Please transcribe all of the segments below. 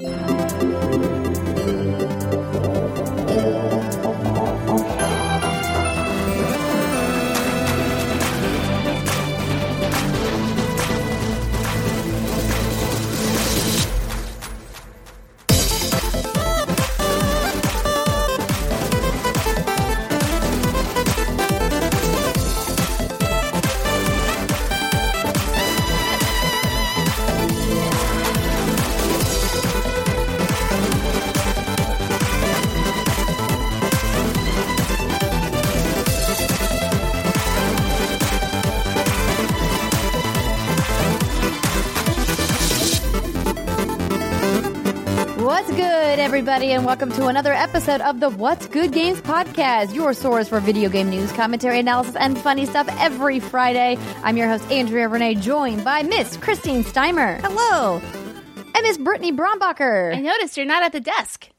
What's everybody, and welcome to another episode of the What's Good Games podcast, your source for video game news, commentary, analysis, and funny stuff every Friday. I'm your host, Andrea Rene, joined by Miss Christine Steimer. Hello. And Miss Brittney Brombacher. I noticed you're not at the desk.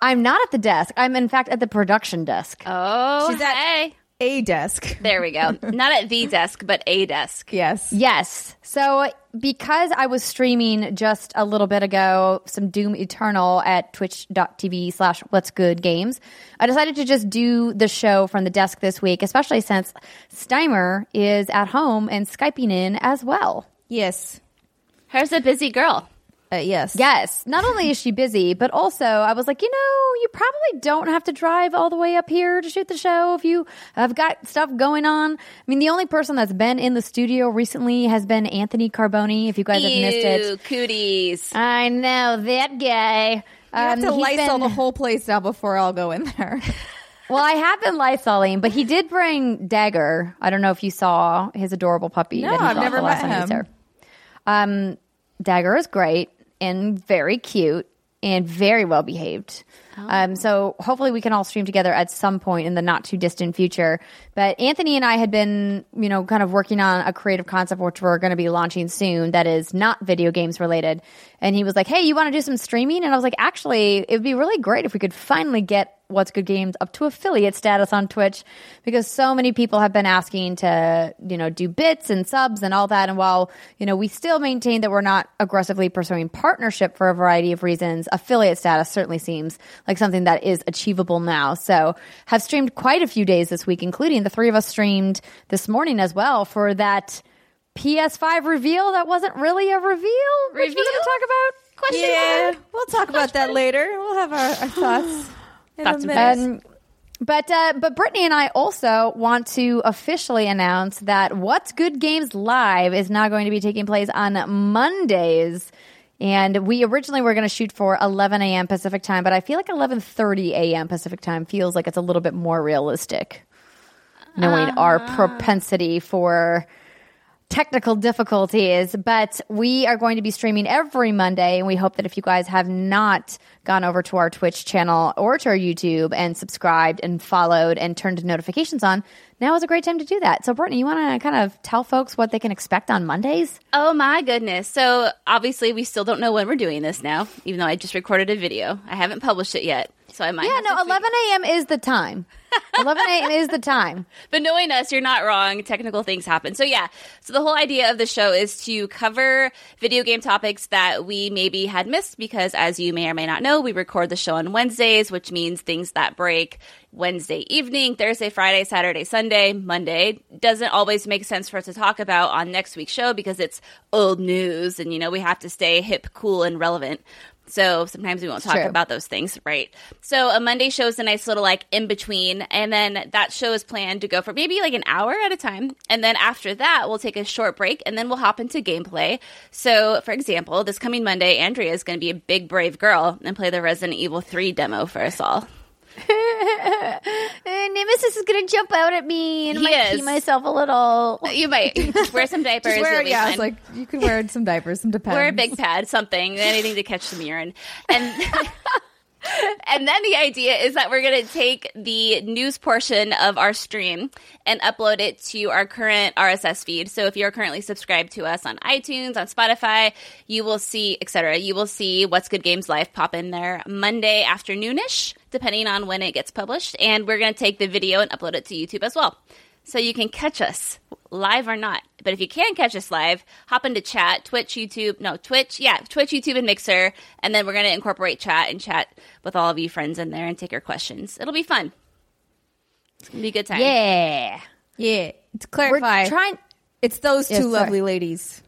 I'm not at the desk. I'm, in fact, at the production desk. Oh, She's at- hey. A desk. There we go. not at the desk, but a desk. Yes. Yes. So, because I was streaming just a little bit ago some Doom Eternal at twitch.tv slash what's good games, I decided to just do the show from the desk this week, especially since Steimer is at home and Skyping in as well. Yes. Her's a busy girl. Uh, yes. Yes. Not only is she busy, but also I was like, you know, you probably don't have to drive all the way up here to shoot the show if you have got stuff going on. I mean, the only person that's been in the studio recently has been Anthony Carboni, if you guys have missed it. Cooties. I know that guy. You have Um, to he's Lysol been- the whole place now before I'll go in there. Well, I have been Lysoling, but he did bring Dagger. I don't know if you saw his adorable puppy. No, that he I've never the last met time he was him. Um, Dagger is great and very cute and very well behaved. Oh. Um, so hopefully we can all stream together at some point in the not too distant future. But Anthony and I had been, you know, kind of working on a creative concept which we're going to be launching soon that is not video games related. And he was like, "Hey, you want to do some streaming?" And I was like, "Actually, it would be really great if we could finally get What's Good Games up to affiliate status on Twitch because so many people have been asking to, you know, do bits and subs and all that. And while, you know, we still maintain that we're not aggressively pursuing partnership for a variety of reasons, affiliate status certainly seems like something that is achievable now. So have streamed quite a few days this week, including the three of us streamed this morning as well for that PS5 reveal that wasn't really a reveal. Which we're going to talk about. Question yeah. mark? We'll talk about that later. We'll have our, our thoughts. In Thoughts a. Um, but uh, but Brittney and I also want to officially announce that What's Good Games Live is now going to be taking place on Mondays. And we originally were going to shoot for 11 a.m. Pacific time, but I feel like 11:30 a.m. Pacific time feels like it's a little bit more realistic, knowing our propensity for technical difficulties, but we are going to be streaming every Monday. And we hope that if you guys have not gone over to our Twitch channel or to our YouTube and subscribed and followed and turned notifications on, now is a great time to do that. So, Brittney, you want to kind of tell folks what they can expect on Mondays? Oh my goodness. So obviously we still don't know when we're doing this now, even though I just recorded a video. I haven't published it yet. So I might Yeah, no, to 11 a.m. is the time. 11 a.m. is the time. But knowing us, you're not wrong. Technical things happen. So yeah. So the whole idea of the show is to cover video game topics that we maybe had missed because as you may or may not know, we record the show on Wednesdays, which means things that break Wednesday evening, Thursday, Friday, Saturday, Sunday, Monday doesn't always make sense for us to talk about on next week's show because it's old news and you know, we have to stay hip, cool and relevant. So sometimes we won't talk True. about those things, right? So a Monday show is a nice little like in between, and then that show is planned to go for maybe like an hour at a time, and then after that we'll take a short break, and then we'll hop into gameplay. So, for example, this coming Monday, Andrea is going to be a big brave girl and play the Resident Evil Three demo for us all. And uh, Nemesis is going to jump out at me and I He might pee is. myself a little. You might wear some diapers. Wear, yeah, it's like you can wear some diapers, some depends. wear a big pad, something, anything to catch some urine. And and then the idea is that we're going to take the news portion of our stream and upload it to our current RSS feed. So if you're currently subscribed to us on iTunes, on Spotify, you will see, etc. You will see What's Good Games Live pop in there Monday afternoonish, depending on when it gets published. And we're going to take the video and upload it to YouTube as well. so you can catch us live or not. But if you can catch us live, hop into chat, Twitch, YouTube, no, Twitch, yeah, Twitch, YouTube, and Mixer. And then we're going to incorporate chat and chat with all of you friends in there and take your questions. It'll be fun. It's going to be a good time. Yeah. Yeah. To We're clarify, trying. it's those two Yeah, sorry. lovely ladies,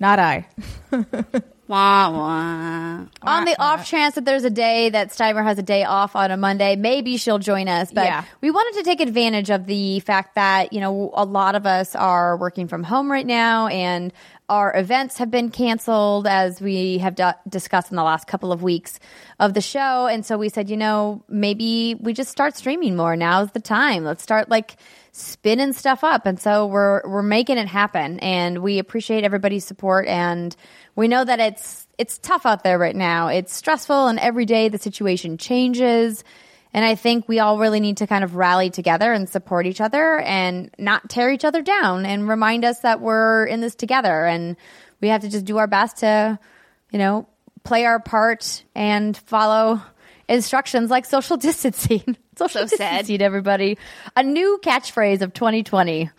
not I. Wah, wah. On the off chance that there's a day that Steimer has a day off on a Monday, maybe she'll join us. But Yeah. we wanted to take advantage of the fact that, you know, a lot of us are working from home right now and our events have been canceled as we have d- discussed in the last couple of weeks of the show. And so we said, you know, maybe we just start streaming more. Now's the time. Let's start like spinning stuff up. And so we're we're making it happen and we appreciate everybody's support and we know that it's it's tough out there right now. It's stressful and every day the situation changes. And I think we all really need to kind of rally together and support each other and not tear each other down and remind us that we're in this together and we have to just do our best to, you know, play our part and follow instructions like social distancing. social So sad. distancing, everybody. A new catchphrase of 2020.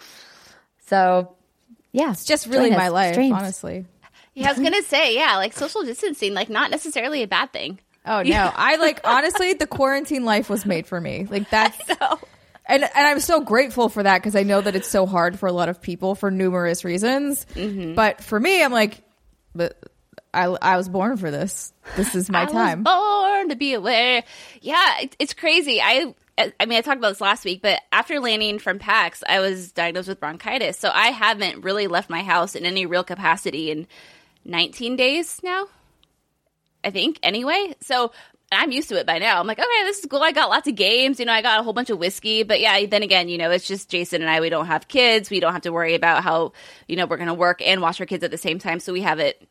So, yeah, It's just really my life, honestly. Yeah, I was going to say, yeah, like social distancing, like not necessarily a bad thing. Oh no, I like honestly, the quarantine life was made for me. Like that's. And, and I'm so grateful for that because I know that it's so hard for a lot of people for numerous reasons. Mm-hmm. But for me, I'm like, but I, I was born for this. This is my I time. was born to be aware. Yeah, it, it's crazy. I I mean, I talked about this last week, but after landing from PAX, I was diagnosed with bronchitis. So I haven't really left my house in any real capacity in 19 days now. I think anyway. So I'm used to it by now. I'm like, okay, this is cool. I got lots of games. You know, I got a whole bunch of whiskey. But yeah, then again, you know, it's just Jason and I. We don't have kids. We don't have to worry about how, you know, we're going to work and watch our kids at the same time. So we have it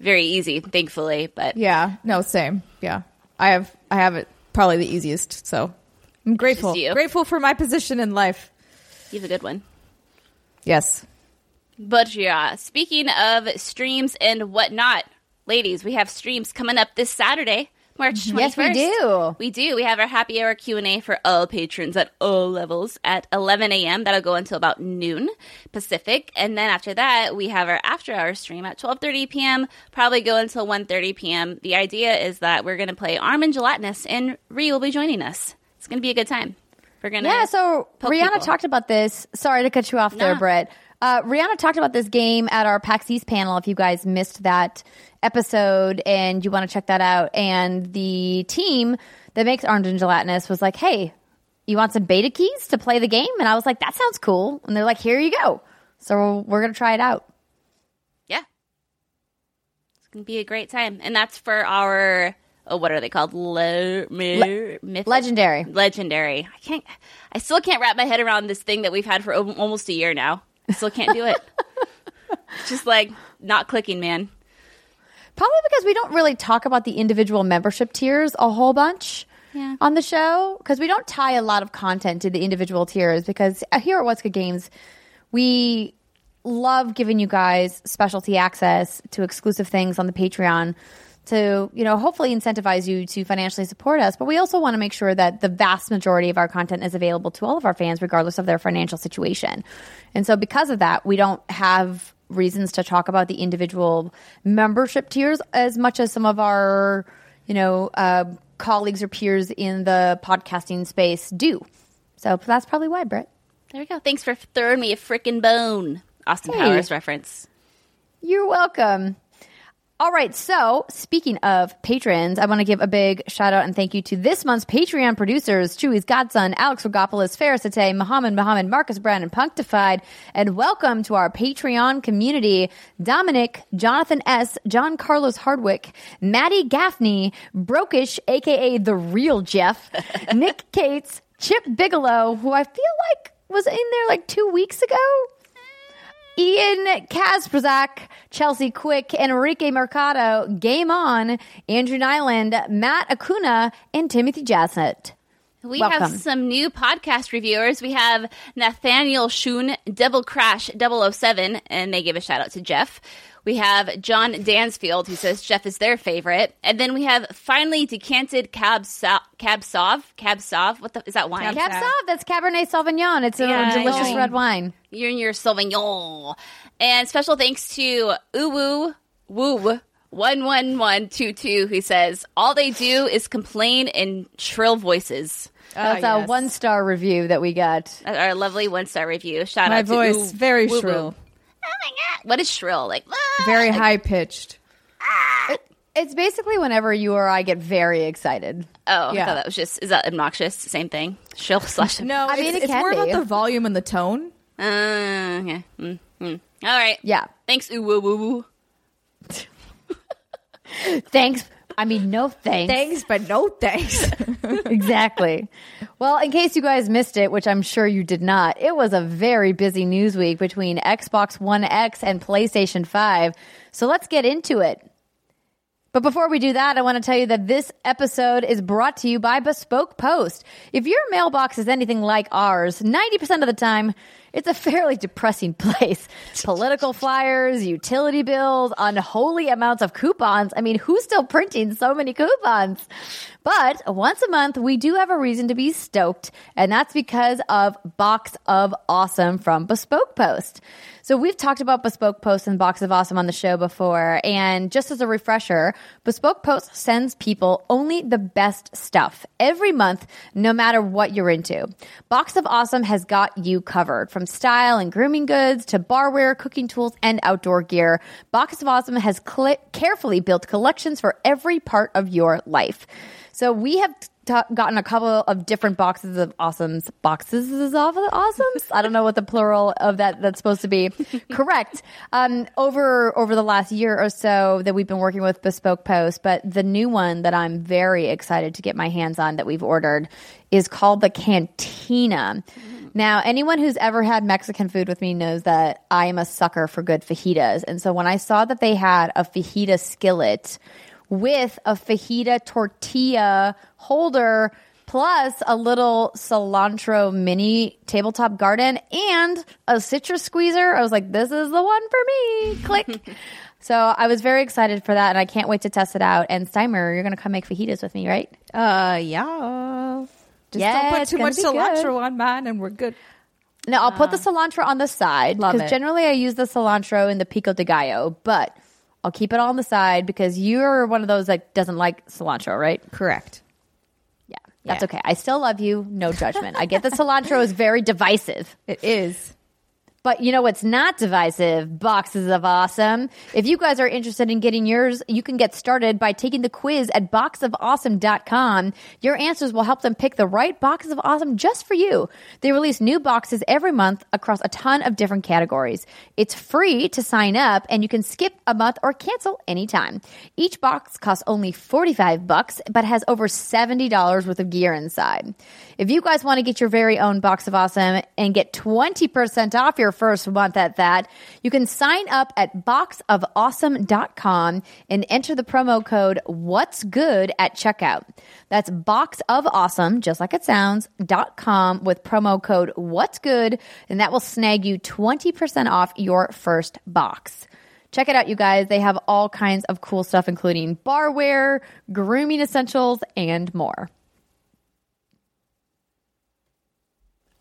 very easy, thankfully. But Yeah, no, same. Yeah, I have I have it probably the easiest. So I'm grateful. Grateful for my position in life. you have a good one. Yes. But yeah, speaking of streams and whatnot, ladies, we have streams coming up this Saturday, March 21st. Yes, we do. We do. We have our happy hour Q&A for all patrons at all levels at 11 a.m. That'll go until about noon Pacific. And then after that, we have our after hour stream at 12.30 p.m., probably go until 1.30 p.m. The idea is that we're going to play Armed and Gelatinous, and Ree will be joining us. It's going to be a good time. We're going to Yeah, so Rihanna people. talked about this. Sorry to cut you off there, Nah. Uh, Rihanna talked about this game at our PAX East panel. If you guys missed that episode and you want to check that out, and the team that makes Armed and Gelatinous was like, "Hey, you want some beta keys to play the game?" And I was like, "That sounds cool." And they're like, "Here you go." So we're gonna try it out. Yeah. It's going to be a great time. And that's for our, oh, what are they called? Le- myth- myth- Legendary. Legendary. I can't, I still can't wrap my head around this thing that we've had for al- almost a year now. Still can't do it. Just like not clicking, man. Probably because we don't really talk about the individual membership tiers a whole bunch Yeah. on the show because we don't tie a lot of content to the individual tiers because uh, here at What's Good Games, we love giving you guys specialty access to exclusive things on the Patreon to, you know, hopefully incentivize you to financially support us. But we also want to make sure that the vast majority of our content is available to all of our fans, regardless of their financial situation. And so because of that, we don't have reasons to talk about the individual membership tiers as much as some of our, you know, uh, colleagues or peers in the podcasting space do. So that's probably why, Brett. There we go. Thanks for throwing me a freaking bone. Austin Hey. Powers reference. You're welcome. All right. So, speaking of patrons, I want to give a big shout out and thank you to this month's Patreon producers Chewy's Godson, Alex Rogopoulos, Ferris Ate, Muhammad Muhammad, Marcus Brown, and Punctified. And welcome to our Patreon community Dominic, Jonathan S., John Carlos Hardwick, Maddie Gaffney, Brokish, aka The Real Jeff, Nick Cates, Chip Bigelow, who I feel like was in there like two weeks ago. Ian Kasprzak, Chelsea Quick, Enrique Mercado, Game On, Andrew Nyland, Matt Acuna, and Timothy Jasnett. We Welcome. have some new podcast reviewers. We have Nathaniel Schoon, Devil Crash 007, and they give a shout out to Jeff. We have John Dansfield who says Jeff is their favorite, and then we have finally decanted Cab Sa- Cab Sauv. Cab Sauv. What the is that wine? Cab Sauv, that's Cabernet Sauvignon. It's a Yeah, delicious know. red wine. You're in your Sauvignon. And special thanks to Uwu Woo one one one two two who says all they do is complain in shrill voices. That's Ah, a yes. one star review that we got. Our lovely one star review. Shout My out to my voice Uwu- very Woo Woo. shrill, Oh my god, what is shrill? Like ah! very high pitched. It's basically whenever you or I get very excited. Oh, I Yeah. thought that was just is that obnoxious? Same thing. Shrill slash. No, I it's, mean, it it's can more be. about the volume and the tone. Uh, yeah. Mm, mm. All right. Yeah. Thanks. Ooh woo woo woo. Thanks. I mean, no thanks. Thanks, but no thanks. exactly. Well, in case you guys missed it, which I'm sure you did not, it was a very busy news week between Xbox One X and PlayStation 5. So let's get into it. But before we do that, I want to tell you that this episode is brought to you by Bespoke Post. If your mailbox is anything like ours, 90% of the time, it's a fairly depressing place. Political flyers, utility bills, unholy amounts of coupons. I mean, who's still printing so many coupons? But once a month, we do have a reason to be stoked, and that's because of Box of Awesome from Bespoke Post. So we've talked about Bespoke Posts and Box of Awesome on the show before, and just as a refresher, Bespoke Posts sends people only the best stuff every month, no matter what you're into. Box of Awesome has got you covered from style and grooming goods to barware, cooking tools, and outdoor gear. Box of Awesome has cl- carefully built collections for every part of your life. So we have t- gotten a couple of different boxes of awesomes. Boxes of awesomes? I don't know what the plural of that that's supposed to be. Correct. Um, over over the last year or so that we've been working with Bespoke Post, but the new one that I'm very excited to get my hands on that we've ordered is called the Cantina. Now, anyone who's ever had Mexican food with me knows that I am a sucker for good fajitas. And so when I saw that they had a fajita skillet with a fajita tortilla holder plus a little cilantro mini tabletop garden and a citrus squeezer. I was like, this is the one for me. Click. so I was very excited for that and I can't wait to test it out. And Steimer, you're going to come make fajitas with me, right? uh, yeah. Just Yeah, don't put too much be good. cilantro on mine, and we're good. No, I'll put the cilantro on the side because generally I use the cilantro in the pico de gallo, but I'll keep it all on the side because you're one of those that doesn't like cilantro, right? Correct. Yeah, that's Yeah. okay. I still love you. No judgment. I get the cilantro is very divisive. It is. But you know what's not divisive? Boxes of Awesome. If you guys are interested in getting yours, you can get started by taking the quiz at boxofawesome.com. Your answers will help them pick the right boxes of awesome just for you. They release new boxes every month across a ton of different categories. It's free to sign up and you can skip a month or cancel anytime. Each box costs only 45 bucks but has over $70 worth of gear inside. If you guys want to get your very own box of awesome and get 20% off your first month at that, you can sign up at boxofawesome.com and enter the promo code what's good at checkout. That's box of awesome, just like it sounds, dot com with promo code what's good, and that will snag you 20% off your first box. Check it out, you guys. They have all kinds of cool stuff, including barware, grooming essentials, and more.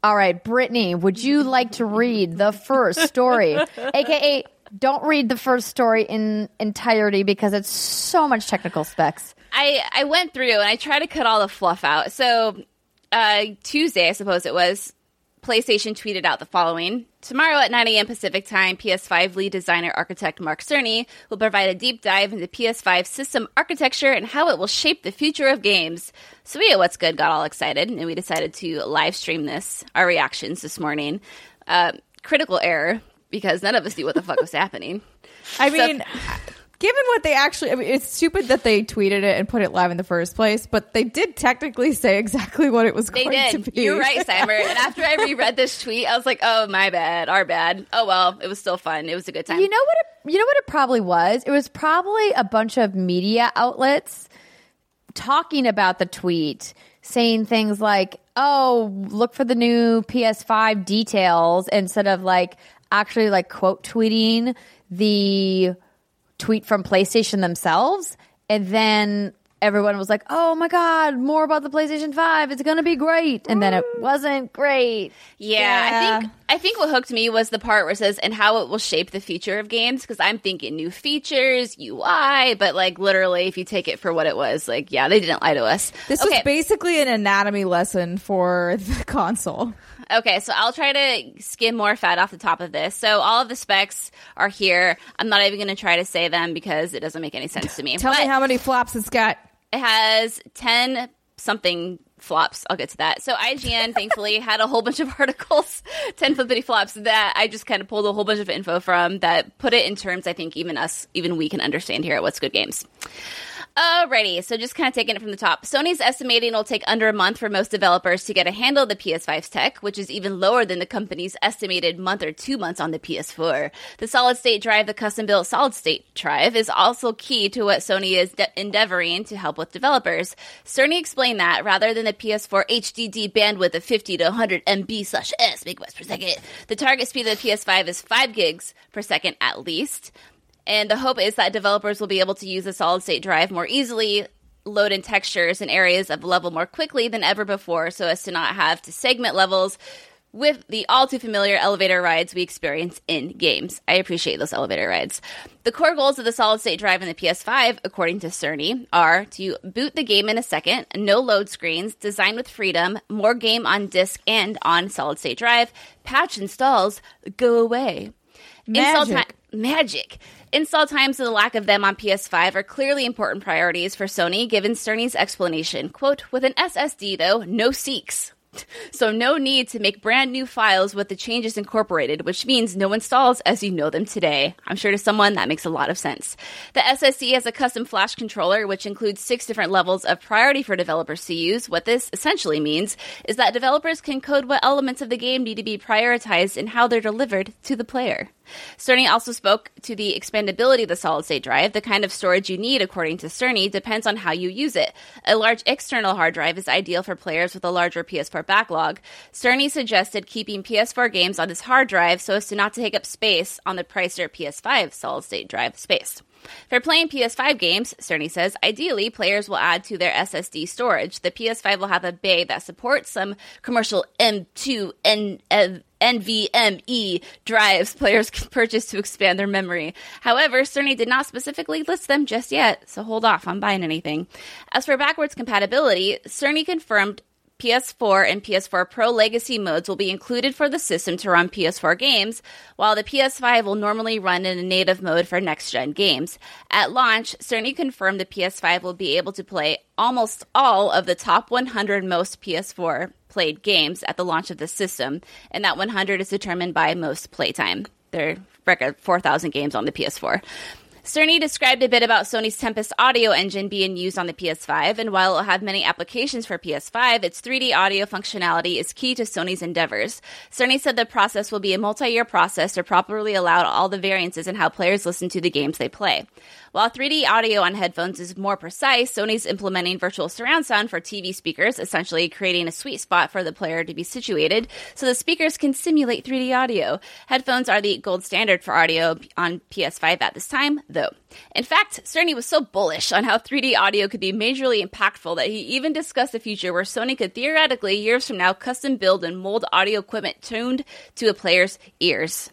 All right, Brittney, would you like to read the first story? AKA, don't read the first story in entirety because it's so much technical specs. I I went through and I tried to cut all the fluff out. So uh, Tuesday, I suppose it was, PlayStation tweeted out the following: Tomorrow at 9 a.m. Pacific time, PS5 lead designer architect Mark Cerny will provide a deep dive into PS5 system architecture and how it will shape the future of games. So we at What's Good got all excited and we decided to live stream this, our reactions this morning. Uh, critical error because none of us knew what the fuck was happening. I So- mean, given what they actually, I mean, it's stupid that they tweeted it and put it live in the first place, but they did technically say exactly what it was They going did. to be. You're right, Steimer. And after I reread this tweet, I was like, "Oh, my bad, our bad." Oh well, it was still fun. It was a good time. You know what? It, you know what it probably was. It was probably a bunch of media outlets talking about the tweet, saying things like, "Oh, look for the new PS5 details," instead of like actually like quote tweeting the tweet from PlayStation themselves, and then everyone was like, "Oh my god, more about the PlayStation 5. It's going to be great." And then it wasn't great. Yeah, Yeah. I think I think what hooked me was the part where it says and how it will shape the future of games because I'm thinking new features, UI, but like literally if you take it for what it was, like yeah, they didn't lie to us. This okay. was basically an anatomy lesson for the console. Okay, so I'll try to skim more fat off the top of this. So all of the specs are here. I'm not even going to try to say them because it doesn't make any sense to me. Tell me how many flops it's got. It has 10 something flops. I'll get to that. So IGN thankfully had a whole bunch of articles, 10 flippity flops that I just kind of pulled a whole bunch of info from that put it in terms I think even us, even we can understand here at What's Good Games. Alrighty, so just kind of taking it from the top. Sony's estimating it'll take under a month for most developers to get a handle of the PS5's tech, which is even lower than the company's estimated month or two months on the PS4. The solid state drive, the custom built solid state drive, is also key to what Sony is de- endeavoring to help with developers. Sony explained that rather than the PS4 HDD bandwidth of 50 to 100 MB slash S megabytes per second, the target speed of the PS5 is 5 gigs per second at least. And the hope is that developers will be able to use the solid state drive more easily, load in textures and areas of level more quickly than ever before, so as to not have to segment levels with the all too familiar elevator rides we experience in games. I appreciate those elevator rides. The core goals of the solid state drive in the PS5, according to Cerny, are to boot the game in a second, no load screens, design with freedom, more game on disk and on solid state drive, patch installs, go away. Install Magic. magic. Install times and the lack of them on PS5 are clearly important priorities for Sony, given Cerny's explanation. Quote, with an SSD, though, no seeks. So no need to make brand new files with the changes incorporated, which means no installs as you know them today. I'm sure to someone that makes a lot of sense. The SSD has a custom flash controller, which includes six different levels of priority for developers to use. What this essentially means is that developers can code what elements of the game need to be prioritized and how they're delivered to the player. Cerny also spoke to the expandability of the solid state drive. The kind of storage you need, according to Cerny, depends on how you use it. A large external hard drive is ideal for players with a larger PS4 backlog. Cerny suggested keeping PS4 games on this hard drive so as to not to take up space on the pricier PS5 solid state drive space. For playing PS5 games, Cerny says, ideally players will add to their SSD storage. The PS5 will have a bay that supports some commercial M2 N- uh, NVMe drives players can purchase to expand their memory. However, Cerny did not specifically list them just yet, so hold off on buying anything. As for backwards compatibility, Cerny confirmed PS4 and PS4 Pro Legacy modes will be included for the system to run PS4 games, while the PS5 will normally run in a native mode for next gen games. At launch, Cerny confirmed the PS5 will be able to play almost all of the top 100 most PS4 played games at the launch of the system, and that 100 is determined by most playtime. Their record 4,000 games on the PS4. Cerny described a bit about Sony's Tempest audio engine being used on the PS5, and while it will have many applications for PS5, its 3D audio functionality is key to Sony's endeavors. Cerny said the process will be a multi year process to properly allow all the variances in how players listen to the games they play. While 3D audio on headphones is more precise, Sony's implementing virtual surround sound for TV speakers, essentially creating a sweet spot for the player to be situated so the speakers can simulate 3D audio. Headphones are the gold standard for audio on PS5 at this time, though. In fact, Cerny was so bullish on how 3D audio could be majorly impactful that he even discussed a future where Sony could theoretically, years from now, custom build and mold audio equipment tuned to a player's ears.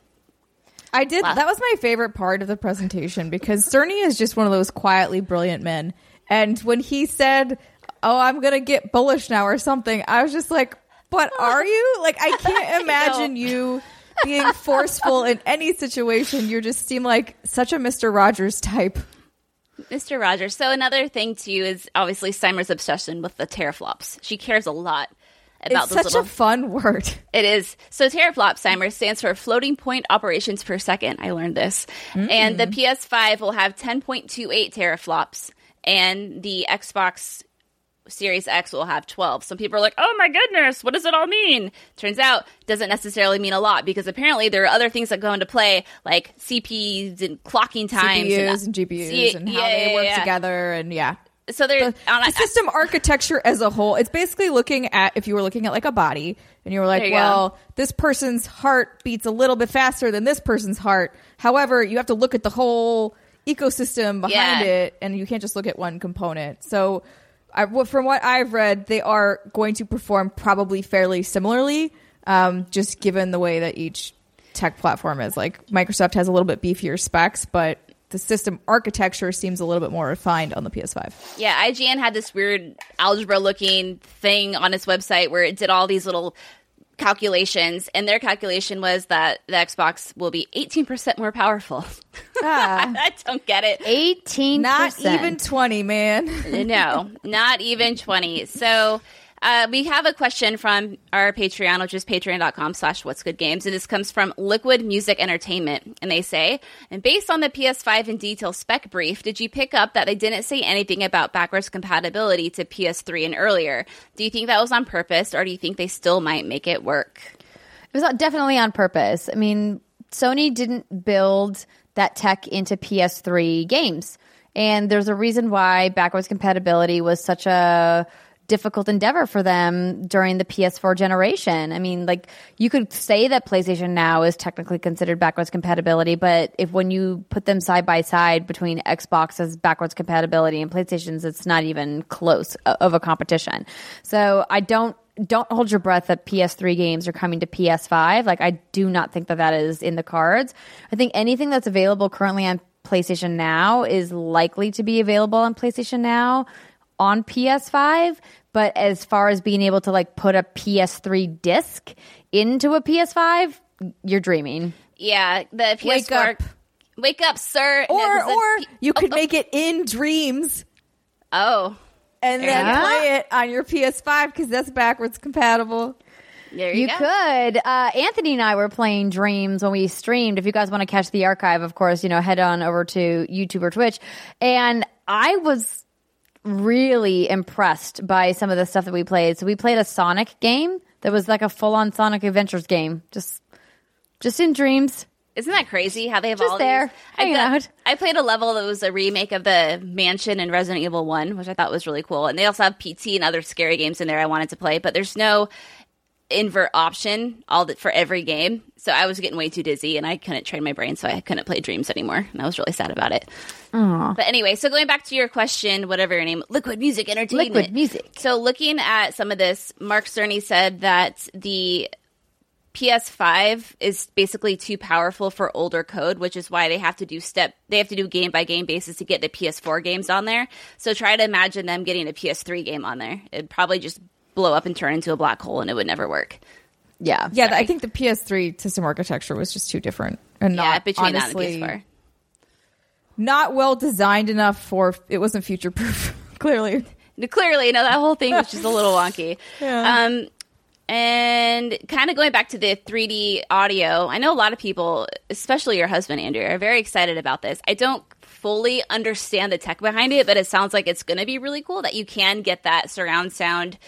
I did. Wow. That was my favorite part of the presentation because Cerny is just one of those quietly brilliant men. And when he said, "Oh, I'm gonna get bullish now" or something, I was just like, "But are you?" Like, I can't imagine you being forceful in any situation. You just seem like such a Mister Rogers type. Mr. Rogers. So another thing too is obviously Steimer's obsession with the teraflops. She cares a lot about It's such little. a fun word. it is so teraflop Steimer stands for floating point operations per second. I learned this, and the mm. PS5 will have 10.28 teraflops, and the Xbox Series X will have 12. Some people are like, "Oh my goodness, what does it all mean?" Turns out, doesn't necessarily mean a lot because apparently there are other things that go into play, like CPUs and clocking times, CPUs and GPUs See- and how yeah, they yeah, work yeah. together, and yeah. So there, the, on the system architecture as a whole it's basically looking at if you were looking at like a body and you were like you well this person's heart beats a little bit faster than this person's heart however you have to look at the whole ecosystem behind Yeah. it, and you can't just look at one component. So, I, from what I've read, they are going to perform probably fairly similarly, um, just given the way that each tech platform is. Like Microsoft has a little bit beefier specs, but the system architecture seems a little bit more refined on the PS5. Yeah, IGN had this weird algebra looking thing on its website where it did all these little calculations, and their calculation was that the Xbox will be 18% more powerful. Ah, I don't get it. Eighteen, not even 20, man. no, not even 20. So uh, we have a question from our Patreon, which is patreon.com slash what's good games. And this comes from Liquid Music Entertainment. And they say, and based on the PS5 in detail spec brief, did you pick up that they didn't say anything about backwards compatibility to PS3 and earlier? Do you think that was on purpose or do you think they still might make it work? It was definitely on purpose. I mean, Sony didn't build that tech into PS3 games. And there's a reason why backwards compatibility was such a difficult endeavor for them during the PS4 generation. I mean, like you could say that PlayStation Now is technically considered backwards compatibility, but if when you put them side by side between Xbox's backwards compatibility and PlayStation's, it's not even close uh, of a competition. So I don't don't hold your breath that PS3 games are coming to PS5. Like, I do not think that that is in the cards. I think anything that's available currently on PlayStation Now is likely to be available on PlayStation Now on PS5. But as far as being able to like put a PS3 disc into a PS5, you're dreaming. Yeah, the PS4. Wake up. Wake up, sir. Or, No, or P- you could oh, make it in Dreams Oh, and then Yeah. play it on your PS5 because that's backwards compatible. there you, You go. could. Uh, Anthony and I were playing Dreams when we streamed. If you guys want to catch the archive, of course, you know, head on over to YouTube or Twitch. And I was really impressed by some of the stuff that we played. So we played a Sonic game that was like a full on Sonic Adventures game. Just, just in Dreams. Isn't that crazy how they have Just all there, these? I, hanging pla- out. I played a level that was a remake of the Mansion in Resident Evil One, which I thought was really cool. And they also have PT and other scary games in there I wanted to play, but there's no invert option all that for every game. So I was getting way too dizzy and I couldn't train my brain, so I couldn't play Dreams anymore. And I was really sad about it. But anyway, so going back to your question, whatever your name, Liquid Music Entertainment. Liquid Music. So looking at some of this, Mark Cerny said that the PS5 is basically too powerful for older code, which is why they have to do step they have to do game by game basis to get the PS4 games on there. So try to imagine them getting a PS3 game on there. It'd probably just blow up and turn into a black hole and it would never work. Yeah. Yeah, I think the PS3 system architecture was just too different and yeah, not between honestly that and PS4. not well designed enough for it wasn't future proof. Clearly, Clearly, no, that whole thing was just a little wonky. Yeah. Um, and kind of going back to the 3D audio, I know a lot of people, especially your husband, Andrew, are very excited about this. I don't fully understand the tech behind it, but it sounds like it's going to be really cool that you can get that surround sound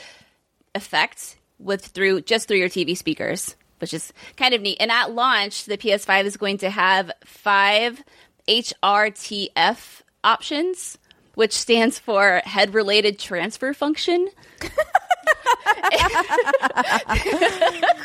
effect with through just through your TV speakers, which is kind of neat. And at launch, the PS5 is going to have five HRTF options, which stands for head related transfer function.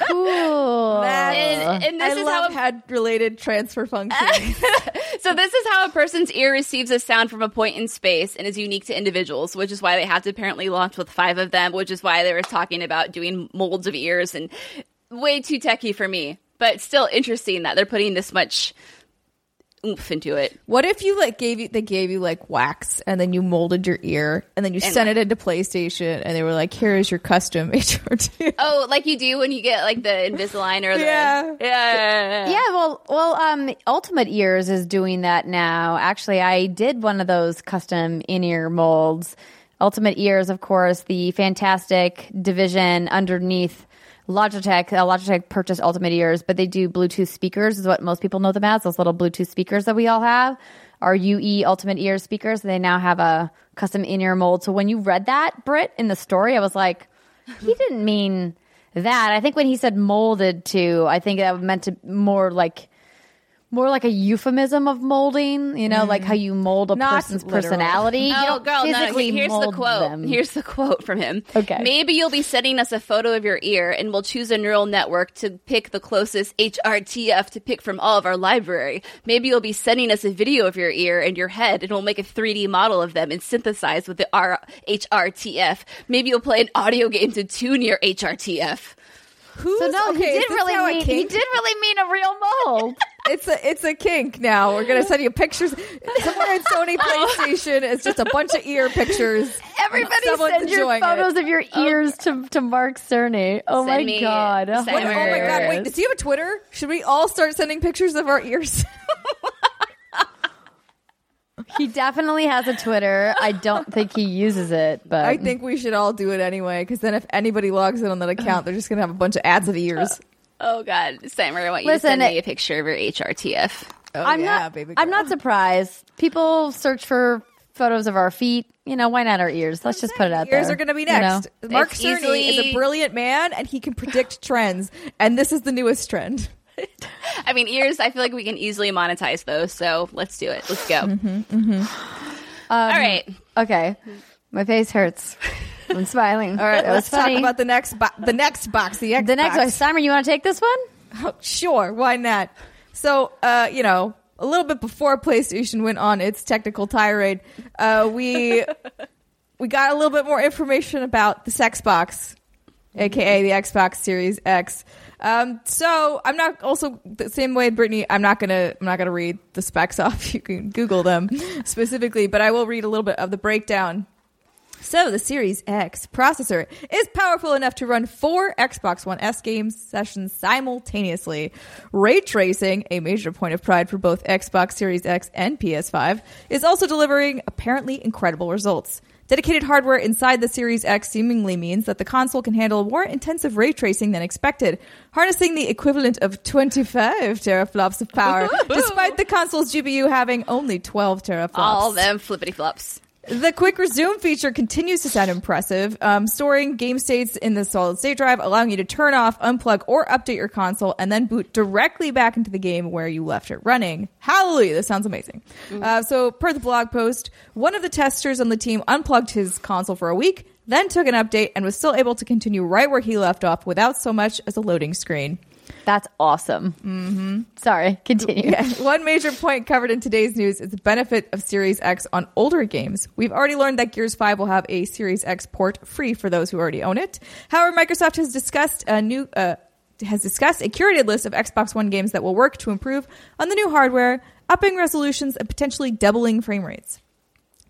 Cool. And, and this I is love how head related transfer functions. so this is how a person's ear receives a sound from a point in space and is unique to individuals, which is why they have to apparently launch with five of them, which is why they were talking about doing molds of ears and way too techy for me. But still interesting that they're putting this much oomph into it. what if you like gave you they gave you like wax and then you molded your ear and then you And- sent it into PlayStation and they were like, here is your custom HRT. Oh, like you do when you get like the Invisalign or the Yeah. yeah, yeah, yeah. Yeah, well, well, um, Ultimate Ears is doing that now. Actually, I did one of those custom in-ear molds. Ultimate Ears, of course, the fantastic division underneath Logitech. Uh, Logitech purchased Ultimate Ears, but they do Bluetooth speakers, is what most people know them as. Those little Bluetooth speakers that we all have are UE Ultimate Ears speakers. They now have a custom in-ear mold. So when you read that, Britt, in the story, I was like, he didn't mean that. I think when he said molded to, I think that meant to more like more like a euphemism of molding, you know, like how mm. you mold a Not person's literal. personality. You Oh, don't girl, no, physically here's the quote. them. Here's the quote from him. Okay. Maybe you'll be sending us a photo of your ear and we'll choose a neural network to pick the closest HRTF to pick from all of our library. Maybe you'll be sending us a video of your ear and your head and we'll make a 3D model of them and synthesize with the R- HRTF. Maybe you'll play an audio game to tune your HRTF. Who's, so no, okay, he did really mean he did really mean a real mold. It's a it's a kink now. We're gonna send you pictures. Somewhere in Sony oh. PlayStation, it's just a bunch of ear pictures. Everybody Someone's send your enjoying it. photos of your ears to, to Mark Cerny. Oh Send my me- god. What- oh my god! Wait, does he have a Twitter? Should we all start sending pictures of our ears? He definitely has a Twitter. I don't think he uses it, but I think we should all do it anyway. Because then, if anybody logs in on that account, they're just gonna have a bunch of ads of ears. Oh God, Steimer, I want you Listen, to send me a picture of your HRTF. Oh, I'm yeah, not. baby. I'm not surprised. People search for photos of our feet. You know, why not our ears? Let's just put it out there. Ears are going to be you know? next. Mark It's Cerny easily- is a brilliant man, and he can predict trends. And this is the newest trend. I mean, ears. I feel like we can easily monetize those. So let's do it. Let's go. Um, All right. Okay, my face hurts. I'm smiling. All right, let's talk about the next bo- the next box, the Xbox. the next one. Steimer, you want to take this one? Oh, sure, why not? So, uh, you know, a little bit before PlayStation went on its technical tirade, uh, we we got a little bit more information about the sex box, aka the Xbox Series X. Um, so I'm not also the same way, Brittney. I'm not gonna I'm not gonna read the specs off. You can Google them specifically, but I will read a little bit of the breakdown. So the Series X processor is powerful enough to run four Xbox One S game sessions simultaneously. Ray tracing, a major point of pride for both Xbox Series X and PS5, is also delivering apparently incredible results. Dedicated hardware inside the Series X seemingly means that the console can handle more intensive ray tracing than expected, harnessing the equivalent of 25 teraflops of power, despite the console's GPU having only 12 teraflops. All them flippity flops. The quick resume feature continues to sound impressive, um, storing game states in the solid state drive, allowing you to turn off, unplug, or update your console, and then boot directly back into the game where you left it running. Hallelujah! This sounds amazing. Uh, so, per the blog post, one of the testers on the team unplugged his console for a week, then took an update, and was still able to continue right where he left off without so much as a loading screen. That's awesome. Mm-hmm. Sorry, continue. Yeah. One major point covered in today's news is the benefit of Series X on older games. We've already learned that Gears 5 will have a Series X port free for those who already own it. However, Microsoft has discussed a new uh, has discussed a curated list of Xbox One games that will work to improve on the new hardware, upping resolutions and potentially doubling frame rates.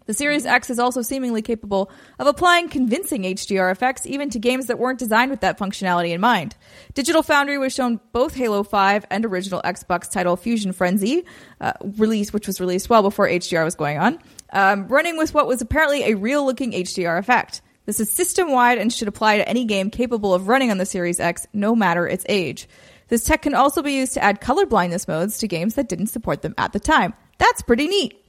The Series X is also seemingly capable of applying convincing HDR effects even to games that weren't designed with that functionality in mind. Digital Foundry was shown both Halo 5 and original Xbox title Fusion Frenzy, uh, released, which was released well before HDR was going on, um, running with what was apparently a real looking HDR effect. This is system wide and should apply to any game capable of running on the Series X, no matter its age. This tech can also be used to add color blindness modes to games that didn't support them at the time. That's pretty neat.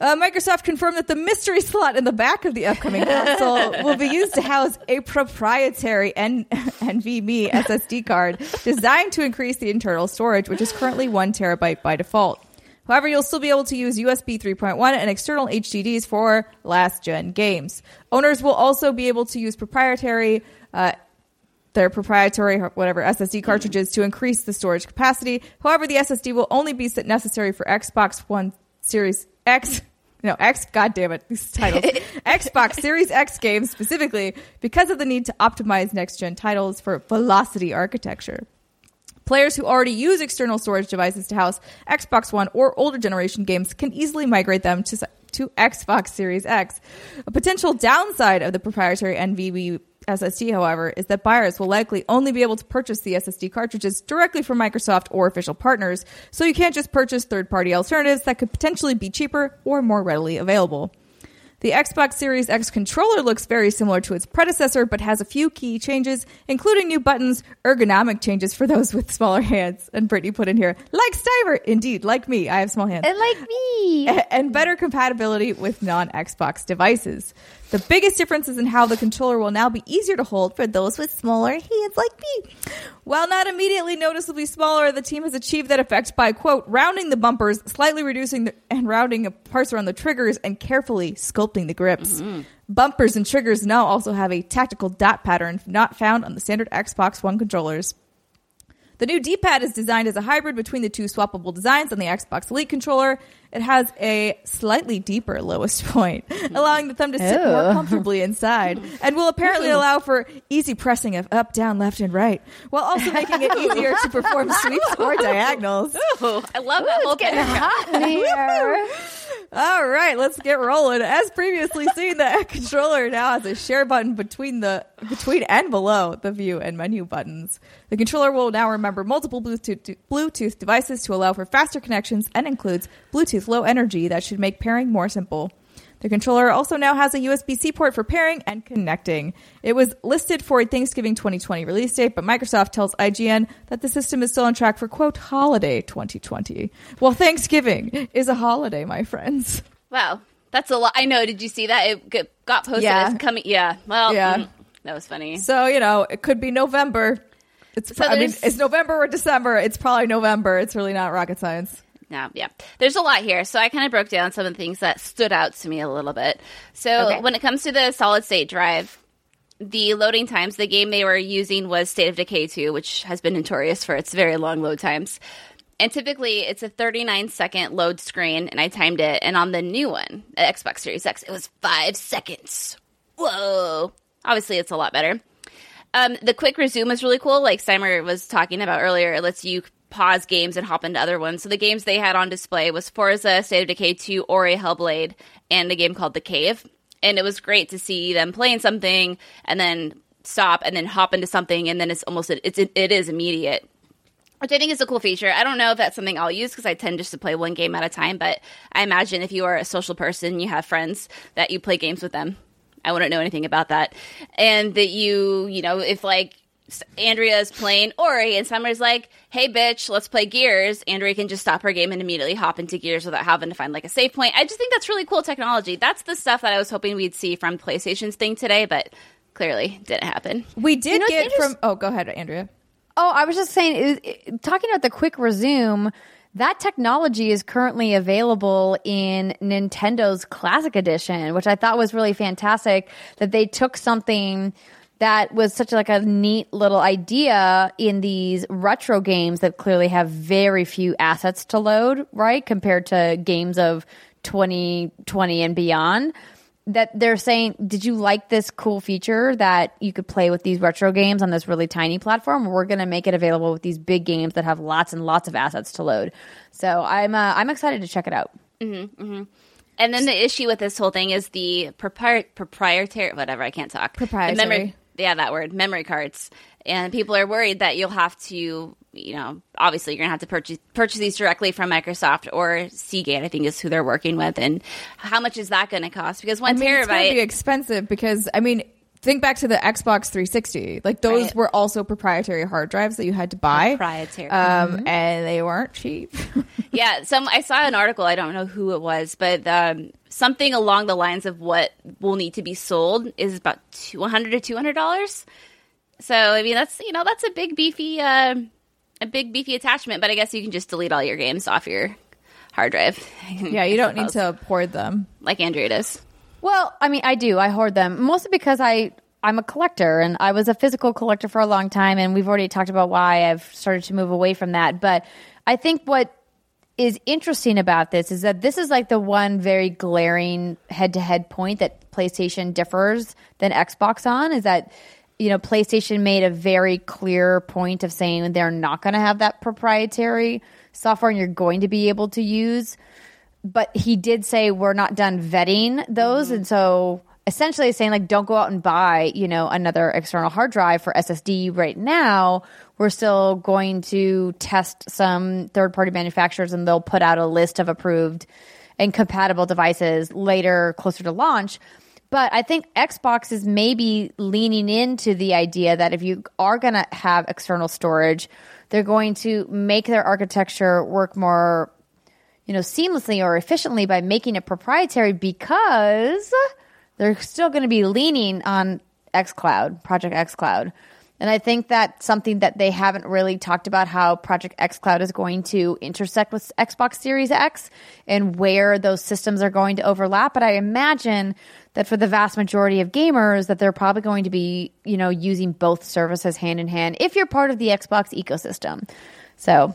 Uh, Microsoft confirmed that the mystery slot in the back of the upcoming console will be used to house a proprietary N- NVMe SSD card designed to increase the internal storage, which is currently one terabyte by default. However, you'll still be able to use USB 3.1 and external HDDs for last gen games. Owners will also be able to use proprietary uh, their proprietary whatever SSD cartridges to increase the storage capacity. However, the SSD will only be necessary for Xbox One Series X. No, X, God damn it, these titles. Xbox Series X games specifically because of the need to optimize next gen titles for velocity architecture. Players who already use external storage devices to house Xbox One or older generation games can easily migrate them to, to Xbox Series X. A potential downside of the proprietary NVMe SSD, however, is that buyers will likely only be able to purchase the SSD cartridges directly from Microsoft or official partners, so you can't just purchase third party alternatives that could potentially be cheaper or more readily available. The Xbox Series X controller looks very similar to its predecessor, but has a few key changes, including new buttons, ergonomic changes for those with smaller hands. And Brittney put in here, like Steimer, indeed, like me, I have small hands And like me. and better compatibility with non Xbox devices. The biggest difference is in how the controller will now be easier to hold for those with smaller hands like me. While not immediately noticeably smaller, the team has achieved that effect by, quote, rounding the bumpers, slightly reducing the, and rounding parts around the triggers, and carefully sculpting the grips. Mm-hmm. Bumpers and triggers now also have a tactical dot pattern not found on the standard Xbox One controllers. The new D-pad is designed as a hybrid between the two swappable designs on the Xbox Elite controller. It has a slightly deeper lowest point, allowing the thumb to sit more comfortably inside, and will apparently allow for easy pressing of up, down, left, and right, while also making it easier to perform sweeps or diagonals. Ooh, I love that whole Getting thing. hot in here. All right, let's get rolling. As previously seen, the controller now has a share button between the between and below the view and menu buttons. The controller will now remember multiple Bluetooth Bluetooth devices to allow for faster connections and includes Bluetooth Low Energy that should make pairing more simple. The controller also now has a USB-C port for pairing and connecting. It was listed for a Thanksgiving 2020 release date, but Microsoft tells IGN that the system is still on track for quote holiday 2020. Well, Thanksgiving is a holiday, my friends. Wow, that's a lot. I know. Did you see that? It got posted Yeah. as coming. Yeah. Well, Yeah. mm, that was funny. So, you know, it could be November. It's So pro- I mean, it's November or December. It's probably November. It's really not rocket science. No, yeah. There's a lot here. So I kind of broke down some of the things that stood out to me a little bit. So Okay. when it comes to the solid state drive, the loading times, the game they were using was State of Decay 2, which has been notorious for its very long load times. And typically it's a 39 second load screen, and I timed it. And on the new one, Xbox Series X, it was five seconds. Whoa. Obviously, it's a lot better. Um, the quick resume is really cool. Like Steimer was talking about earlier, it lets you pause games and hop into other ones. So the games they had on display was Forza, State of Decay 2, Ori, Hellblade, and a game called The Cave. And it was great to see them playing something and then stop and then hop into something and then it's almost it's it is immediate. Which I think is a cool feature. I don't know if that's something I'll use because I tend just to play one game at a time. But I imagine if you are a social person, you have friends that you play games with them. I wouldn't know anything about that, and that you, you know, if like Andrea's playing Ori and Summer's like, "Hey, bitch, let's play Gears." Andrea can just stop her game and immediately hop into Gears without having to find like a save point. I just think that's really cool technology. That's the stuff that I was hoping we'd see from PlayStation's thing today, but clearly didn't happen. We did You know, get from. Oh, go ahead, Andrea. Oh, I was just saying, it, it- talking about the quick resume, that technology is currently available in Nintendo's Classic Edition, which I thought was really fantastic. That they took something that was such like a neat little idea in these retro games that clearly have very few assets to load, right? Compared to games of 2020 and beyond that they're saying, did you like this cool feature that you could play with these retro games on this really tiny platform? We're going to make it available with these big games that have lots and lots of assets to load. So I'm uh, I'm excited to check it out. And then the issue with this whole thing is the propri- proprietary, whatever, I can't talk. The Proprietary. memory, yeah, that word, memory cards. And people are worried that you'll have to, you know, obviously you're going to have to purchase, purchase these directly from Microsoft or Seagate, I think is who they're working with. And how much is that going to cost? Because one I mean, it's going to terabyte. be expensive because I mean, think back to the Xbox 360. Like those Right. were also proprietary hard drives that you had to buy. Proprietary. Um, and they weren't cheap. yeah, some I saw an article. I don't know who it was, but um, something along the lines of what will need to be sold is about two hundred to two hundred dollars. So I mean, that's you know that's a big beefy uh, a big beefy attachment. But I guess you can just delete all your games off your hard drive. yeah, you don't need to port them. like Android does. Well, I mean, I do. I hoard them mostly because I I'm a collector and I was a physical collector for a long time, and we've already talked about why I've started to move away from that. But I think what is interesting about this is that this is like the one very glaring head-to-head point that PlayStation differs than Xbox on is that you know PlayStation made a very clear point of saying they're not going to have that proprietary software and you're going to be able to use but he did say we're not done vetting those. Mm-hmm. And so essentially saying like don't go out and buy you know another external hard drive for ssd right now. We're still going to test some third party manufacturers and they'll put out a list of approved and compatible devices later, closer to launch. But I think Xbox is maybe leaning into the idea that if you are going to have external storage, they're going to make their architecture work more, you know, seamlessly or efficiently by making it proprietary because they're still going to be leaning on xCloud, Project xCloud. And I think that's something that they haven't really talked about how Project xCloud is going to intersect with Xbox Series X and where those systems are going to overlap. But I imagine that for the vast majority of gamers that they're probably going to be, you know, using both services hand in hand if you're part of the Xbox ecosystem. So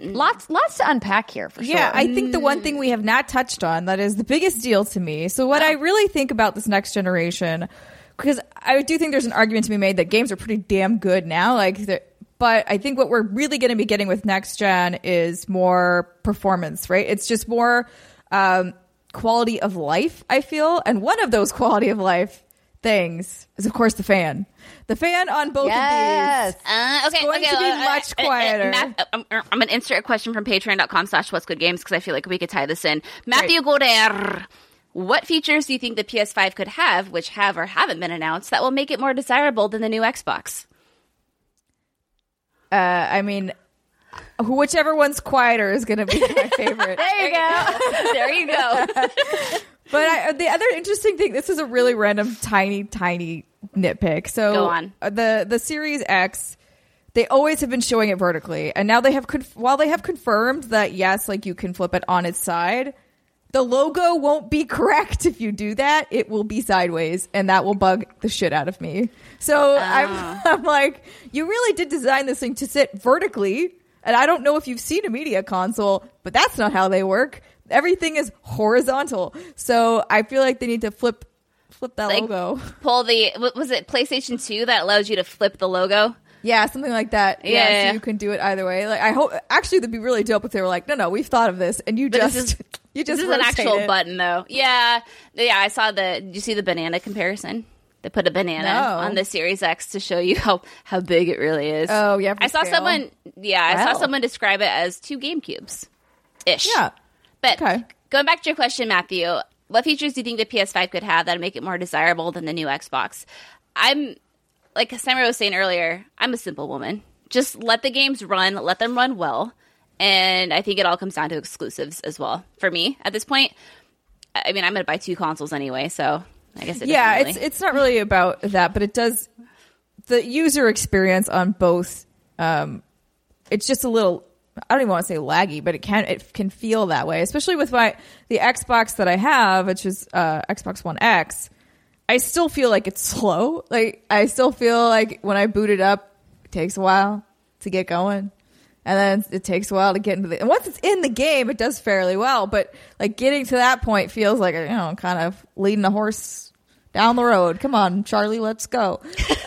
lots lots to unpack here for sure. Yeah, I think the one thing we have not touched on that is the biggest deal to me. So what I really think about this next generation because I do think there's an argument to be made that games are pretty damn good now like the- but I think what we're really going to be getting with next gen is more performance, right? It's just more um, quality of life, I feel. And one of those quality of life things is of course the fan. The fan on both Yes. of these. Uh, okay, going okay, to be uh, uh, much uh, uh, quieter. Math- uh, I'm, I'm going to insert a question from patreon.com slash what's good games because I feel like we could tie this in. Matthew Goder, what features do you think the PS5 could have, which have or haven't been announced, that will make it more desirable than the new Xbox? Uh, I mean, whichever one's quieter is going to be my favorite. There you go. there you go. But I, the other interesting thing, this is a really random, tiny, tiny nitpick. So Go on. uh, the the Series X, they always have been showing it vertically, and now they have conf- while they have confirmed that yes, like you can flip it on its side. The logo won't be correct if you do that. It will be sideways, and that will bug the shit out of me. So I'm, I'm like, you really did design this thing to sit vertically, and I don't know if you've seen a media console, but that's not how they work. Everything is horizontal, so I feel like they need to flip flip that Like, logo. Pull the, what was it PlayStation 2 that allows you to flip the logo? Yeah, something like that. Yeah, Yeah, so you can do it either way. Like I hope actually that'd be really dope if they were like, no, no, we've thought of this, and you But just is- you just this is an actual it. button, though. Yeah, yeah. I saw the. Did you see the banana comparison? They put a banana No. on the Series X to show you how how big it really is. Oh, yeah, I saw scale. someone. Yeah, I Wow. saw someone describe it as two Game Cubes, ish. Yeah. But Okay. going back to your question, Matthew, what features do you think the PS5 could have that would make it more desirable than the new Xbox? I'm like Samara was saying earlier. I'm a simple woman. Just let the games run. Let them run well. And I think it all comes down to exclusives as well for me at this point. I mean, I'm going to buy two consoles anyway, so I guess it yeah, doesn't it's it's not really about that, but it does the user experience on both. Um, it's just a little. I don't even want to say laggy, but it can it can feel that way, especially with my the Xbox that I have, which is uh, Xbox One X. I still feel like it's slow. Like I still feel like when I boot it up, it takes a while to get going. And then it takes a while to get into the. And once it's in the game, it does fairly well. But like getting to that point feels like you know, kind of leading a horse down the road. Come on, Charlie, let's go.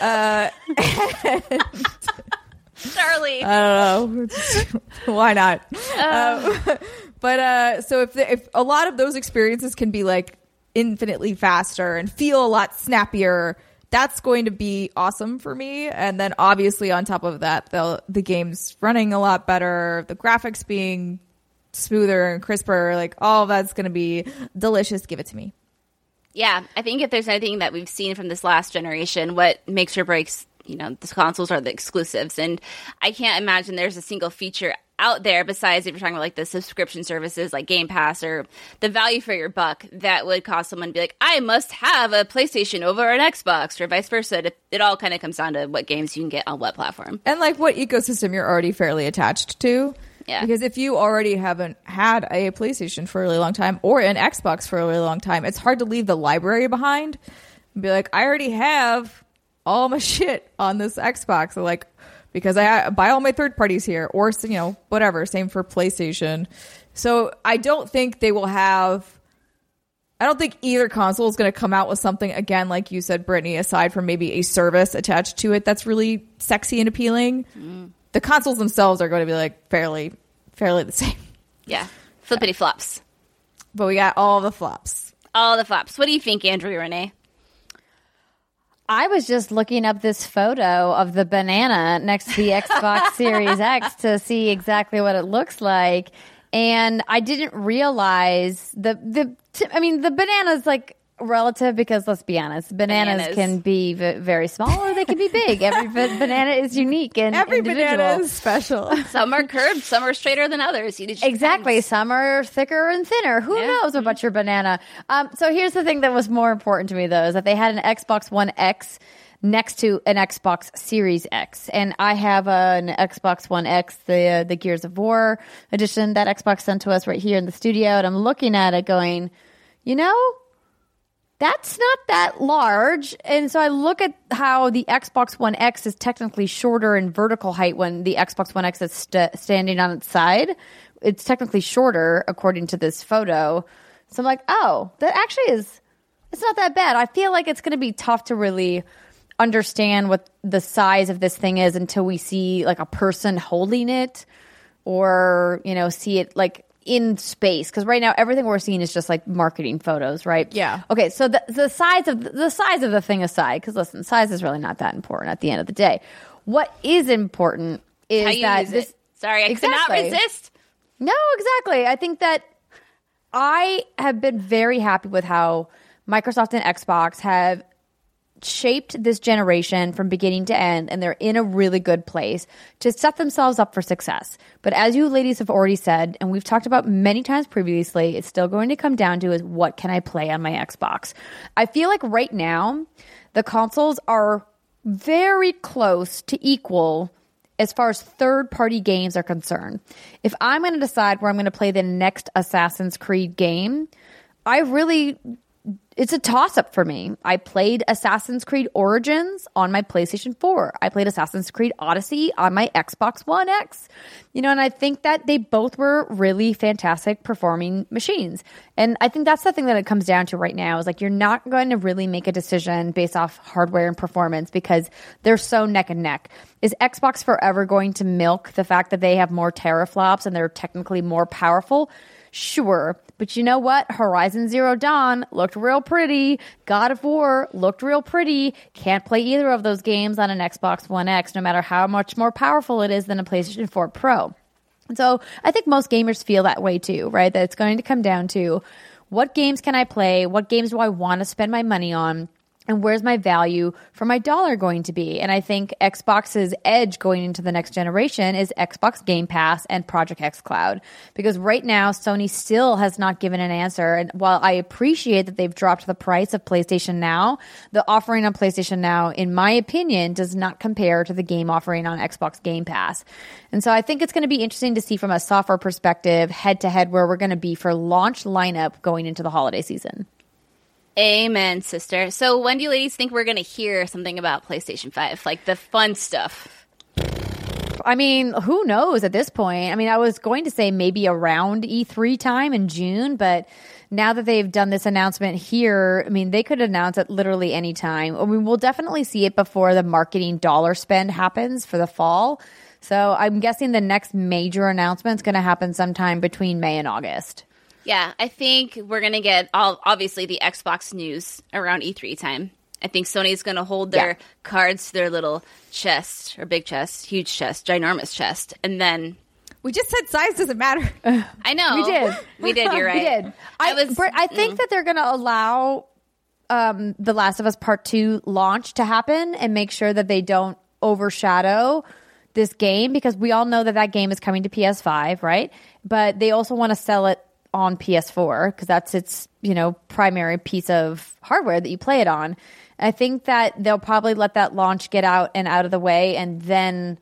Charlie. I don't know. Why not? Um, but uh, so if the, if a lot of those experiences can be like infinitely faster and feel a lot snappier, that's going to be awesome for me. And then obviously on top of that, the the game's running a lot better, the graphics being smoother and crisper, like all that's going to be delicious. Give it to me. Yeah, I think if there's anything that we've seen from this last generation, what makes or breaks, you know, the consoles are the exclusives. And I can't imagine there's a single feature out there besides if you're talking about like the subscription services like Game Pass or the value for your buck that would cause someone to be like, I must have a PlayStation over an Xbox or vice versa. It, it all kind of comes down to what games you can get on what platform. and like what ecosystem you're already fairly attached to. Yeah. Because if you already haven't had a PlayStation for a really long time or an Xbox for a really long time, it's hard to leave the library behind and be like, I already have all my shit on this Xbox. Like, because I buy all my third parties here or, you know, whatever. Same for PlayStation. So I don't think they will have I don't think either console is going to come out with something again, like you said, Brittney. Aside from maybe a service attached to it that's really sexy and appealing, mm-hmm. the consoles themselves are going to be like fairly, fairly the same. Yeah. Flippity flops. But we got all the flops. All the flops. What do you think, Andrea Rene? I was just looking up this photo of the banana next to the Xbox Series X to see exactly what it looks like. and I didn't realize the the. T- I mean, the bananas like relative because let's be honest, bananas, Bananas. can be v- very small or they can be big. Every ba- banana is unique and Every individual. banana is special. Some are curved, some are straighter than others. You just Exactly. Some are thicker and thinner. Who Yeah. knows about your banana? Um, so here's the thing that was more important to me, though, is that they had an Xbox One X next to an Xbox Series X, and I have an Xbox One X, the the Gears of War edition that Xbox sent to us right here in the studio, and I'm looking at it, going, you know, that's not that large. And so I look at how the Xbox One X is technically shorter in vertical height when the Xbox One X is st- standing on its side. It's technically shorter according to this photo. So I'm like, oh, that actually is, it's not that bad. I feel like it's going to be tough to really understand what the size of this thing is until we see like a person holding it or, you know, see it like in space because right now everything we're seeing is just like marketing photos, right? Yeah. Okay, so the the size of the size of the thing aside, because listen, size is really not that important at the end of the day. What is important is that this. it. Sorry, I could not resist. No, exactly. I think that I have been very happy with how Microsoft and Xbox have shaped this generation from beginning to end, and they're in a really good place to set themselves up for success. But as you ladies have already said, and we've talked about many times previously, it's still going to come down to is what can I play on my Xbox? I feel like right now, the consoles are very close to equal as far as third party games are concerned. If I'm going to decide where I'm going to play the next Assassin's Creed game, I really it's a toss up for me. I played Assassin's Creed Origins on my PlayStation 4. I played Assassin's Creed Odyssey on my Xbox One X. You know, and I think that they both were really fantastic performing machines. And I think that's the thing that it comes down to right now is like you're not going to really make a decision based off hardware and performance because they're so neck and neck. Is Xbox forever going to milk the fact that they have more teraflops and they're technically more powerful? Sure. But you know what? Horizon Zero Dawn looked real pretty. God of War looked real pretty. Can't play either of those games on an Xbox One X, no matter how much more powerful it is than a PlayStation 4 Pro. And so I think most gamers feel that way too, right? That it's going to come down to what games can I play? What games do I want to spend my money on? And where's my value for my dollar going to be? And I think Xbox's edge going into the next generation is Xbox Game Pass and Project xCloud. Because right now, Sony still has not given an answer. And while I appreciate that they've dropped the price of PlayStation Now, the offering on PlayStation Now, in my opinion, does not compare to the game offering on Xbox Game Pass. And so I think it's going to be interesting to see from a software perspective, head to head, where we're going to be for launch lineup going into the holiday season. Amen, sister. So when do you ladies think we're going to hear something about PlayStation 5? Like the fun stuff? I mean, who knows at this point? I mean, I was going to say maybe around E3 time in June, but now that they've done this announcement here, I mean, they could announce it literally any time. I mean, we'll definitely see it before the marketing dollar spend happens for the fall. So I'm guessing the next major announcement is going to happen sometime between May and August. Yeah, I think we're going to get all obviously the Xbox news around E3 time. I think Sony's going to hold their Yeah. cards to their little chest or big chest, huge chest, ginormous chest, and then We just said size doesn't matter. I know We did. we did. You're right. We did. I, I, was. I think that they're going to allow um, The Last of Us Part 2 launch to happen and make sure that they don't overshadow this game because we all know that that game is coming to PS5, right? But they also want to sell it on PS4 because that's its, you know, primary piece of hardware that you play it on. I think that they'll probably let that launch get out and out of the way and then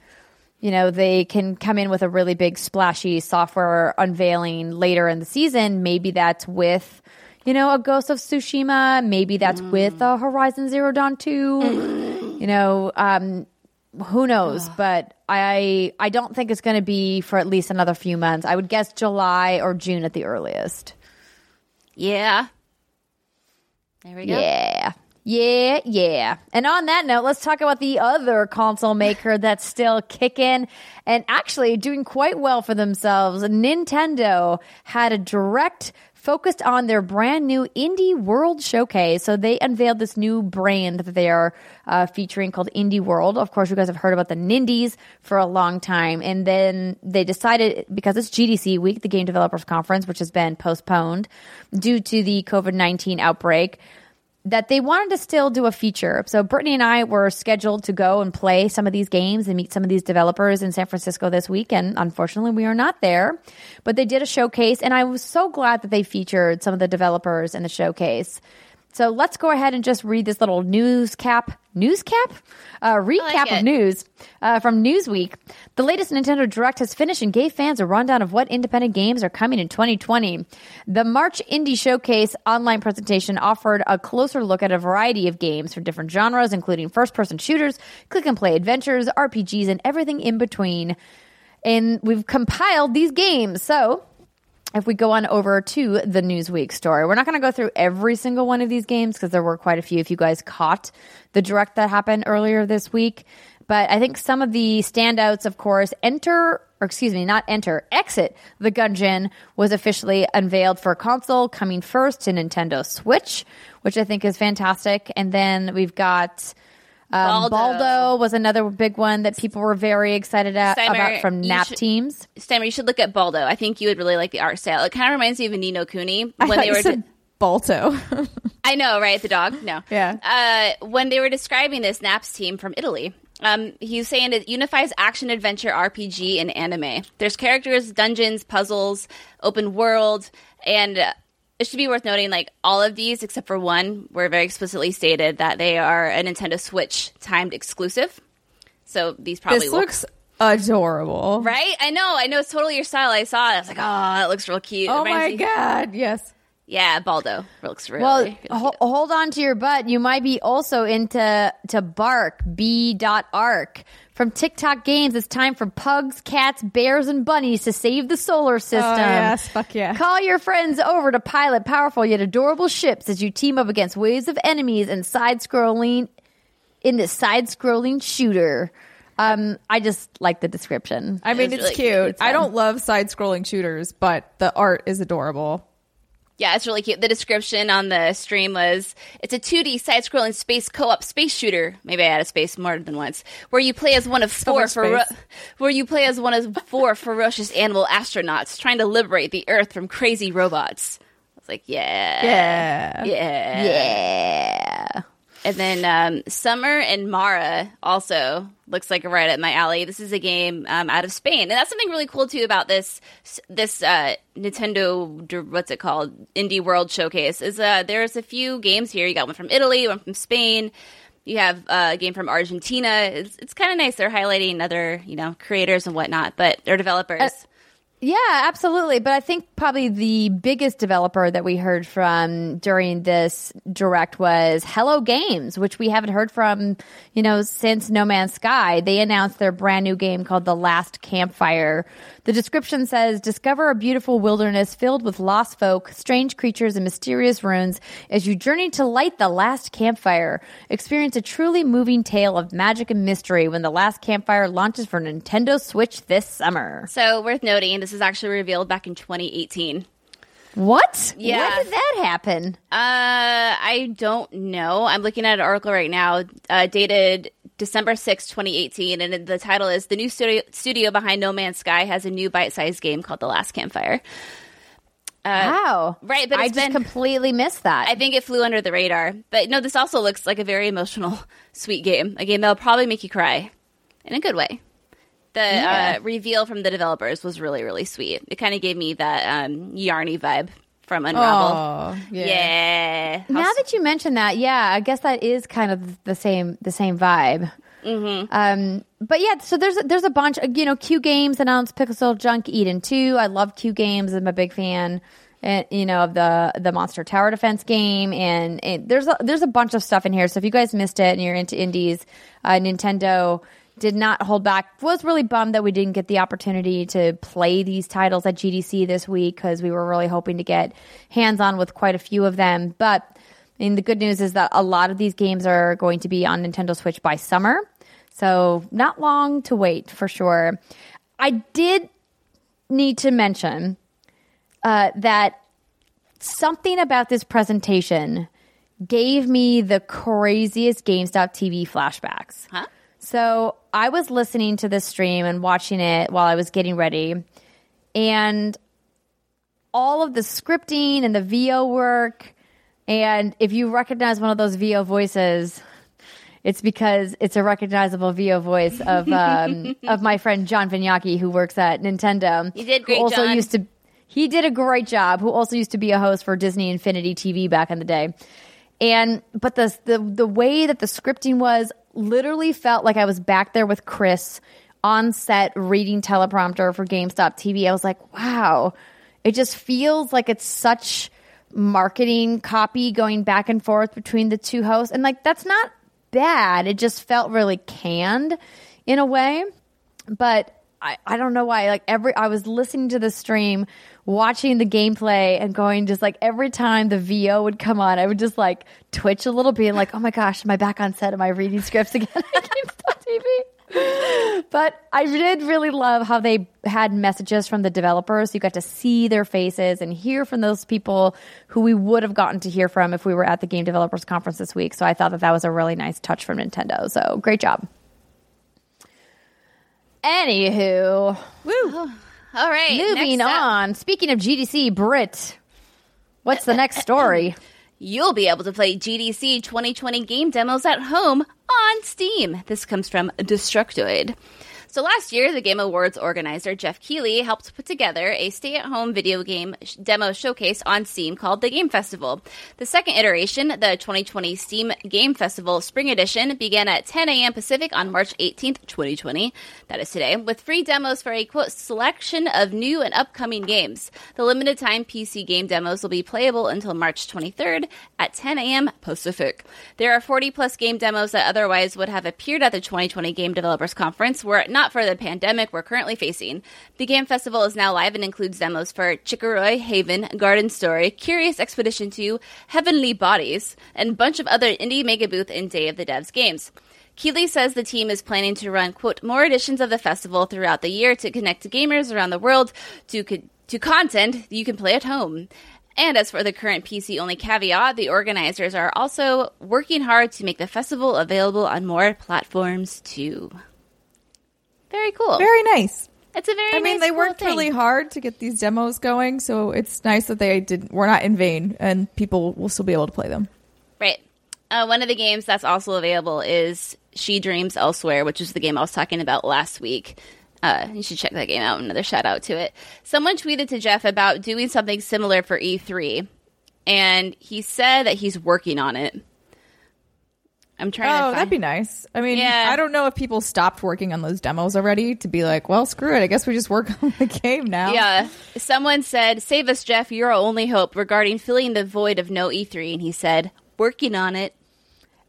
you know, they can come in with a really big splashy software unveiling later in the season. Maybe that's with, you know, a Ghost of Tsushima. Maybe that's with a Horizon Zero Dawn 2. you know, um, who knows? But I I don't think it's going to be for at least another few months. I would guess July or June at the earliest. yeah. There we go. Yeah. Yeah, yeah. And on that note, let's talk about the other console maker that's still kicking and actually doing quite well for themselves. Nintendo had a direct focused on their brand new Indie World Showcase. So they unveiled this new brand that they are uh, featuring called Indie World. Of course, you guys have heard about the Nindies for a long time. And then they decided, because it's GDC week, the Game Developers Conference, which has been postponed due to the COVID 19 outbreak, that they wanted to still do a feature. So Brittney and I were scheduled to go and play some of these games and meet some of these developers in San Francisco this week. And unfortunately, we are not there, but they did a showcase. And I was so glad that they featured some of the developers in the showcase. So let's go ahead and just read this little news cap, news cap, uh, recap it. of news uh, from Newsweek. The latest Nintendo Direct has finished and gave fans a rundown of what independent games are coming in 2020. The March Indie Showcase online presentation offered a closer look at a variety of games from different genres, including first-person shooters, click-and-play adventures, RPGs, and everything in between. And we've compiled these games, so if we go on over to the Newsweek story, we're not going to go through every single one of these games because there were quite a few. If you guys caught the direct that happened earlier this week, but I think some of the standouts, of course, enter or excuse me, not enter, exit the Gungeon was officially unveiled for console, coming first to Nintendo Switch, which I think is fantastic. And then we've got. Um, Baldo. Baldo was another big one that people were very excited at, Steimer, about from you Nap should- Teams. Steimer, you should look at Baldo. I think you would really like the art style. It kind of reminds me of a Ni no Kuni when thought they you were. said Balto. I know, right? The dog. No. Yeah. Uh, when they were describing this Naps team from Italy, um, he was saying it unifies action adventure RPG and anime. There's characters, dungeons, puzzles, open world, and it should be worth noting like all of these except for one were very explicitly stated that they are a Nintendo Switch timed exclusive. So these probably this will looks adorable. right. I know, I know, it's totally your style. I saw it. I was like, oh, that looks real cute. Oh my me- god, yes. Yeah, Baldo looks really. Well, really ho- hold on to your butt. You might be also into to Bark B. Dot Arc from TikTok Games. It's time for pugs, cats, bears, and bunnies to save the solar system. Oh, yes, fuck yeah. Call your friends over to pilot powerful yet adorable ships as you team up against waves of enemies and side scrolling in this side scrolling shooter. Um, I just like the description. I mean, It's it's, really cute. cute. I don't love side scrolling shooters, but the art is adorable. Yeah, it's really cute. The description on the stream was it's a 2D side scrolling space co op space shooter. Maybe I had a space more than once. Where you play as one of four fero- where you play as one of four ferocious animal astronauts trying to liberate the Earth from crazy robots. I was like, yeah. Yeah. Yeah. yeah. And then um, Summer in Mara also looks like right at my alley. This is a game um, out of Spain, and that's something really cool too about this this uh, Nintendo what's it called Indie World Showcase. Is uh, there's a few games here. You got one from Italy, one from Spain. You have uh, a game from Argentina. It's, it's kind of nice. They're highlighting other you know creators and whatnot, but they're developers. Yeah, absolutely. But I think probably the biggest developer that we heard from during this direct was Hello Games, which we haven't heard from, you know, since No Man's Sky. They announced their brand new game called The Last Campfire. The description says discover a beautiful wilderness filled with lost folk, strange creatures, and mysterious ruins as you journey to light the last campfire. Experience a truly moving tale of magic and mystery when the last campfire launches for Nintendo Switch this summer. so worth noting, this is actually revealed back in 2018. What? Yeah. When did that happen? Uh, I don't know. I'm looking at an article right now, uh, dated December sixth, 2018, and the title is The New studio, studio Behind No Man's Sky has a new bite sized game called The Last Campfire. wow. right, but I just been- completely missed that. I think it flew under the radar. But no, this also looks like a very emotional, sweet game. A game that'll probably make you cry in a good way. The Yeah. uh, reveal from the developers was really, really sweet. It kind of gave me that um, Yarny vibe from Unravel. Oh, yeah. yeah. How now that you mention that, yeah, I guess that is kind of the same the same vibe. Mm-hmm. Um, but yeah, so there's there's a bunch. Of, You know, Q Games announced PixelJunk Eden two. I love Q Games. I'm a big fan. And, you know of the the Monster Tower Defense game, and, and there's a, there's a bunch of stuff in here. So if you guys missed it and you're into indies, uh, Nintendo did not hold back. Was really bummed that we didn't get the opportunity to play these titles at GDC this week because we were really hoping to get hands on with quite a few of them. But I mean, the good news is that a lot of these games are going to be on Nintendo Switch by summer. So, not long to wait for sure. I did need to mention uh, that something about this presentation gave me the craziest GameStop TV flashbacks. Huh? So I was listening to this stream and watching it while I was getting ready, and all of the scripting and the VO work. And if you recognize one of those VO voices, it's because it's a recognizable VO voice of um, of my friend John Vignocchi, who works at Nintendo. You did who great, also John. used to he did a great job. Who also used to be a host for Disney Infinity TV back in the day. And but the the the way that the scripting was literally felt like I was back there with Chris on set reading teleprompter for GameStop TV. I was like, wow, it just feels like it's such marketing copy going back and forth between the two hosts. And like that's not bad. It just felt really canned in a way. But I, I don't know why. Like every I was listening to the stream, watching the gameplay and going just like every time the VO would come on, I would just like twitch a little bit and like, oh my gosh, am I back on set? Am I reading scripts again at GameStop TV? But I did really love how they had messages from the developers. You got to see their faces and hear from those people who we would have gotten to hear from if we were at the Game Developers Conference this week. So I thought that that was a really nice touch from Nintendo. So great job. Anywho, oh. All right. moving on. Speaking of GDC, Brit, what's the next story? You'll be able to play GDC 2020 game demos at home on Steam. This comes from Destructoid. So last year, the Game Awards organizer Jeff Keighley helped put together a stay-at-home video game sh- demo showcase on Steam called the Game Festival. The second iteration, the 2020 Steam Game Festival Spring Edition, began at 10 a.m. Pacific on March 18th, 2020. That is today, with free demos for a quote selection of new and upcoming games. The limited time PC game demos will be playable until March 23rd at 10 a.m. Pacific. There are 40 plus game demos that otherwise would have appeared at the 2020 Game Developers Conference were it not for the pandemic we're currently facing. The Game Festival is now live and includes demos for Chicory, Haven, Garden Story, Curious Expedition 2, Heavenly Bodies, and a bunch of other indie mega booth and Day of the Devs games. Keighley says the team is planning to run, quote, more editions of the festival throughout the year to connect gamers around the world to, co- to content you can play at home. And as for the current PC only caveat, the organizers are also working hard to make the festival available on more platforms too. Very cool. Very nice. it's a very I mean, nice, they cool worked thing. really hard to get these demos going, so it's nice that they didn't. We're not in vain, and people will still be able to play them. Right. Uh, one of the games that's also available is She Dreams Elsewhere, which is the game I was talking about last week. Uh, you should check that game out. Another shout out to it. Someone tweeted to Jeff about doing something similar for E3, and he said that he's working on it. I'm trying to Oh, find. that'd be nice. I mean, Yeah. I don't know if people stopped working on those demos already to be like, well, screw it. I guess we just work on the game now. Yeah. Someone said, Save us, Jeff. You're our only hope regarding filling the void of no E3. And he said, Working on it.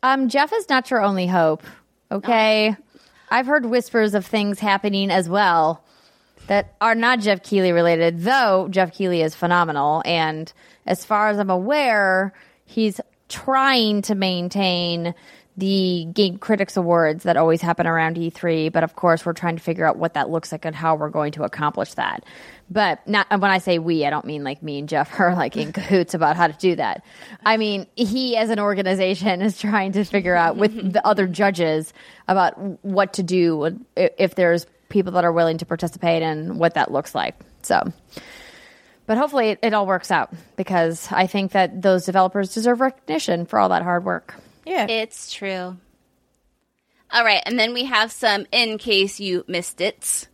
Um, Jeff is not your only hope. Okay, I've heard whispers of things happening as well that are not Jeff Keighley related. Though Jeff Keighley is phenomenal, and as far as I'm aware, he's trying to maintain the Game Critics Awards that always happen around E3. But of course, we're trying to figure out what that looks like and how we're going to accomplish that. But not when I say we, I don't mean like me and Jeff are like in cahoots about how to do that. I mean he, as an organization, is trying to figure out with the other judges about what to do if if there's people that are willing to participate and what that looks like. So. But hopefully it, it all works out because I think that those developers deserve recognition for all that hard work. Yeah. It's true. All right. And then we have some in case you missed it.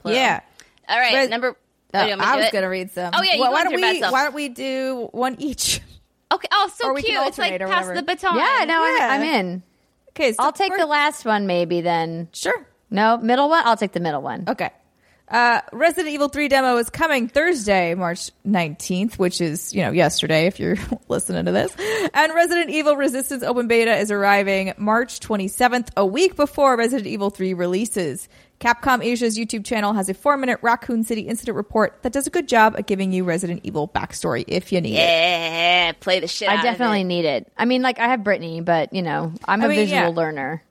Plural. yeah. All right. But- number. Oh, you want me to I was going to read some. Oh, yeah, you Why, don't we? Why don't we do one each? Okay. Oh, so Or cute. It's like pass the baton. Yeah, no, I'm, Yeah. I'm in. Okay, so I'll take the last one maybe then. Sure. No, middle one? I'll take the middle one. Okay. Uh, Resident Evil 3 demo is coming Thursday, March 19th, which is, you know, yesterday if you're listening to this. And Resident Evil Resistance Open Beta is arriving March 27th, a week before Resident Evil 3 releases. Capcom Asia's YouTube channel has a four minute Raccoon City incident report that does a good job at giving you Resident Evil backstory if you need it. Yeah. Play the shit out I of definitely it. need it. I mean, like, I have Brittney, but, you know, I'm a I mean, visual yeah. learner.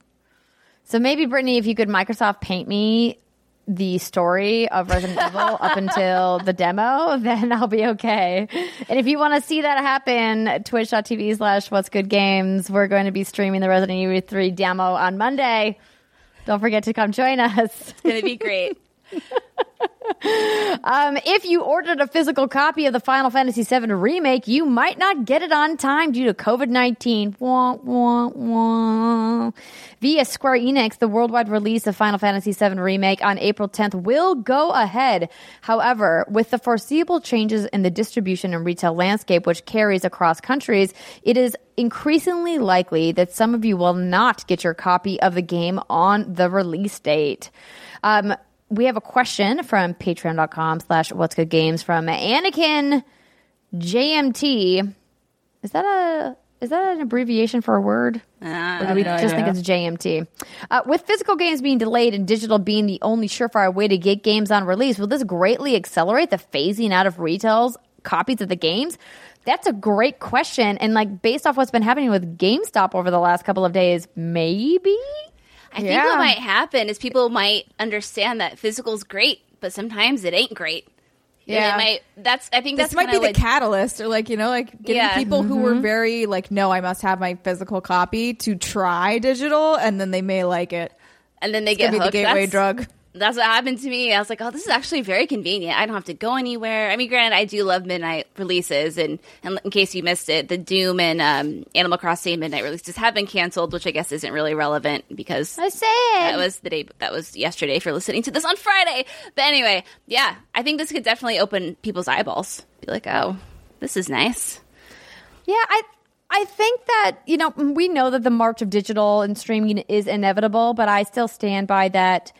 So maybe, Brittney, if you could Microsoft paint me the story of Resident Evil up until the demo, then I'll be okay. And if you want to see that happen, twitch.tv slash what's good games. We're going to be streaming the Resident Evil 3 demo on Monday. Don't forget to come join us. It's going to be great. Um, if you ordered a physical copy of the Final Fantasy VII remake, you might not get it on time due to COVID 19. Wah, wah, wah. Via Square Enix, the worldwide release of Final Fantasy VII Remake on April 10th will go ahead. However, with the foreseeable changes in the distribution and retail landscape, which carries across countries, it is increasingly likely that some of you will not get your copy of the game on the release date. Um, we have a question from patreon.com slash what's good games from Anakin JMT. Is that a is that an abbreviation for a word? Uh, Or do we no just idea. think it's JMT? Uh, with physical games being delayed and digital being the only surefire way to get games on release, will this greatly accelerate the phasing out of retail's copies of the games? That's a great question. And like based off what's been happening with GameStop over the last couple of days, maybe? I think what might happen is people might understand that physical's great, but sometimes it ain't great. Yeah. it might. That's. I think this that's might be kinda the what- catalyst or like you know like getting Yeah. people who were mm-hmm. very like no i must have my physical copy to try digital and then they may like it and then they it's get gonna be the hooked. gateway That's- drug That's what happened to me. I was like, oh, this is actually very convenient. I don't have to go anywhere. I mean, granted, I do love midnight releases, and, and in case you missed it, the Doom and um, Animal Crossing midnight releases have been canceled, which I guess isn't really relevant because I said that was the day that was yesterday for listening to this on Friday. But anyway, yeah, I think this could definitely open people's eyeballs. Be like, oh, this is nice. Yeah, I I think that, you know, we know that the march of digital and streaming is inevitable, but I still stand by that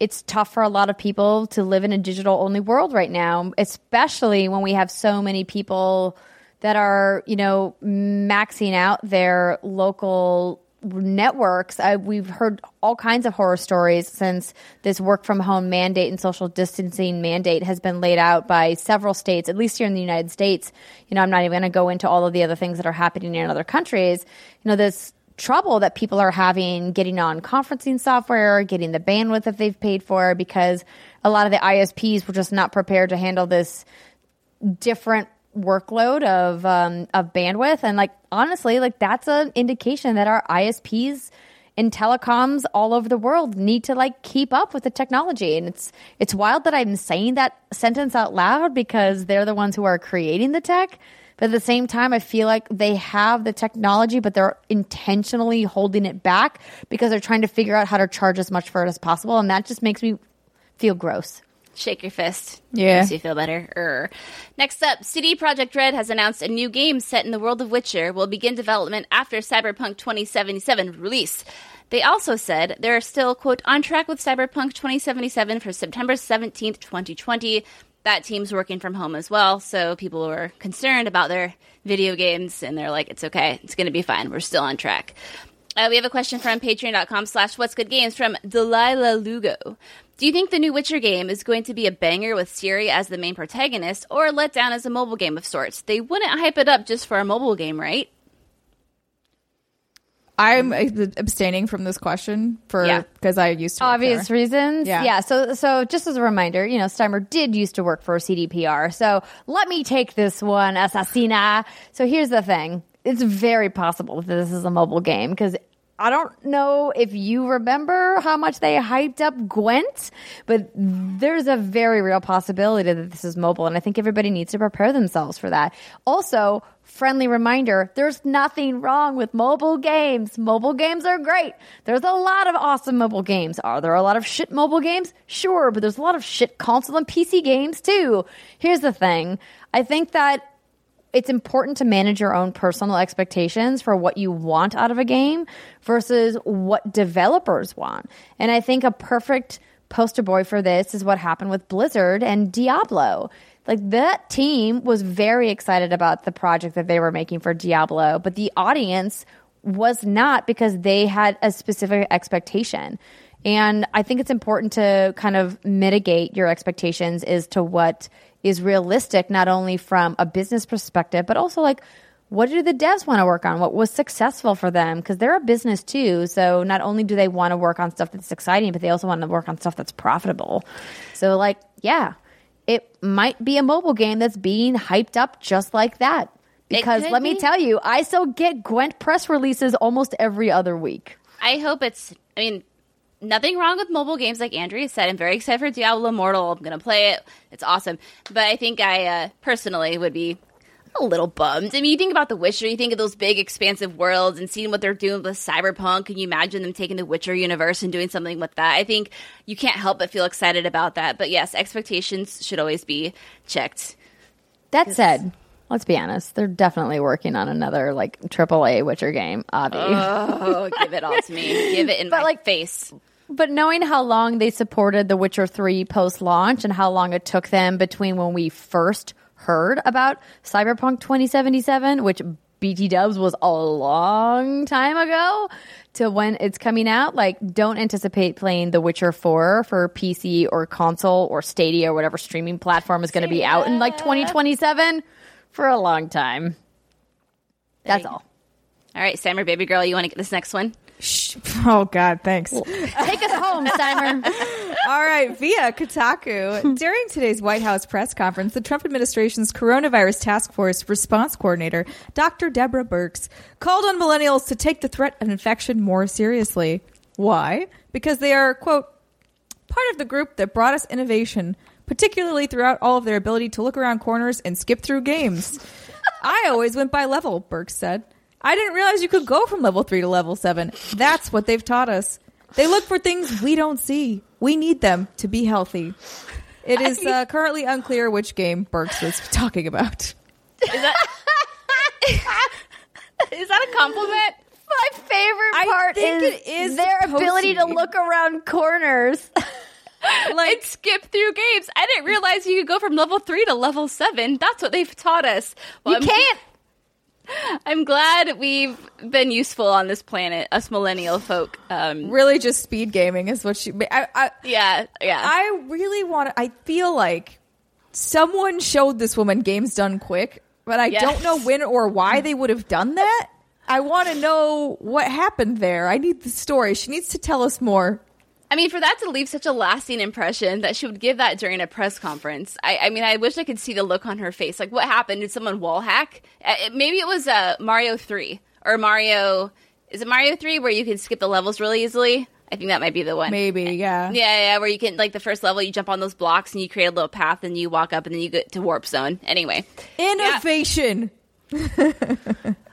it's tough for a lot of people to live in a digital only world right now, especially when we have so many people that are, you know, maxing out their local networks. I, we've heard all kinds of horror stories since this work from home mandate and social distancing mandate has been laid out by several states, at least here in the United States. You know, I'm not even going to go into all of the other things that are happening in other countries. You know, this trouble that people are having getting on conferencing software, getting the bandwidth that they've paid for because a lot of the ISPs were just not prepared to handle this different workload of um, of bandwidth. And like honestly like that's an indication that our ISPs and telecoms all over the world need to like keep up with the technology. And it's it's wild that I'm saying that sentence out loud because they're the ones who are creating the tech but at the same time I feel like they have the technology but they're intentionally holding it back because they're trying to figure out how to charge as much for it as possible and that just makes me feel gross Shake your fist. Yeah. Makes you feel better. Err. Next up, CD Projekt Red has announced a new game set in the world of Witcher will begin development after Cyberpunk 2077 release. They also said they're still, quote, on track with Cyberpunk 2077 for September 17th, 2020. That team's working from home as well, so people were concerned about their video games, and they're like, it's okay, it's going to be fine, we're still on track. Uh, we have a question from patreon.com slash what's good games from Delilah Lugo. Do you think the new Witcher game is going to be a banger with Ciri as the main protagonist or let down as a mobile game of sorts? They wouldn't hype it up just for a mobile game, right? I'm uh, abstaining from this question for Yeah. because i used to obvious there. reasons. Yeah. So, so just as a reminder, you know, Steimer did used to work for CDPR. So let me take this one, Assassina. So here's the thing: it's very possible that this is a mobile game because. I don't know if you remember how much they hyped up Gwent, but there's a very real possibility that this is mobile, and I think everybody needs to prepare themselves for that. Also, friendly reminder there's nothing wrong with mobile games. Mobile games are great. There's a lot of awesome mobile games. Are there a lot of shit mobile games? Sure, but there's a lot of shit console and PC games too. Here's the thing I think that it's important to manage your own personal expectations for what you want out of a game versus what developers want. And I think a perfect poster boy for this is what happened with Blizzard and Diablo. Like that team was very excited about the project that they were making for Diablo, but the audience was not because they had a specific expectation. And I think it's important to kind of mitigate your expectations as to what is realistic, not only from a business perspective, but also like what do the devs want to work on? What was successful for them? Because they're a business too. So not only do they want to work on stuff that's exciting, but they also want to work on stuff that's profitable. So, like, yeah, it might be a mobile game that's being hyped up just like that. Because let me be. tell you, I still get Gwent press releases almost every other week. I hope it's. I mean, nothing wrong with mobile games, like Andrea said. I'm very excited for Diablo Immortal. I'm gonna play it. It's awesome. But I think I uh, personally would be a little bummed. I mean, you think about The Witcher. You think of those big, expansive worlds, and seeing what they're doing with Cyberpunk. Can you imagine them taking the Witcher universe and doing something with that? I think you can't help but feel excited about that. But yes, expectations should always be checked. That said, let's be honest, they're definitely working on another like AAA Witcher game, Avi. Oh, give it all to me. Give it in But, my like- face. But knowing how long they supported The Witcher 3 post launch and how long it took them between when we first heard about Cyberpunk 2077, which BT Dubs was a long time ago, to when it's coming out, like, don't anticipate playing The Witcher 4 for PC or console or Stadia or whatever streaming platform is going to be out in like 2027 for a long time. That's all. All right, Steimer, baby girl, you want to get this next one? Shh. Oh God, thanks. Take us home, Steimer. All right, via Kotaku. During today's White House press conference, the Trump administration's coronavirus task force response coordinator, Dr. Deborah Birx, called on millennials to take the threat of infection more seriously. Why? Because they are, quote, part of the group that brought us innovation, particularly throughout all of their ability to look around corners and skip through games. I always went by level, Birx said. I didn't realize you could go from level 3 to level 7. That's what they've taught us. They look for things we don't see. We need them to be healthy. It is uh, currently unclear which game Birx was talking about. Is that is that a compliment? My favorite I part think is, it is their ability to to look around corners. Like skip through games. I didn't realize you could go from level three to level seven. That's what they've taught us. Well, you I'm- can't. I'm glad we've been useful on this planet, us millennial folk. Um, Really, just speed gaming is what she. I, I, yeah, yeah. I really want. I feel like someone showed this woman games done quick, but I Yes. don't know when or why they would have done that. I want to know what happened there. I need the story. She needs to tell us more. I mean, for that to leave such a lasting impression that she would give that during a press conference. I, I mean, I wish I could see the look on her face. Like, what happened? Did someone wall hack? Uh, it- maybe it was uh, Mario 3 or Mario. Is it Mario 3 where you can skip the levels really easily? I think that might be the one. Maybe, yeah. Yeah, yeah, where you can, like, the first level, you jump on those blocks and you create a little path and you walk up and then you get to Warp Zone. Anyway. Innovation.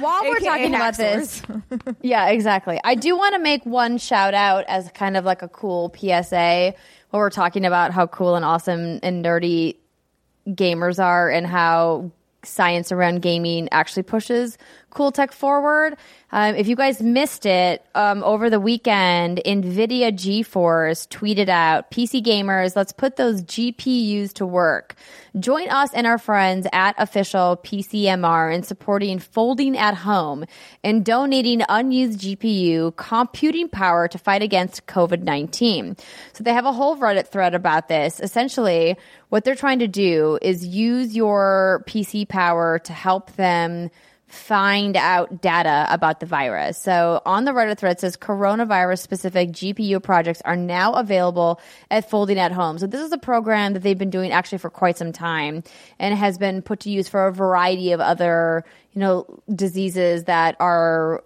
While we're talking about this, yeah, exactly. I do want to make one shout out as kind of like a cool PSA while we're talking about how cool and awesome and nerdy gamers are and how science around gaming actually pushes cool tech forward. Um, if you guys missed it um, over the weekend, NVIDIA GeForce tweeted out, PC gamers, let's put those GPUs to work. Join us and our friends at official PCMR in supporting folding at home and donating unused GPU computing power to fight against COVID 19. So they have a whole Reddit thread about this. Essentially, what they're trying to do is use your PC power to help them find out data about the virus. So on the Reddit thread says coronavirus specific GPU projects are now available at Folding at Home. So this is a program that they've been doing actually for quite some time and has been put to use for a variety of other, you know, diseases that are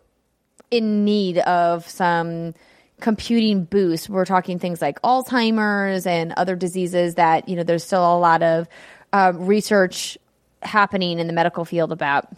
in need of some computing boost. We're talking things like Alzheimer's and other diseases that, you know, there's still a lot of uh, research happening in the medical field about.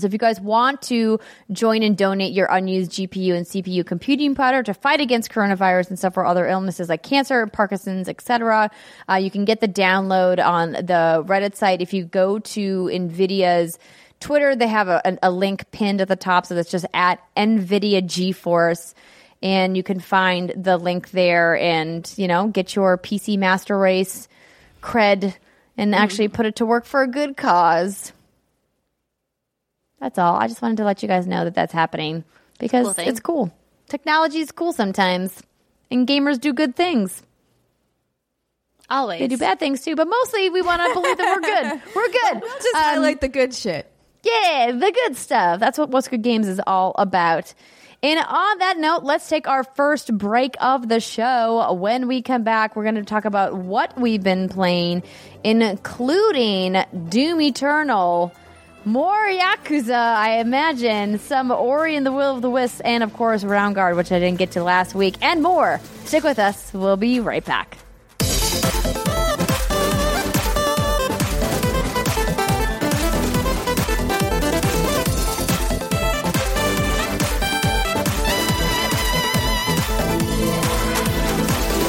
So if you guys want to join and donate your unused GPU and CPU computing power to fight against coronavirus and suffer other illnesses like cancer, Parkinson's, etc., uh, you can get the download on the Reddit site. If you go to NVIDIA's Twitter, they have a, a, a link pinned at the top, so that's just at NVIDIA GeForce and you can find the link there and you know get your PC Master Race cred and actually put it to work for a good cause. That's all. I just wanted to let you guys know that that's happening because Cool it's cool. Technology is cool sometimes, and gamers do good things. Always. They do bad things too, but mostly we want to believe that we're good. We're good. Just Um, highlight the good shit. Yeah, the good stuff. That's what What's Good Games is all about. And on that note, let's take our first break of the show. When we come back, we're going to talk about what we've been playing, including Doom Eternal, more Yakuza, I imagine, some Ori and the Will of the Wisps, and of course, Roundguard, which I didn't get to last week, and more. Stick with us. We'll be right back.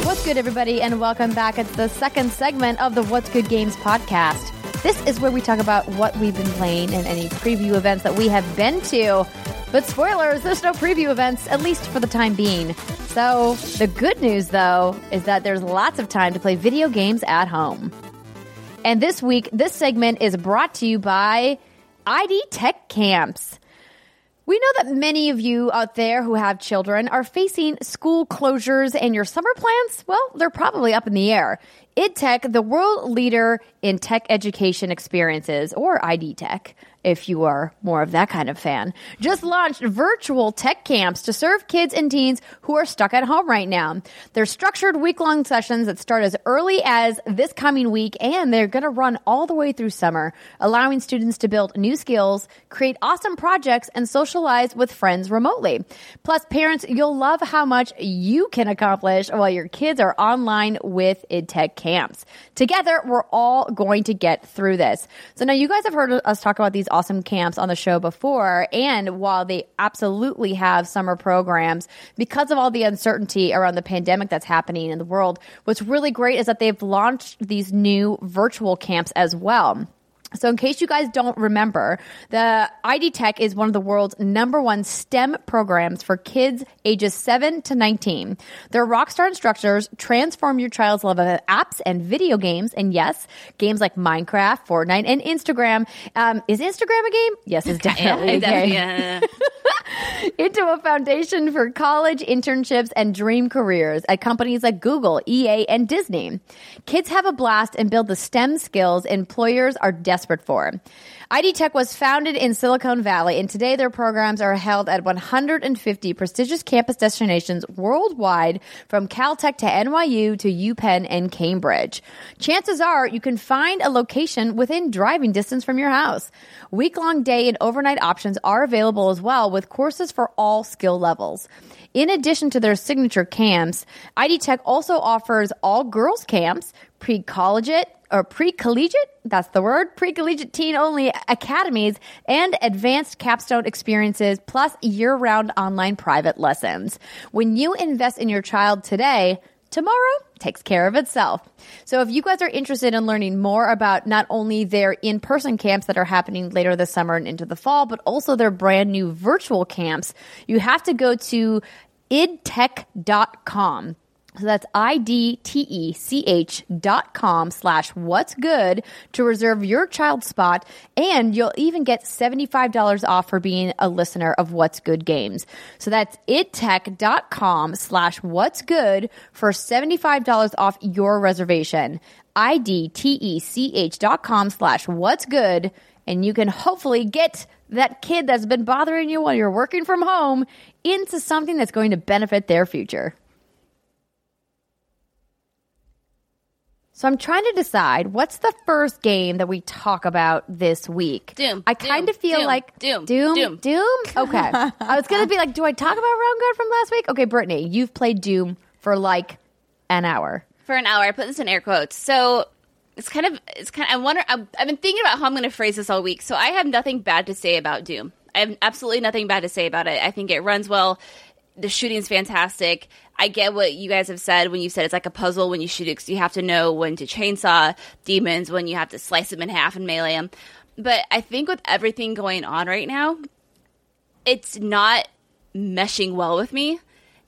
What's good, everybody, and welcome back. It's the second segment of the What's Good Games podcast. This is where we talk about what we've been playing and any preview events that we have been to. But spoilers, there's no preview events, at least for the time being. So, the good news, though, is that there's lots of time to play video games at home. And this week, this segment is brought to you by ID Tech Camps. We know that many of you out there who have children are facing school closures and your summer plans, well, they're probably up in the air. IdTech, the world leader in tech education experiences, or ID Tech, if you are more of that kind of fan, just launched virtual tech camps to serve kids and teens who are stuck at home right now. They're structured week long sessions that start as early as this coming week, and they're going to run all the way through summer, allowing students to build new skills, create awesome projects, and socialize with friends remotely. Plus, parents, you'll love how much you can accomplish while your kids are online with IdTech camps. Together, we're all going to get through this. So now you guys have heard us talk about these awesome camps on the show before. And while they absolutely have summer programs, because of all the uncertainty around the pandemic that's happening in the world, what's really great is that they've launched these new virtual camps as well. So, in case you guys don't remember, the ID Tech is one of the world's number one STEM programs for kids ages 7 to 19. Their rockstar instructors transform your child's love of apps and video games. And yes, games like Minecraft, Fortnite, and Instagram. Um, is Instagram a game? Yes, it's definitely a game. Into a foundation for college internships and dream careers at companies like Google, EA, and Disney. Kids have a blast and build the STEM skills employers are desperate for. ID Tech was founded in Silicon Valley, and today their programs are held at 150 prestigious campus destinations worldwide, from Caltech to NYU to UPenn and Cambridge. Chances are you can find a location within driving distance from your house. Week long day and overnight options are available as well, with courses for all skill levels. In addition to their signature camps, ID Tech also offers all girls camps, pre collegiate or pre-collegiate, that's the word, pre-collegiate teen only academies and advanced capstone experiences plus year-round online private lessons. When you invest in your child today, tomorrow takes care of itself. So if you guys are interested in learning more about not only their in-person camps that are happening later this summer and into the fall, but also their brand new virtual camps, you have to go to idtech.com. So that's I-D-T-E-C-H dot com slash what's good to reserve your child spot. And you'll even get $75 off for being a listener of What's Good Games. So that's idtech.com slash what's good for $75 off your reservation. I-D-T-E-C-H dot com slash what's good. And you can hopefully get that kid that's been bothering you while you're working from home into something that's going to benefit their future. So I'm trying to decide what's the first game that we talk about this week. Doom. I kind of feel Doom. like Doom. Doom. Doom. Doom. Okay. I was gonna be like, do I talk about Roundguard from last week? Okay, Brittney, you've played Doom for like an hour. For an hour. I put this in air quotes. So it's kind of, it's kind of, I wonder, I've, I've been thinking about how I'm going to phrase this all week. So I have nothing bad to say about Doom. I have absolutely nothing bad to say about it. I think it runs well. The shooting's fantastic. I get what you guys have said when you said it's like a puzzle when you shoot it because you have to know when to chainsaw demons, when you have to slice them in half and melee them. But I think with everything going on right now, it's not meshing well with me.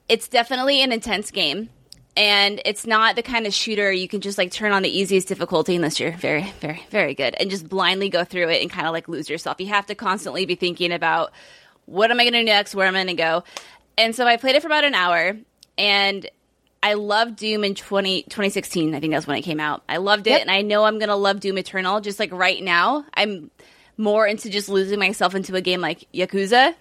It's definitely an intense game. And it's not the kind of shooter you can just like turn on the easiest difficulty unless you're very, very, very good and just blindly go through it and kind of like lose yourself. You have to constantly be thinking about what am I going to do next? Where am I going to go? And so I played it for about an hour and I loved Doom in 20, 2016. I think that's when it came out. I loved it Yep. and I know I'm going to love Doom Eternal just like right now. I'm more into just losing myself into a game like Yakuza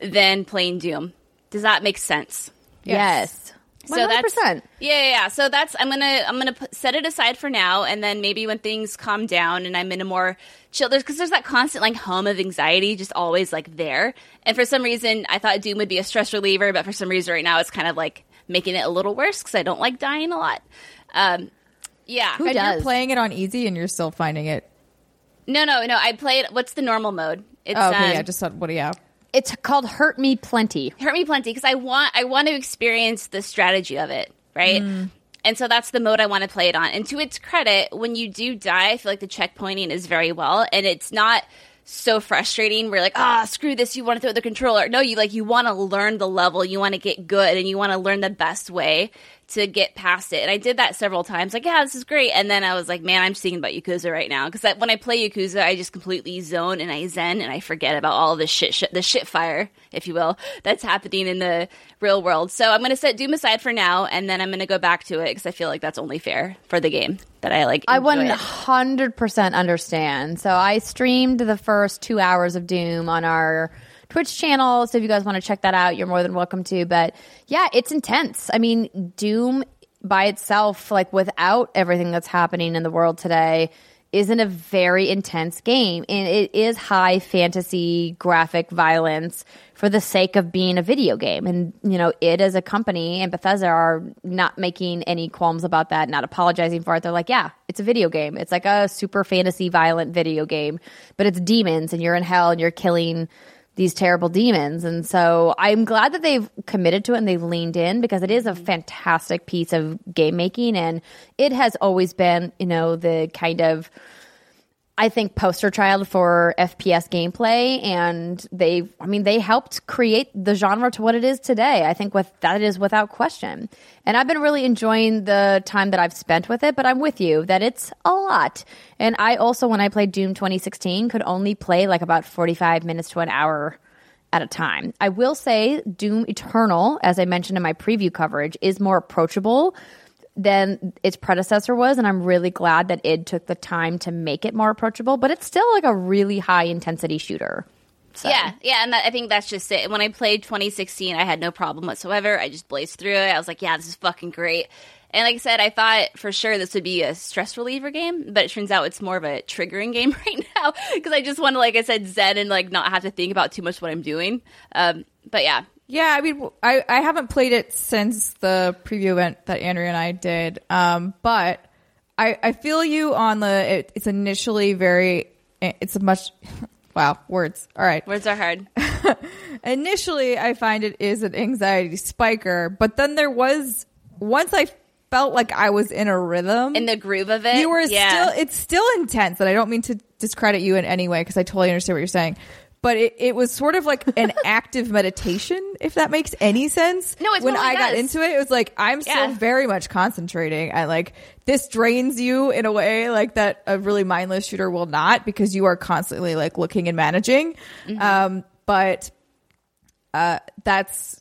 than playing Doom. Does that make sense? Yes. So 100%. that's yeah, yeah, yeah. So that's I'm gonna I'm gonna put, set it aside for now, and then maybe when things calm down and I'm in a more chill, there's because there's that constant like hum of anxiety just always like there. And for some reason, I thought Doom would be a stress reliever, but for some reason right now it's kind of like making it a little worse because I don't like dying a lot. Um, yeah. Who and does? you're playing it on easy and you're still finding it. No, no, no. I played. What's the normal mode? It's Oh, okay, um, yeah, just what do you have? It's called Hurt Me Plenty. hurt me plenty because I want I want to experience the strategy of it, right? And so that's the mode I want to play it on. And to its credit, when you do die, I feel like the checkpointing is very well, and it's not so frustrating. We're like, ah, screw this. You want to throw the controller? No, you like you want to learn the level. You want to get good, and you want to learn the best way to get past it. And I did that several times. Like, yeah, this is great. And then I was like, man, I'm just thinking about Yakuza right now because when I play Yakuza, I just completely zone and I zen and I forget about all the shit, shit, the shit fire, if you will, that's happening in the real world. So I'm going to set Doom aside for now, and then I'm going to go back to it because I feel like that's only fair for the game that I like. I enjoy it. 100% understand. So I streamed the first two hours of Doom on our Twitch channel. So if you guys want to check that out, you're more than welcome to. But yeah, id's intense. I mean, Doom by itself, like without everything that's happening in the world today, isn't a very intense game. And it is high fantasy graphic violence for the sake of being a video game. And, you know, it as a company and Bethesda are not making any qualms about that, not apologizing for it. They're like, yeah, it's a video game. It's like a super fantasy violent video game, but it's demons and you're in hell and you're killing these terrible demons. And so I'm glad that they've committed to it and they've leaned in because it is a fantastic piece of game making. And it has always been, you know, the kind of, I think, poster child for FPS gameplay. And they, I mean, they helped create the genre to what it is today. I think with that is without question. And I've been really enjoying the time that I've spent with it, but I'm with you that it's a lot. And I also, when I played Doom 2016, could only play like about 45 minutes to an hour at a time. I will say Doom Eternal, as I mentioned in my preview coverage, is more approachable than its predecessor was, and I'm really glad that id took the time to make it more approachable. But it's still like a really high intensity shooter. So. Yeah, yeah, and that, I think that's just it. When I played 2016, I had no problem whatsoever. I just blazed through it. I was like, yeah, this is fucking great. And like I said, I thought for sure this would be a stress reliever game, but it turns out it's more of a triggering game right now because I just want to, like I said, zen and like not have to think about too much what I'm doing. Um, but yeah, Yeah, I mean, I, I haven't played it since the preview event that Andrea and I did, um, but I, I feel you on the. It, it's initially very. It's a much. Wow, words. All right. words are hard. Initially, I find it is an anxiety spiker, but then there was once I felt like I was in a rhythm In the groove of it, you were yeah. still it's still intense and i don't mean to discredit you in any way because i totally understand what you're saying but it, it was sort of like an active meditation if that makes any sense. No, it when totally i got into it it was like i'm still very much concentrating. And like this drains you in a way like that a really mindless shooter will not because you are constantly like looking and managing. Mm-hmm. um but uh that's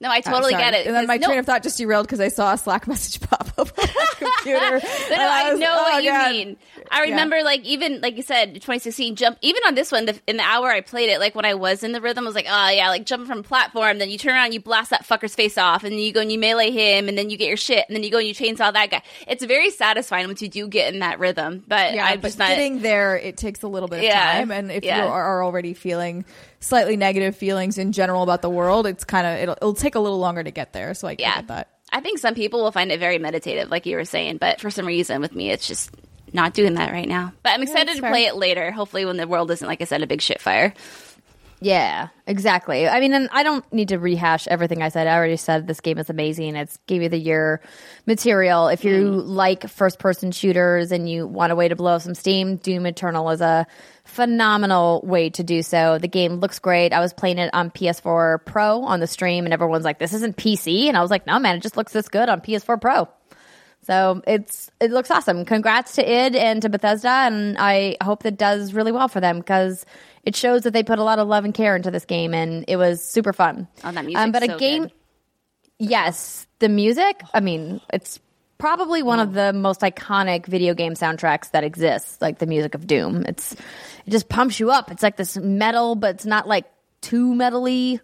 no, I totally get it. And then my No, train of thought just derailed because I saw a Slack message pop up on my computer. no, no, I was- know oh, what you God. mean. I remember, like, even like you said, 2016 jump. Even on this one, the, in the hour I played it, like when I was in the rhythm, I was like, oh yeah, like jumping from platform. Then you turn around, you blast that fucker's face off, and then you go and you melee him, and then you get your shit, and then you go and you chainsaw that guy. It's very satisfying once you do get in that rhythm. But Yeah, I'm but just not. getting there, it takes a little bit of Yeah. time. And if Yeah. you are already feeling slightly negative feelings in general about the world, it's kind of it'll, it'll take a little longer to get there. So I yeah, get that. I think some people will find it very meditative, like you were saying, but for some reason with me, it's just not doing that right now. But I'm excited that's to fair. play it later. Hopefully, when the world isn't, like I said, a big shit fire. Yeah, exactly. I mean, and I don't need to rehash everything I said. I already said this game is amazing. It's game of the year material. If you mm-hmm. like first person shooters and you want a way to blow up some steam, Doom Eternal is a phenomenal way to do so. The game looks great. I was playing it on PS4 Pro on the stream, and everyone's like, "This isn't PC," and I was like, "No, man, it just looks this good on PS4 Pro." So it's it looks awesome. Congrats to id and to Bethesda, and I hope that does really well for them because it shows that they put a lot of love and care into this game, and it was super fun. Oh, that um, music's but a so game, good. yes, the music. I mean, it's probably one of the most iconic video game soundtracks that exists, like the music of Doom. It's it just pumps you up. It's like this metal, but it's not like too metally.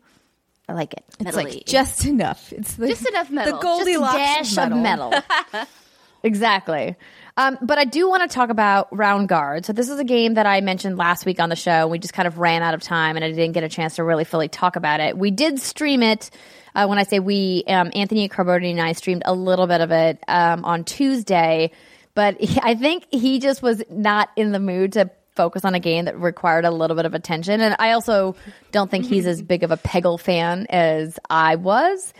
I like it. It's Metally. like just enough. It's the, Just enough metal. The Just Goldilocks dash of of metal. metal. exactly. Um, but I do want to talk about Roundguard. So this is a game that I mentioned last week on the show. We just kind of ran out of time, and I didn't get a chance to really fully talk about it. We did stream it. Uh, when I say we, um, Anthony Carboni and I streamed a little bit of it um, on Tuesday, but he, I think he just was not in the mood to focus on a game that required a little bit of attention. And I also don't think he's as big of a Peggle fan as I was.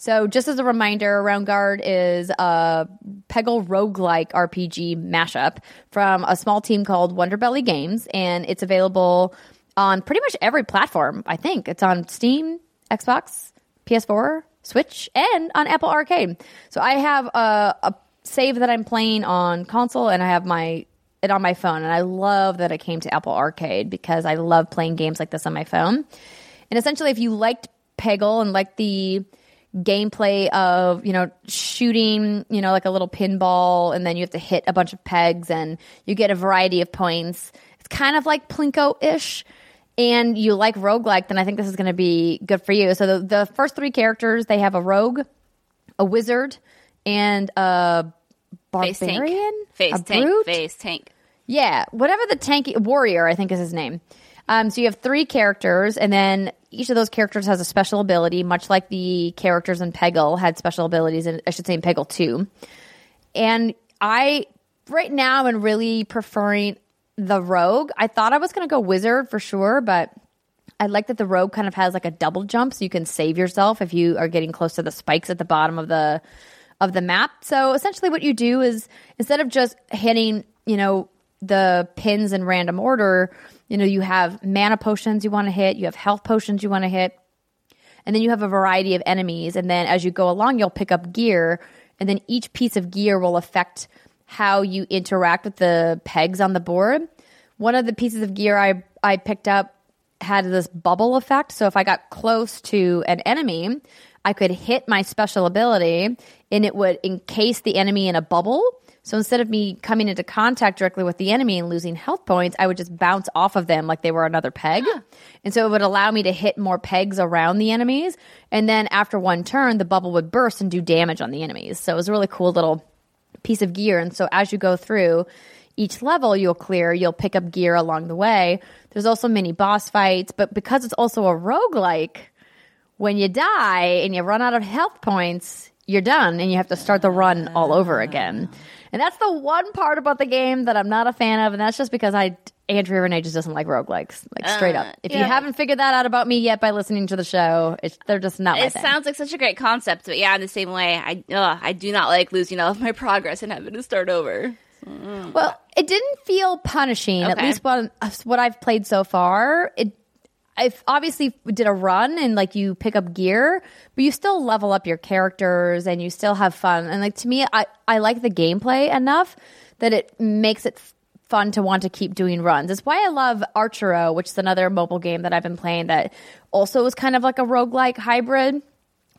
So, just as a reminder, Roundguard is a Peggle roguelike RPG mashup from a small team called Wonderbelly Games, and it's available on pretty much every platform. I think it's on Steam, Xbox, PS4, Switch, and on Apple Arcade. So, I have a, a save that I'm playing on console, and I have my it on my phone, and I love that it came to Apple Arcade because I love playing games like this on my phone. And essentially, if you liked Peggle and liked the gameplay of you know shooting you know like a little pinball and then you have to hit a bunch of pegs and you get a variety of points it's kind of like plinko-ish and you like roguelike then i think this is going to be good for you so the, the first three characters they have a rogue a wizard and a Face tank. barbarian Face a tank. brute? Face tank. Yeah, whatever the tanky warrior, I think is his name. Um, so you have three characters, and then each of those characters has a special ability, much like the characters in Peggle had special abilities, and I should say in Peggle too. And I right now am really preferring the rogue. I thought I was going to go wizard for sure, but I like that the rogue kind of has like a double jump, so you can save yourself if you are getting close to the spikes at the bottom of the of the map. So essentially, what you do is instead of just hitting, you know, the pins in random order, you know, you have mana potions you want to hit, you have health potions you want to hit, and then you have a variety of enemies. And then as you go along, you'll pick up gear, and then each piece of gear will affect how you interact with the pegs on the board. One of the pieces of gear I I picked up had this bubble effect. So if I got close to an enemy, I could hit my special ability and it would encase the enemy in a bubble. So instead of me coming into contact directly with the enemy and losing health points, I would just bounce off of them like they were another peg. And so it would allow me to hit more pegs around the enemies. And then after one turn, the bubble would burst and do damage on the enemies. So it was a really cool little piece of gear. And so as you go through each level you'll clear, you'll pick up gear along the way. There's also mini boss fights, but because it's also a roguelike, when you die and you run out of health points, you're done and you have to start the run all over again. And that's the one part about the game that I'm not a fan of, and that's just because I Andrea Rene just doesn't like roguelikes. Like straight up. Uh, if you haven't figured that out about me yet by listening to the show, it's, they're just not my It sounds like such a great concept, but yeah, in the same way, I ugh, I do not like losing all of my progress and having to start over. Well, it didn't feel punishing. At least what what I've played so far. It I obviously did a run and like you pick up gear, but you still level up your characters and you still have fun. And like to me, I I like the gameplay enough that it makes it fun to want to keep doing runs. It's why I love Archero, which is another mobile game that I've been playing that also is kind of like a roguelike hybrid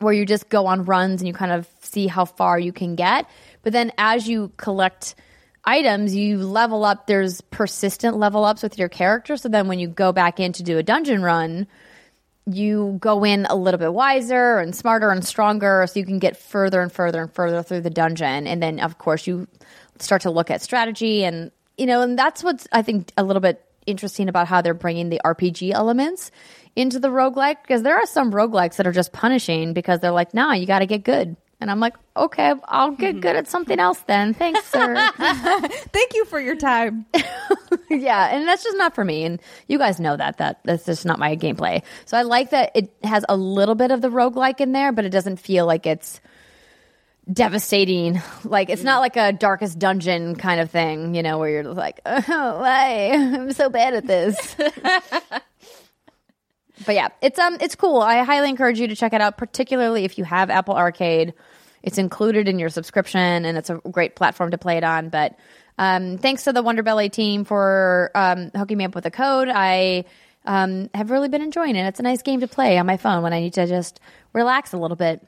where you just go on runs and you kind of see how far you can get. But then as you collect items, you level up. There's persistent level ups with your character. So then when you go back in to do a dungeon run, you go in a little bit wiser and smarter and stronger so you can get further and further and further through the dungeon. And then, of course, you start to look at strategy and, you know, and that's what's, I think, a little bit interesting about how they're bringing the RPG elements into the roguelike because there are some roguelikes that are just punishing because they're like, nah, you got to get good. And I'm like, okay, I'll get good at something else then. Thanks, sir. Thank you for your time. yeah, and that's just not for me. And you guys know that that that's just not my gameplay. So I like that it has a little bit of the roguelike in there, but it doesn't feel like it's devastating. Like it's not like a darkest dungeon kind of thing, you know, where you're like, oh, why? I'm so bad at this. but yeah, it's um it's cool. I highly encourage you to check it out, particularly if you have Apple Arcade. It's included in your subscription, and it's a great platform to play it on. But um, thanks to the Wonderbelly team for um, hooking me up with a code. I um, have really been enjoying it. It's a nice game to play on my phone when I need to just relax a little bit.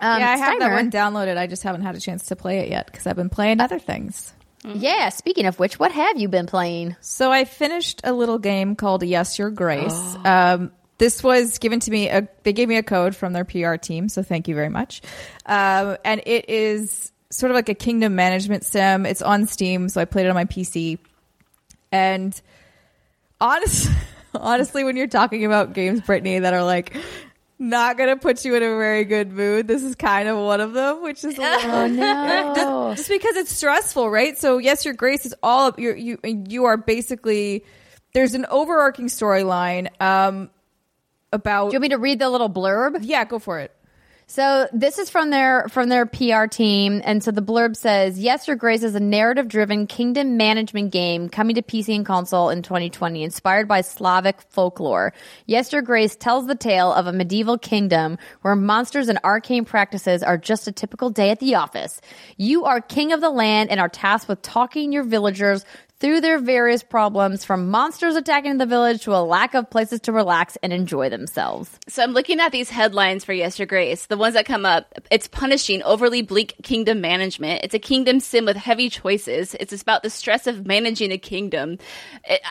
Um, yeah, I have that Steimer. one downloaded. I just haven't had a chance to play it yet because I've been playing other things. Yeah. Speaking of which, what have you been playing? So I finished a little game called Yes Your Grace. Um, this was given to me. A, they gave me a code from their PR team, so thank you very much. Um, and it is sort of like a kingdom management sim. It's on Steam, so I played it on my PC. And honest, honestly, when you're talking about games, Brittney, that are like not gonna put you in a very good mood, this is kind of one of them, which is Oh no. just because it's stressful, right? So yes, your grace is all you you you are basically there's an overarching storyline um about Do you want me to read the little blurb? yeah, go for it. So this is from their from their PR team, and so the blurb says, "Yes, Your Grace is a narrative-driven kingdom management game coming to PC and console in 2020, inspired by Slavic folklore. Yes, Your Grace tells the tale of a medieval kingdom where monsters and arcane practices are just a typical day at the office. You are king of the land and are tasked with talking your villagers." Through their various problems, from monsters attacking the village to a lack of places to relax and enjoy themselves. So I'm looking at these headlines for Yes Your Grace. The ones that come up, it's punishing overly bleak kingdom management. It's a kingdom sim with heavy choices. It's about the stress of managing a kingdom.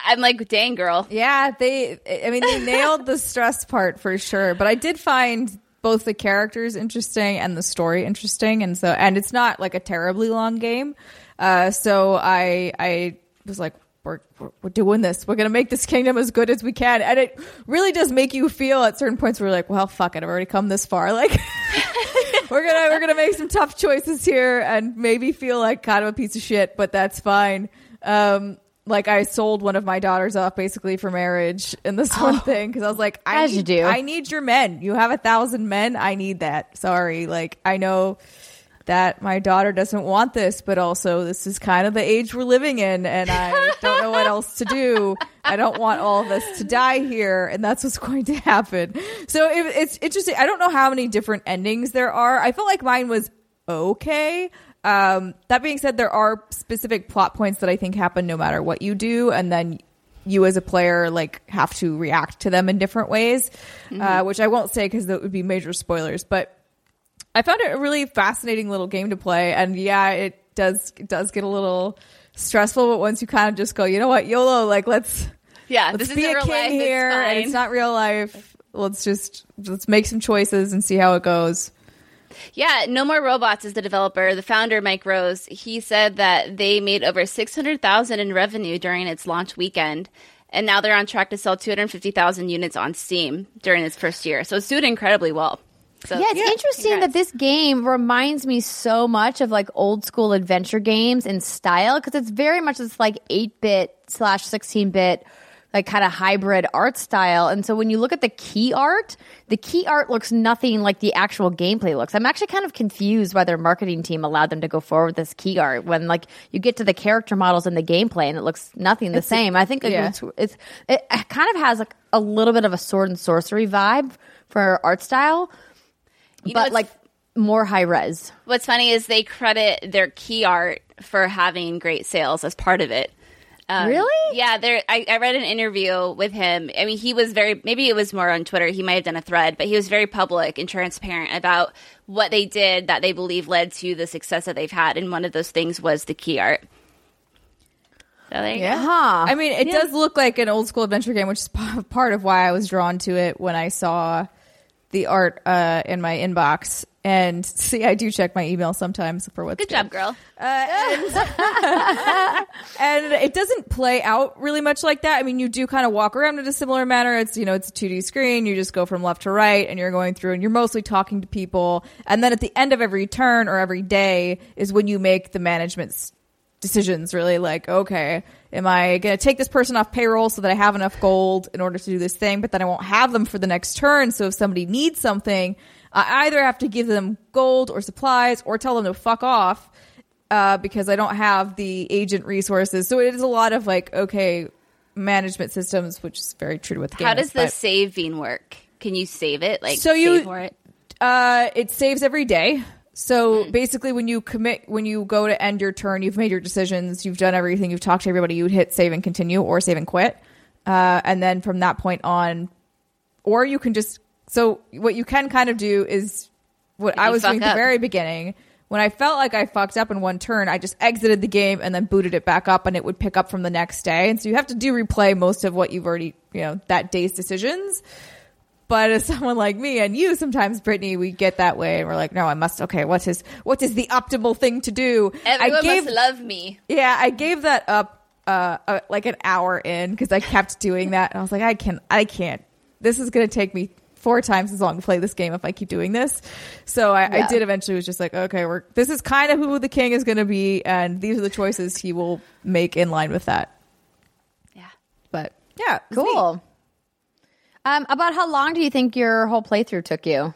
I'm like, dang girl. Yeah, they I mean they nailed the stress part for sure, but I did find both the characters interesting and the story interesting and so and it's not like a terribly long game. Uh so I I was like we're, we're, we're doing this. We're gonna make this kingdom as good as we can, and it really does make you feel at certain points where you're like, "Well, fuck it, I've already come this far. Like, we're gonna we're gonna make some tough choices here, and maybe feel like kind of a piece of shit, but that's fine." Um, like I sold one of my daughters off basically for marriage in this one thing because I was like, I As you need, do. I need your men. You have a thousand men. I need that. Sorry, like I know that my daughter doesn't want this, but also this is kind of the age we're living in, and I don't know what else to do. I don't want all of us to die here, and that's what's going to happen. So it, it's interesting. I don't know how many different endings there are. I felt like mine was okay. Um, that being said, there are specific plot points that I think happen no matter what you do, and then you as a player like have to react to them in different ways, uh, which I won't say because that would be major spoilers. But I found it a really fascinating little game to play, and yeah, it does it does get a little stressful. But once you kind of just go, you know what, YOLO, like let's Yeah, let's this be a real king life. here, it's and it's not real life. Let's just let's make some choices and see how it goes. Yeah, No More Robots is the developer. The founder, Mike Rose, he said that they made over 600000 in revenue during its launch weekend. And now they're on track to sell 250,000 units on Steam during its first year. So it's doing incredibly well. So, Yeah, it's interesting congrats. that this game reminds me so much of like old school adventure games in style because it's very much this like 8 bit slash 16 bit like kind of hybrid art style. And so when you look at the key art, the key art looks nothing like the actual gameplay looks. I'm actually kind of confused why their marketing team allowed them to go forward with this key art when like you get to the character models in the gameplay and it looks nothing the same. I think yeah. looks it's it kind of has like a little bit of a sword and sorcery vibe for art style You know but like more high res. What's funny is they credit their key art for having great sales as part of it. Um, Really? Yeah, there. I, I read an interview with him. I mean, he was very. Maybe it was more on Twitter. He might have done a thread, but he was very public and transparent about what they did that they believe led to the success that they've had. And one of those things was the key art. So there you go. Huh. I mean, it does look like an old school adventure game, which is p- part of why I was drawn to it when I saw the art uh, in my inbox. And see, I do check my email sometimes for what's Good job, girl. and it doesn't play out really much like that. I mean, you do kind of walk around in a similar manner. It's, you know, it's a 2D screen. You just go from left to right and you're going through and you're mostly talking to people. And then at the end of every turn or every day is when you make the management decisions really like, okay, am I going to take this person off payroll so that I have enough gold in order to do this thing, but then I won't have them for the next turn. So if somebody needs something, I either have to give them gold or supplies or tell them to fuck off uh, because I don't have the agent resources. So it is a lot of like, okay, management systems, which is very true to what how game does the but, saving work? Can you save it? Like So you- save for it? Uh, it saves every day. So Hmm. basically, when you commit, when you go to end your turn, you've made your decisions, you've done everything, you've talked to everybody, you would hit save and continue or save and quit. Uh, and then from that point on, or you can just, so what you can kind of do is what If I was doing at the very beginning. When I felt like I fucked up in one turn, I just exited the game and then booted it back up and it would pick up from the next day. And so you have to do replay most of what you've already, you know, that day's decisions. But as someone like me and you, sometimes Brittney, we get that way and we're like, no, I must, okay, what is, what is the optimal thing to do? Everyone I gave, must love me. yeah, I gave that up, uh, uh like an hour in because I kept doing that. And I was like, I can, I can't, this is going to take me four times as long to play this game if I keep doing this. So I, I did eventually was just like, okay, we're, this is kind of who the king is going to be. And these are the choices he will make in line with that. Yeah. But yeah. Cool. Um, about how long do you think your whole playthrough took you?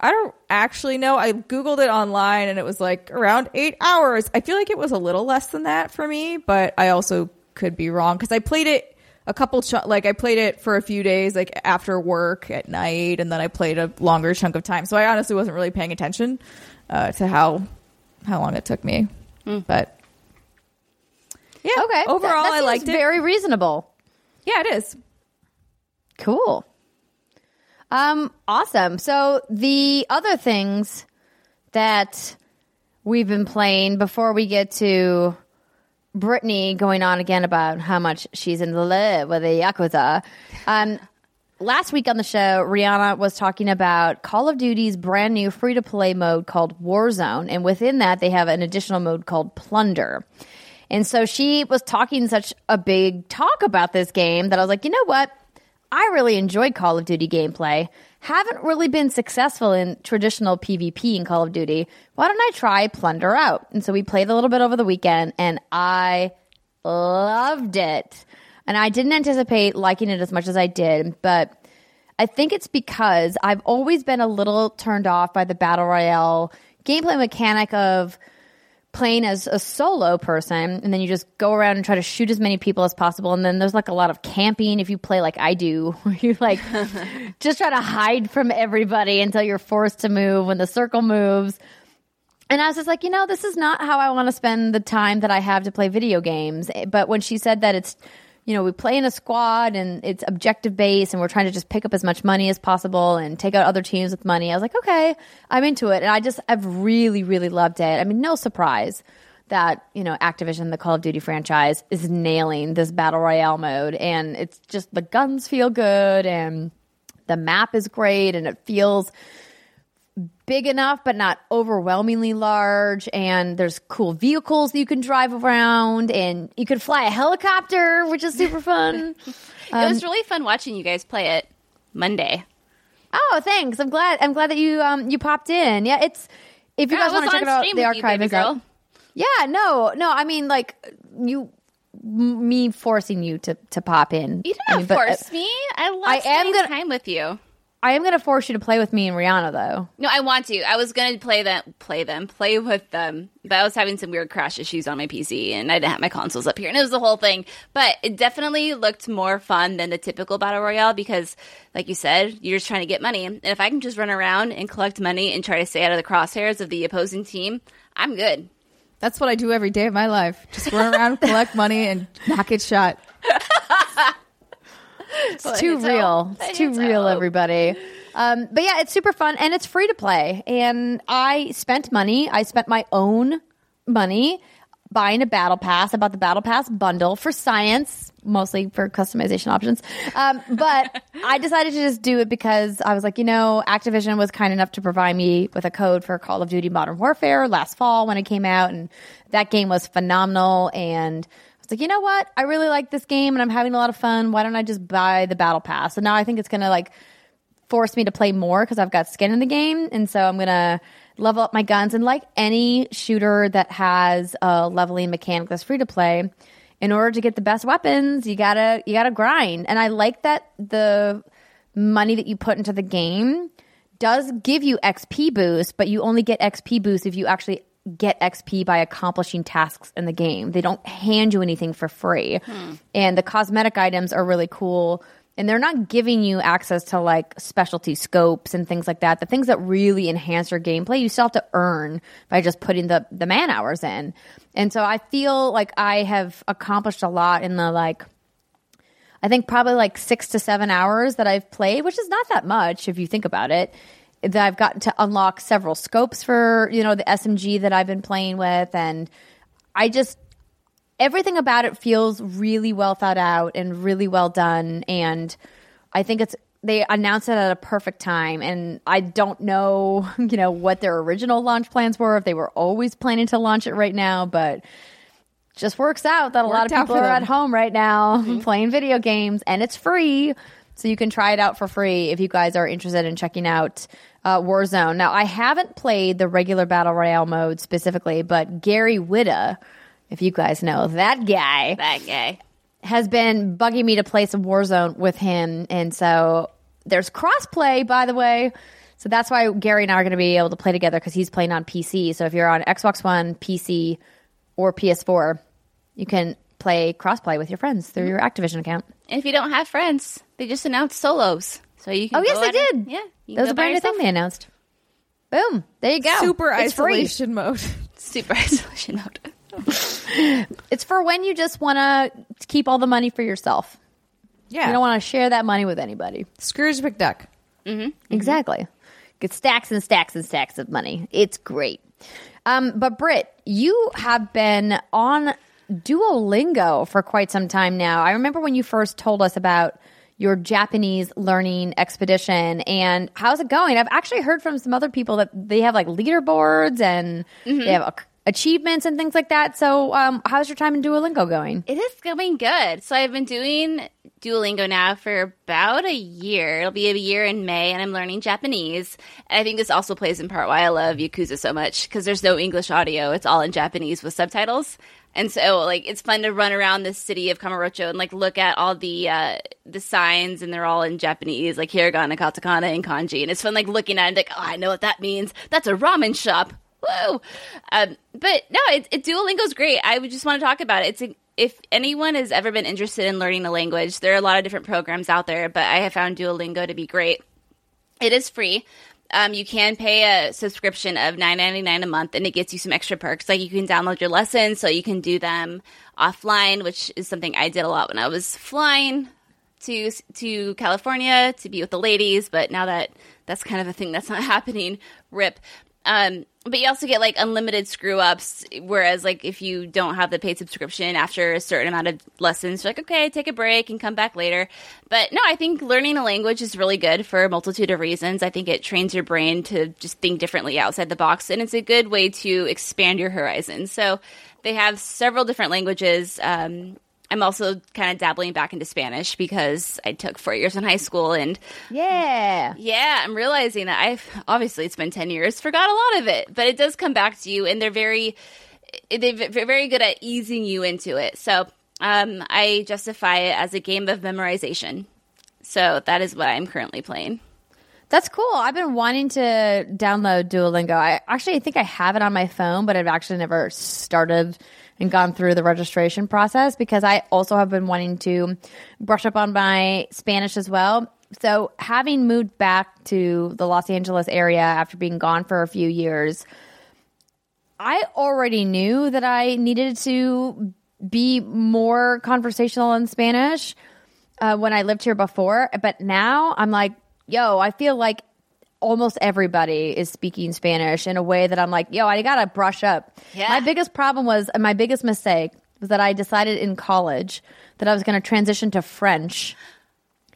I don't actually know. I Googled it online and it was like around eight hours. I feel like it was a little less than that for me, but I also could be wrong because I played it a couple, ch- like I played it for a few days, like after work at night, and then I played a longer chunk of time. So I honestly wasn't really paying attention uh, to how how long it took me. But yeah, Okay. that- Overall, that I seems liked it. Very reasonable. Yeah, it is. Cool. Um, awesome. So the other things that we've been playing before we get to Brittney going on again about how much she's in love with the Yakuza. Um, last week on the show, Rihanna was talking about Call of Duty's brand new free to play mode called Warzone. And within that, they have an additional mode called Plunder. And so she was talking such a big talk about this game that I was like, you know what? I really enjoyed Call of Duty gameplay. Haven't really been successful in traditional PvP in Call of Duty. Why don't I try Plunder out? And so we played a little bit over the weekend and I loved it. And I didn't anticipate liking it as much as I did, but I think it's because I've always been a little turned off by the battle royale gameplay mechanic of playing as a solo person and then you just go around and try to shoot as many people as possible and then there's like a lot of camping if you play like I do where you like just try to hide from everybody until you're forced to move when the circle moves and I was just like, you know, this is not how I want to spend the time that I have to play video games. But when she said that it's, you know, we play in a squad and it's objective based and we're trying to just pick up as much money as possible and take out other teams with money, I was like, okay, I'm into it. And I just, I've really, really loved it. I mean, no surprise that, you know, Activision, the Call of Duty franchise, is nailing this battle royale mode. And it's just the guns feel good and the map is great and it feels big enough but not overwhelmingly large and there's cool vehicles that you can drive around and you can fly a helicopter which is super fun it Um, was really fun watching you guys play it Monday. oh thanks i'm glad i'm glad that you um you popped in yeah it's if you Yeah, guys want to check it out the with you, archive is girl. yeah no no i mean like you me forcing you to to pop in You I didn't mean, but, uh, force me. I love I am spending gonna- time with you. I am gonna force you to play with me and rihanna though No, I want to. I was gonna play them, play them, play with them, but I was having some weird crash issues on my PC, and I didn't have my consoles up here, and it was the whole thing. But it definitely looked more fun than the typical battle royale because, like you said, you're just trying to get money, and if I can just run around and collect money and try to stay out of the crosshairs of the opposing team, I'm good. That's what I do every day of my life. Just run around, collect money, and not get shot. It's too it's real. It's too real, everybody. Um, but yeah, it's super fun and it's free to play. And I spent money. I spent my own money buying a battle pass. I bought the battle pass bundle for science, mostly for customization options. Um, but I decided to just do it because I was like, you know, Activision was kind enough to provide me with a code for Call of Duty Modern Warfare last fall when it came out, and that game was phenomenal. And was like, you know what? I really like this game and I'm having a lot of fun. Why don't I just buy the battle pass? And now I think it's gonna like force me to play more because I've got skin in the game, and so I'm gonna level up my guns. And like any shooter that has a leveling mechanic that's free to play, in order to get the best weapons, you gotta you gotta grind. And I like that the money that you put into the game does give you XP boost, but you only get XP boost if you actually get XP by accomplishing tasks in the game. They don't hand you anything for free. Hmm. And the cosmetic items are really cool. And they're not giving you access to like specialty scopes and things like that. The things that really enhance your gameplay, you still have to earn by just putting the, the man hours in. And so I feel like I have accomplished a lot in the like I think probably like six to seven hours that I've played, which is not that much if you think about it. That I've gotten to unlock several scopes for you know the SMG that I've been playing with, and I just everything about it feels really well thought out and really well done, and I think it's they announced it at a perfect time. And i don't know you know what their original launch plans were if they were always planning to launch it right now but just works out that a lot of people are at home right now playing video games and it's free. So you can try it out for free if you guys are interested in checking out uh, warzone now i haven't played the regular battle royale mode specifically but gary whitta if you guys know that guy That guy. has been bugging me to play some Warzone with him, and so there's crossplay, by the way. So that's why Gary and I are going to be able to play together because he's playing on PC. So if you're on Xbox One, PC, or PS4, you can play crossplay with your friends through your Activision account. And if you don't have friends, they just announced solos. So you can Oh yes, go they and- did. yeah. you that was a brand new thing they announced. Boom! There you go. Super it's free. isolation mode. Super isolation mode. It's for when you just want to keep all the money for yourself. Yeah. You don't want to share that money with anybody. Scrooge McDuck. Mhm. Exactly. Get stacks and stacks and stacks of money. It's great. Um, but Britt, you have been on Duolingo for quite some time now. I remember when you first told us about your Japanese learning expedition and how's it going? I've actually heard from some other people that they have like leaderboards and they have ac- achievements and things like that. So, um, how's your time in Duolingo going? It is going good. So I've been doing Duolingo now for about a year. It'll be a year in May, and I'm learning Japanese. And I think this also plays in part why I love Yakuza so much because there's no English audio. It's all in Japanese with subtitles. And so, like, it's fun to run around the city of Kamurocho and like look at all the uh, the signs, and they're all in Japanese, like hiragana, katakana, and kanji. And it's fun, like looking at it, like, oh, I know what that means. That's a ramen shop. Whoa! Um, but no, it, it Duolingo's great. I just want to talk about it. It's a, if anyone has ever been interested in learning a language, there are a lot of different programs out there, but I have found Duolingo to be great. It is free. Um, you can pay a subscription of nine ninety nine a month, and it gets you some extra perks. Like you can download your lessons, so you can do them offline, which is something I did a lot when I was flying to to California to be with the ladies. But now that that's kind of a thing that's not happening, rip. Um, but you also get like unlimited screw ups. Whereas, like, if you don't have the paid subscription after a certain amount of lessons, you're like, okay, take a break and come back later. But no, I think learning a language is really good for a multitude of reasons. I think it trains your brain to just think differently outside the box, and it's a good way to expand your horizons. So they have several different languages. Um, I'm also kind of dabbling back into Spanish because I took four years in high school and Yeah. yeah, I'm realizing that I've obviously it's been 10 years, forgot a lot of it, but it does come back to you and they're very they're very good at easing you into it. So, um, I justify it as a game of memorization. So, that is what I'm currently playing. That's cool. I've been wanting to download Duolingo. I actually I think I have it on my phone, but I've actually never started and gone through the registration process because I also have been wanting to brush up on my Spanish as well. So, having moved back to the Los Angeles area after being gone for a few years, I already knew that I needed to be more conversational in Spanish uh, when I lived here before. But now I'm like, yo, I feel like almost everybody is speaking Spanish in a way that I'm like, yo, I gotta brush up. Yeah. My biggest problem was, and my biggest mistake was that I decided in college that I was going to transition to French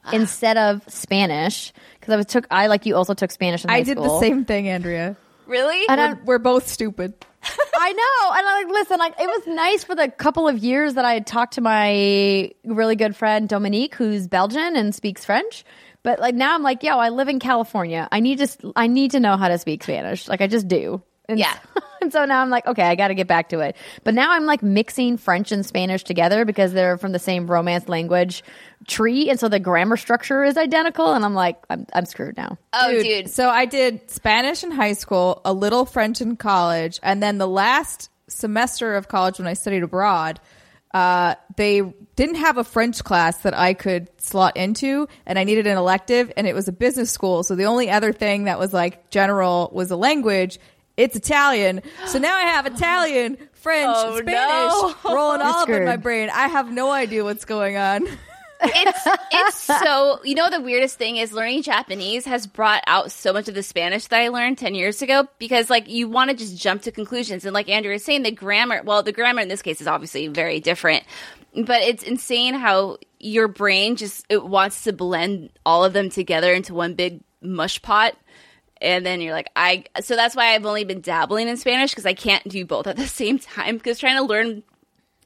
ah. instead of Spanish because I was took. I like you also took Spanish in high I did the same thing, Andrea. Really? And We're, we're both stupid. I know. And I like listen, like it was nice for the couple of years that I had talked to my really good friend Dominique, who's Belgian and speaks French. But like now I'm like, yo, I live in California. I need to s- I need to know how to speak Spanish. Like I just do. And Yeah. and so now I'm like, okay, I got to get back to it. But now I'm like mixing French and Spanish together because they're from the same Romance language tree, and so the grammar structure is identical. And I'm like, I'm I'm screwed now. oh, dude. So I did Spanish in high school, a little French in college, and then the last semester of college when I studied abroad, uh, they didn't have a French class that I could slot into, and I needed an elective, and it was a business school. So the only other thing that was like general was a language. It's Italian. So now I have Italian, French, Oh, Spanish no. rolling all up in my brain. I have no idea what's going on. it's it's so you know the weirdest thing is learning Japanese has brought out so much of the Spanish that I learned ten years ago because like you want to just jump to conclusions. And like Andrea is saying the grammar well the grammar in this case is obviously very different but it's insane how your brain just it wants to blend all of them together into one big mush pot. And then you're like I so that's why I've only been dabbling in Spanish because I can't do both at the same time because trying to learn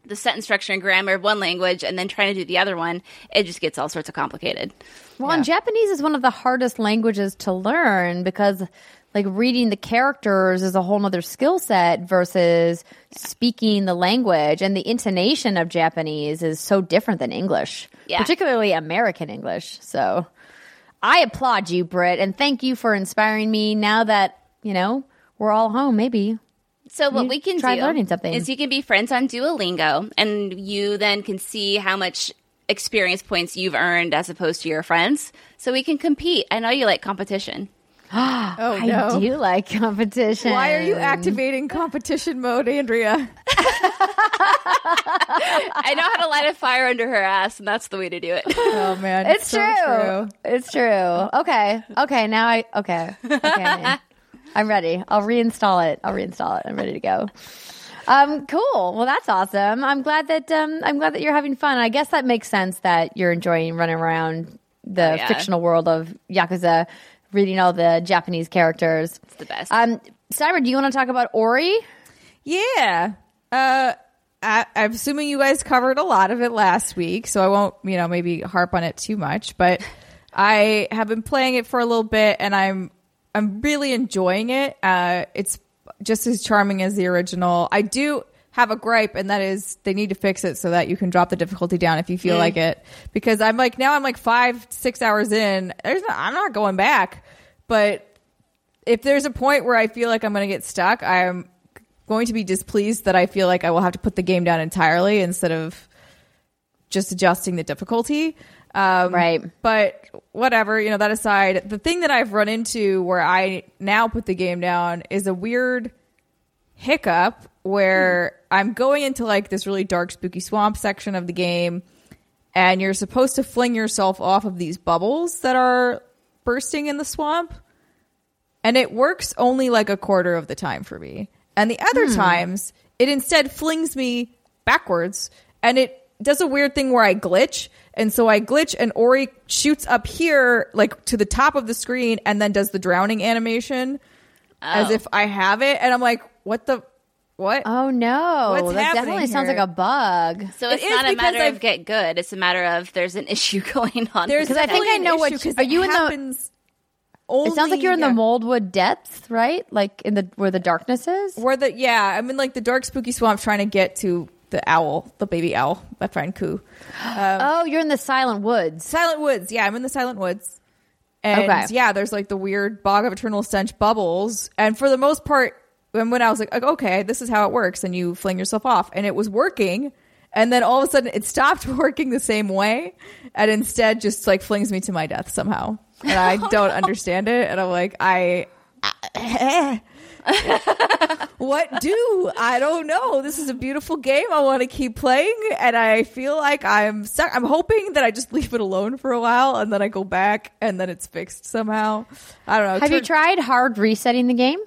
the sentence structure and grammar of one language and then trying to do the other one, it just gets all sorts of complicated. Well, and Japanese is one of the hardest languages to learn because like reading the characters is a whole other skill set versus speaking the language and the intonation of Japanese is so different than English, Yeah. particularly American English. So I applaud you, Britt, and thank you for inspiring me now that, you know, we're all home, maybe. So what You we can try do learning something. is you can be friends on Duolingo, and you then can see how much experience points you've earned as opposed to your friends. So we can compete. I know you like competition. Oh, oh I do like competition. Why are you activating competition mode, Andrea? I know how to light a fire under her ass, and that's the way to do it. Oh man, It's so true. It's true. Okay. Okay. Now I. Okay. Okay. I'm ready. I'll reinstall it. I'll reinstall it. I'm ready to go. Um. Cool. Well, that's awesome. I'm glad that. Um. I'm glad that you're having fun. I guess that makes sense that you're enjoying running around the Oh, yeah. fictional world of Yakuza, reading all the Japanese characters. It's the best. Um. Cyber, do you want to talk about Ori? Yeah. Uh, I, I'm assuming you guys covered a lot of it last week, so I won't, you know, maybe harp on it too much. But I have been playing it for a little bit, and I'm I'm really enjoying it. Uh, it's just as charming as the original. I do have a gripe, and that is they need to fix it so that you can drop the difficulty down if you feel like it. Because I'm like now I'm like five six hours in. There's not, I'm not going back, but if there's a point where I feel like I'm going to get stuck, I'm going to be displeased that I feel like I will have to put the game down entirely instead of just adjusting the difficulty. Um, Right. But whatever, you know, that aside, the thing that I've run into where I now put the game down is a weird hiccup where I'm going into like this really dark, spooky swamp section of the game, and you're supposed to fling yourself off of these bubbles that are bursting in the swamp. And it works only like a quarter of the time for me. And the other times, it instead flings me backwards and it does a weird thing where I glitch. And so I glitch and Ori shoots up here, like to the top of the screen, and then does the drowning animation as Oh. if I have it. And I'm like, what the, what? Oh no, What's that happening definitely sounds like a bug. so it's is not a because matter I've- of get good. It's a matter of there's an issue going on. There's Because I think I know what- issue 'cause are it you in the- happens It sounds like you're in only- the. Mouldwood depths, right? Like in the where the darkness is. Where the yeah, I'm in like the dark spooky swamp trying to get to the owl, the baby owl, my friend Ku. Um, oh, you're in the Silent Woods. Silent Woods. Yeah, I'm in the Silent Woods. And Okay. yeah, there's like the weird bog of eternal stench bubbles. And for the most part, when, when I was like, like, okay, this is how it works, and you fling yourself off, and it was working. And then all of a sudden, it stopped working the same way, and instead just like flings me to my death somehow. And I don't understand it. And I'm like, I. Eh. what do I don't know. This is a beautiful game. I want to keep playing, and I feel like I'm stuck. I'm hoping that I just leave it alone for a while, and then I go back, and then it's fixed somehow. I don't know. Have you tried hard resetting the game?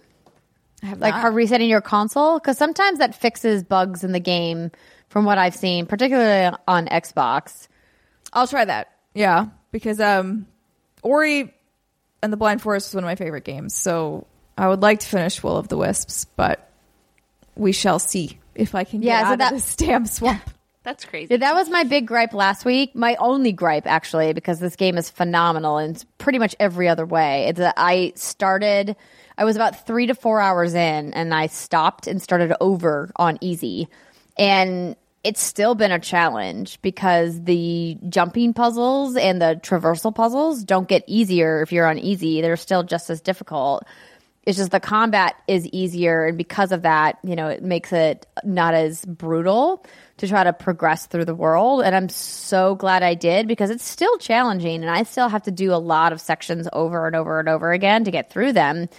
I have Like not. hard resetting your console? Because sometimes that fixes bugs in the game, from what I've seen, particularly on Xbox. I'll try that. Yeah, because um, Ori and the Blind Forest is one of my favorite games. So I would like to finish Will of the Wisps, but we shall see if I can get Yeah, so out that- of this damn swamp. That's crazy. Yeah, that was my big gripe last week. My only gripe, actually, because this game is phenomenal in pretty much every other way. It's that I started, I was about three to four hours in, and I stopped and started over on easy. And it's still been a challenge because the jumping puzzles and the traversal puzzles don't get easier if you're on easy. They're still just as difficult. It's just the combat is easier, and because of that, you know, it makes it not as brutal to try to progress through the world. And I'm so glad I did because it's still challenging, and I still have to do a lot of sections over and over and over again to get through them.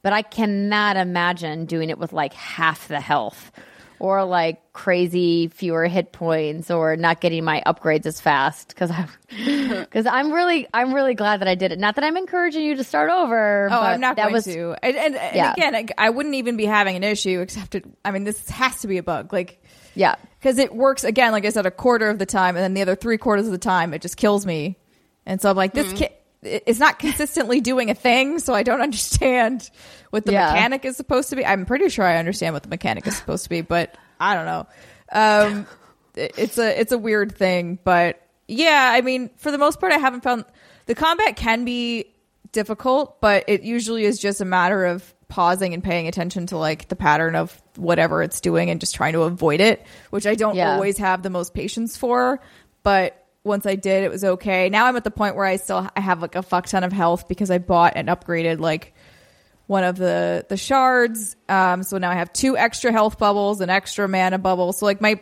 But I cannot imagine doing it with like half the health or like crazy fewer hit points or not getting my upgrades as fast because I'm because I'm really I'm really glad that I did it. Not that I'm encouraging you to start over. Oh, but I'm not that going was, to. And, and, and Yeah. again, I, I wouldn't even be having an issue except it. I mean, this has to be a bug. Like, Yeah, because it works again, like I said, a quarter of the time, and then the other three quarters of the time, it just kills me. And so I'm like, this hmm. ki- it- it's not consistently doing a thing, so I don't understand what the Yeah. mechanic is supposed to be. I'm pretty sure I understand what the mechanic is supposed to be, but I don't know. Um, it's a it's a weird thing, but yeah, I mean, for the most part, I haven't found the combat can be difficult, but it usually is just a matter of pausing and paying attention to like the pattern of whatever it's doing and just trying to avoid it, which I don't Yeah. always have the most patience for. But once I did, it was okay. Now I'm at the point where I still I have like a fuck ton of health because I bought and upgraded like one of the the shards. Um, so now I have two extra health bubbles, an extra mana bubble. So like my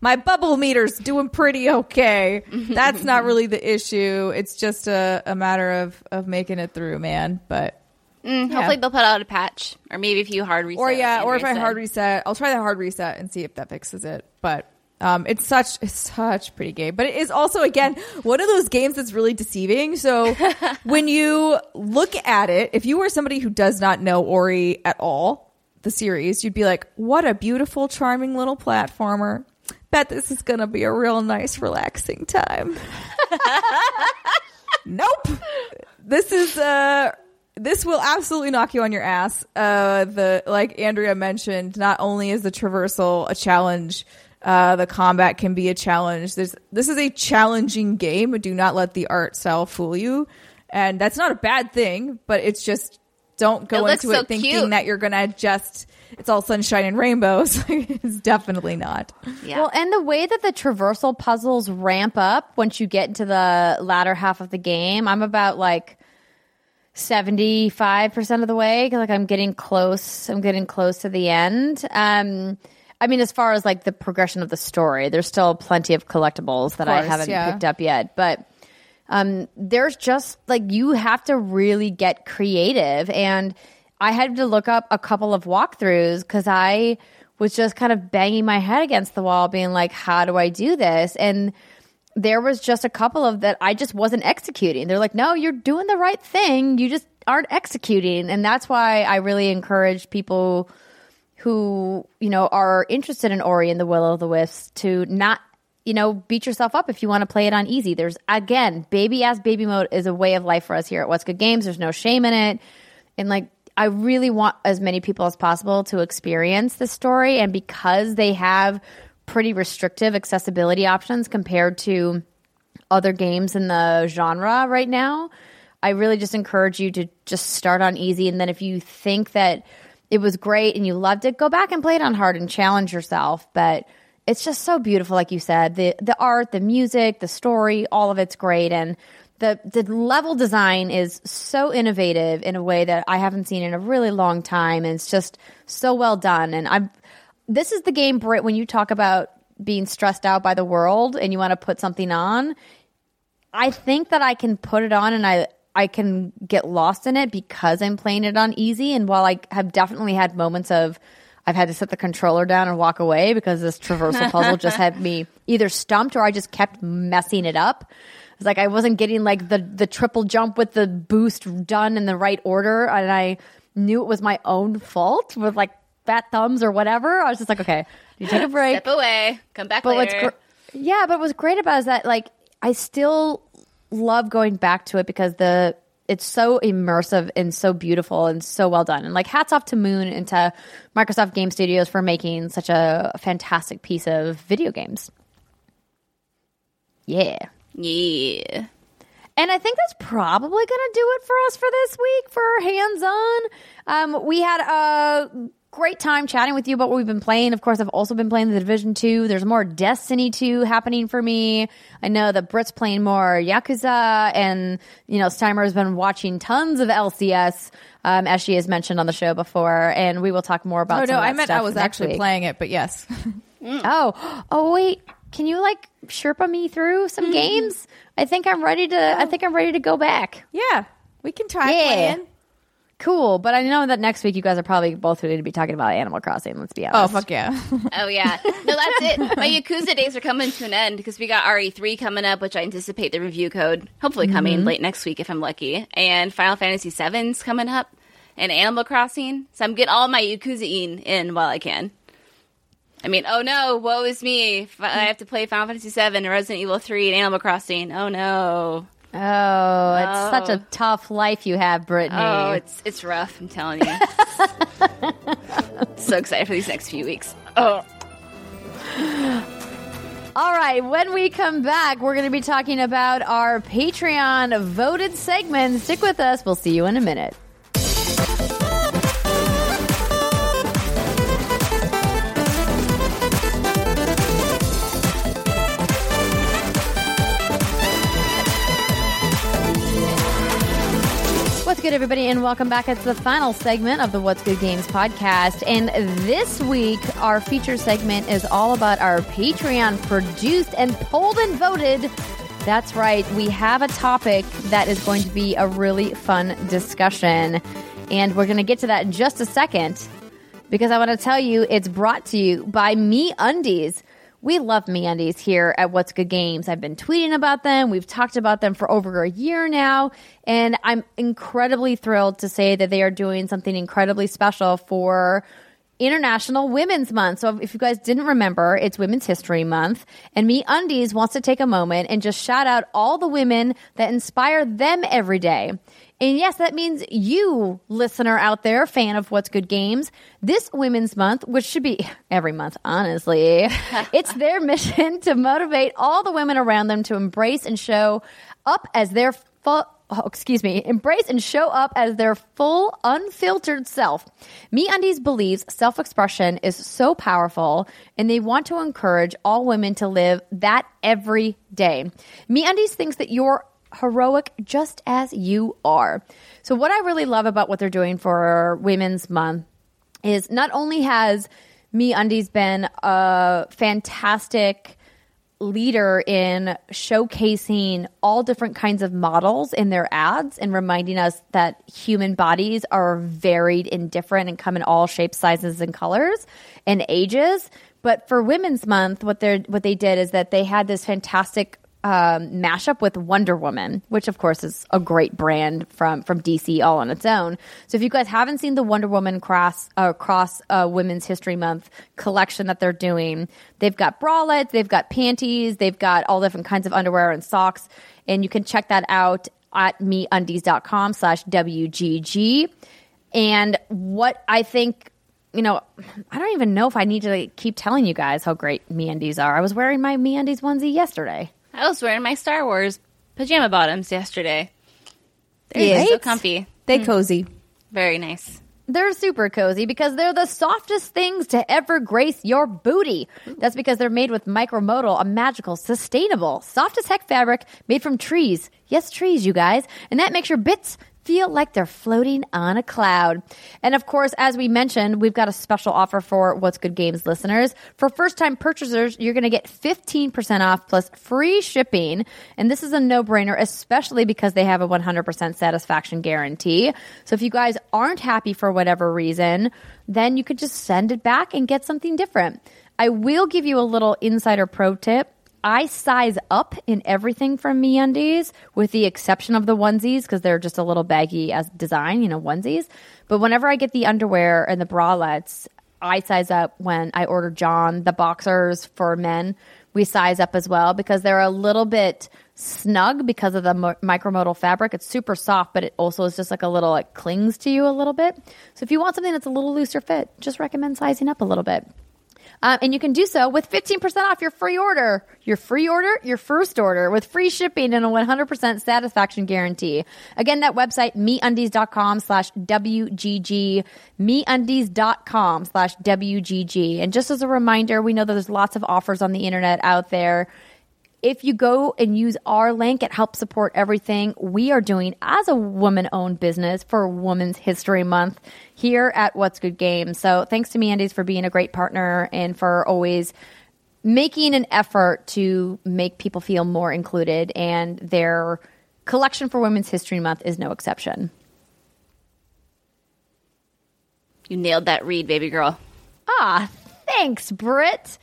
my bubble meter's doing pretty okay. That's not really the issue. It's just a, a matter of of making it through, man. But Mm, Hopefully they'll put out a patch, or maybe if you hard reset. or yeah, or if I hard reset, I'll try the hard reset and see if that fixes it. But um, it's such it's such pretty game, but it is also again one of those games that's really deceiving. So when you look at it, if you were somebody who does not know Ori at all, the series, you'd be like, "What a beautiful, charming little platformer." Bet this is gonna be a real nice, relaxing time. nope. This is uh this will absolutely knock you on your ass. Uh the like Andrea mentioned, not only is the traversal a challenge, uh the combat can be a challenge. There's this is a challenging game. Do not let the art style fool you. And that's not a bad thing, but it's just don't go It looks into so it thinking cute. that you're gonna just it's all sunshine and rainbows. it's definitely not. Yeah. Well, and the way that the traversal puzzles ramp up once you get into the latter half of the game, I'm about like 75% of the way. 'cause, Like I'm getting close. I'm getting close to the end. Um, I mean, as far as like the progression of the story, there's still plenty of collectibles that I course, haven't yeah. picked up yet, but um, there's just like you have to really get creative. And I had to look up a couple of walkthroughs because I was just kind of banging my head against the wall, being like, how do I do this? And there was just a couple of that I just wasn't executing. They're like, no, you're doing the right thing. You just aren't executing. And that's why I really encourage people who, you know, are interested in Ori and the Will of the Wisps to not, you know, beat yourself up if you want to play it on easy. There's, again, baby ass baby mode is a way of life for us here at What's Good Games. There's no shame in it. And like, I really want as many people as possible to experience this story. And because they have pretty restrictive accessibility options compared to other games in the genre right now, I really just encourage you to just start on easy. And then if you think that it was great and you loved it, go back and play it on hard and challenge yourself. But it's just so beautiful, like you said. The the art, the music, the story, all of it's great. And the the level design is so innovative in a way that I haven't seen in a really long time. And it's just so well done. And I'm this is the game, Britt, when you talk about being stressed out by the world and you want to put something on. I think that I can put it on and I I can get lost in it because I'm playing it on easy. And while I have definitely had moments of I've had to set the controller down and walk away because this traversal puzzle just had me either stumped or I just kept messing it up. It's like I wasn't getting like the the triple jump with the boost done in the right order, and I knew it was my own fault with like fat thumbs or whatever. I was just like, okay, you take a break. Step away. Come back But later. what's gr- yeah, but what's great about it is that like I still love going back to it because the it's so immersive and so beautiful and so well done. And like hats off to Moon and to Microsoft Game Studios for making such a fantastic piece of video games. Yeah. yeah. And I think that's probably going to do it for us for this week for hands on. Um, we had a great time chatting with you about what we've been playing. Of course, I've also been playing the Division 2. There's more Destiny 2 happening for me. I know that Britt's playing more Yakuza, and, you know, Steimer has been watching tons of LCS, um, as she has mentioned on the show before. And we will talk more about Oh some no, of that I meant stuff I was actually week. playing it, but yes. Oh, oh wait. Can you like Sherpa me through some games? I think I'm ready to. I think I'm ready to go back. yeah, we can try Yeah. playing. Cool, but I know that next week you guys are probably both going to be talking about Animal Crossing. Let's be oh, honest. Oh fuck yeah! Oh yeah, no, that's it. My Yakuza days are coming to an end because we got RE3 coming up, which I anticipate the review code hopefully coming mm-hmm. late next week if I'm lucky, and Final Fantasy VII's coming up, and Animal Crossing. So I'm getting all my Yakuza in in while I can. I mean, oh no, woe is me! I have to play Final Fantasy VII, Resident Evil 3, and Animal Crossing. Oh no! Oh, it's such a Oh. tough life you have, Brittney. Oh, it's it's rough. I'm telling you. so excited for these next few weeks. Oh. All right, when we come back, we're going to be talking about our Patreon voted segment. Stick with us. We'll see you in a minute. Good, everybody, and welcome back. It's the final segment of the What's Good Games podcast. And this week, our feature segment is all about our Patreon produced and polled and voted. That's right, we have a topic that is going to be a really fun discussion. And we're going to get to that in just a second because I want to tell you it's brought to you by Me Undies. We love Me Undies here at What's Good Games. I've been tweeting about them. We've talked about them for over a year now, and I'm incredibly thrilled to say that they are doing something incredibly special for International Women's Month. So if you guys didn't remember, it's Women's History Month, and Me Undies wants to take a moment and just shout out all the women that inspire them every day. And yes, that means you, listener out there, fan of What's Good Games, this Women's Month, which should be every month, honestly, it's their mission to motivate all the women around them to embrace and show up as their full. Oh, excuse me, embrace and show up as their full, unfiltered self. Me Undies believes self expression is so powerful, and they want to encourage all women to live that every day. Me Undies thinks that you're heroic just as you are. So, what I really love about what they're doing for Women's Month is not only has Me Undies been a fantastic leader in showcasing all different kinds of models in their ads and reminding us that human bodies are varied and different and come in all shapes, sizes, and colors and ages. But for Women's Month, what they what they did is that they had this fantastic um, mashup with Wonder Woman, which of course is a great brand from from DC all on its own. So if you guys haven't seen the Wonder Woman cross uh, cross uh, Women's History Month collection that they're doing, they've got bralettes, they've got panties, they've got all different kinds of underwear and socks, and you can check that out at meundies.com slash WGG. And what I think you know, I don't even know if I need to like, keep telling you guys how great MeUndies are. I was wearing my MeUndies onesie yesterday. I was wearing my Star Wars pajama bottoms yesterday. They're so comfy. They hmm. cozy. Very nice. They're super cozy because they're the softest things to ever grace your booty. That's because they're made with micromodal, a magical, sustainable, soft as heck fabric made from trees. Yes, trees, you guys. And that makes your bits feel like they're floating on a cloud. And of course, as we mentioned, we've got a special offer for What's Good Games listeners. For first time purchasers, you're going to get 15% off plus free shipping. And this is a no brainer, especially because they have a 100% satisfaction guarantee. So if you guys aren't happy for whatever reason, then you could just send it back and get something different. I will give you a little insider pro tip. I size up in everything from MeUndies, with the exception of the onesies because they're just a little baggy as design, you know, onesies. But whenever I get the underwear and the bralettes, I size up. When I order John the boxers for men, we size up as well because they're a little bit snug because of the mo- micromodal fabric. It's super soft, but it also is just like a little, it clings to you a little bit. So if you want something that's a little looser fit, just recommend sizing up a little bit. Um, and you can do so with 15% off your free order. Your free order, your first order with free shipping and a 100% satisfaction guarantee. Again, that website, meundies.com slash WGG, meundies.com slash WGG. And just as a reminder, we know that there's lots of offers on the internet out there if you go and use our link, it helps support everything we are doing as a woman owned business for Women's History Month here at What's Good Games. So thanks to MeUndies for being a great partner and for always making an effort to make people feel more included. And their collection for Women's History Month is no exception. You nailed that read, baby girl. Ah, thanks, Britt.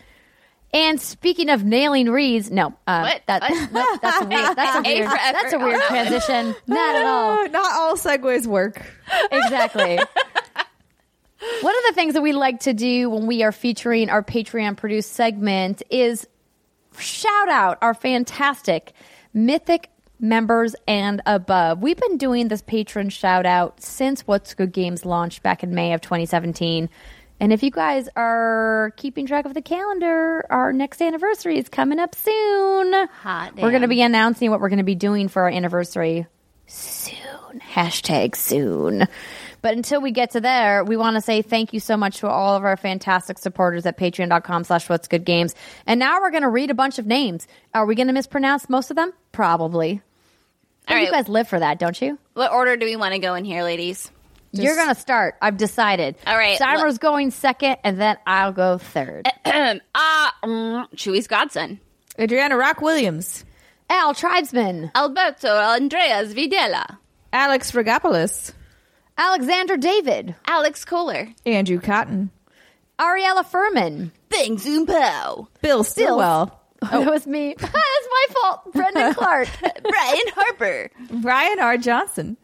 And speaking of nailing reads, no, uh, What? that What? nope, that's a weird. That's a A weird. for That's a weird transition. Not at all. Not all segues work. Exactly. One of the things that we like to do when we are featuring our Patreon produced segment is shout out our fantastic mythic members and above. We've been doing this patron shout out since What's Good Games launched back in May of 2017. And if you guys are keeping track of the calendar, our next anniversary is coming up soon. Hot We're going to be announcing what we're going to be doing for our anniversary soon. Hashtag soon. But until we get to there, we want to say thank you so much to all of our fantastic supporters at patreon.com slash what's good games. And now we're going to read a bunch of names. Are we going to mispronounce most of them? Probably. All oh, you guys live for that, don't you? What order do we want to go in here, ladies? You're going to start. I've decided. All right, Steimer's going second, and then I'll go third. Ah, mm, Chewy's godson. Adriana Rock Williams, Al Tribesman, Alberto Andreas Videla. Alex Regopoulos, Alexander David, Alex Kohler. Andrew Cotton, Ariella Furman. Bang Zoom Pow. Bill Stillwell, Oh, that was me. That's my fault. Brendan Clark, Brian Harper. Brian R. Johnson,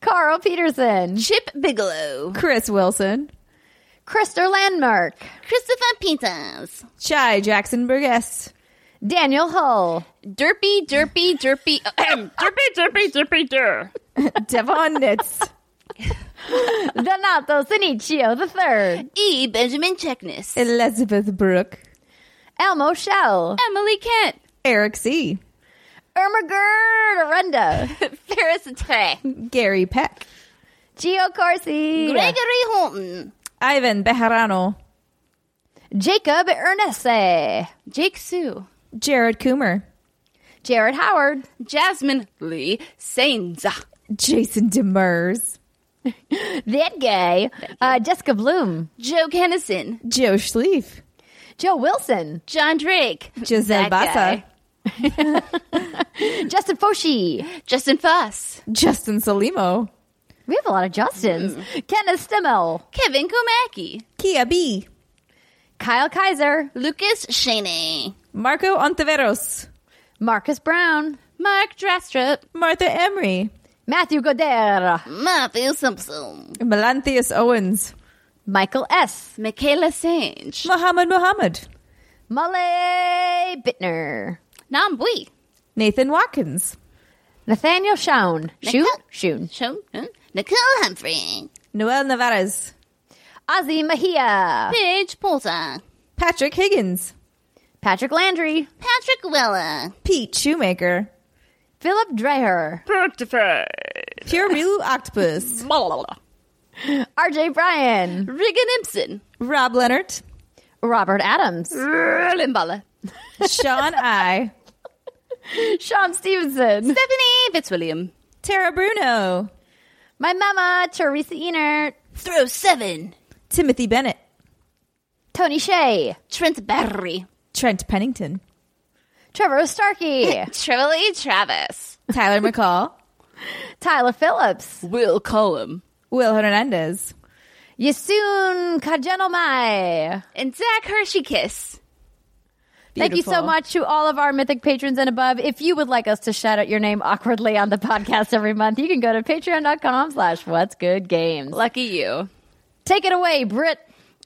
Carl Peterson, Chip Bigelow. Chris Wilson, Krister Landmark, Christopher Peters. Chai Jackson Burgess, Daniel Hull, Derpy, derpy, derpy. Uh, ahem, derpy, derpy, derpy, der. Devon Nitz, Donato Sinicio III, E. Benjamin Checkness. Elizabeth Brooke, Elmo Shell, Emily Kent. Eric C., Ermagerd Arenda, Ferris Trey. Gary Peck, Gio Corsi, Gregory Holton. Ivan Bejarano, Jacob Ernese, Jake Sue. Jared Coomer, Jared Howard, Jasmine Lee Sainza. Jason Demers, that guy, uh, Jessica Bloom, Joe Kennison. Joe Schlief, Joe Wilson, John Drake. Giselle That Bassa, guy. Justin Foshi. Justin Foss. Justin Salimo, We have a lot of Justins. Mm. Kenneth Stimmel, Kevin Komaki. Kia B, Kyle Kaiser, Lucas Shaney. Marco Ontiveros, Marcus Brown, Mark Drastrup. Martha Emery, Matthew Goder, Matthew Simpson. Melanthius Owens, Michael S., Michaela Sange. Muhammad Muhammad, Malay Bittner, Nambui. Nathan Watkins, Nathaniel Schoen, Shoon, Nicole- Shoon, Nicole Humphrey. Noel Navarez, Ozzy Mejia, Paige Porter. Patrick Higgins, Patrick Landry, Patrick Willa. Pete Shoemaker, Philip Dreher, Pure Blue Octopus, RJ Bryan, Regan Impson. Rob Leonard, Robert Adams, Limbala. Sean I, Sean Stevenson, Stephanie Fitzwilliam. Tara Bruno, my mama, Teresa Enert, Throw seven. Timothy Bennett, Tony Shea, Trent Barry. Trent Pennington, Trevor Starkey, Trevely Travis. Tyler McCall, Tyler Phillips, Will Cullum. Will Hernandez, Yasun Kajenomai. And Zach Hershey Kiss. Thank you so much to all of our mythic patrons and above. If you would like us to shout out your name awkwardly on the podcast every month, you can go to patreon.com slash what's good games. Lucky you. Take it away, Britt.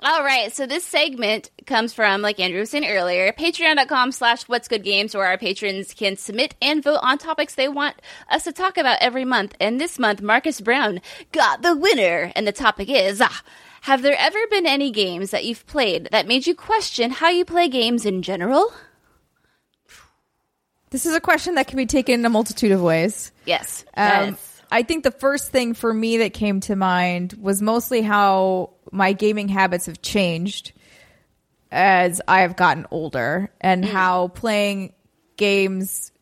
All right, so this segment comes from, like Andrea was saying earlier, patreon.com slash what's good games, where our patrons can submit and vote on topics they want us to talk about every month. And this month, Marcus Brown got the winner. And the topic is ah, Have there ever been any games that you've played that made you question how you play games in general? This is a question that can be taken in a multitude of ways. Yes. Um, Yes. I think the first thing for me that came to mind was mostly how my gaming habits have changed as I have gotten older and how playing games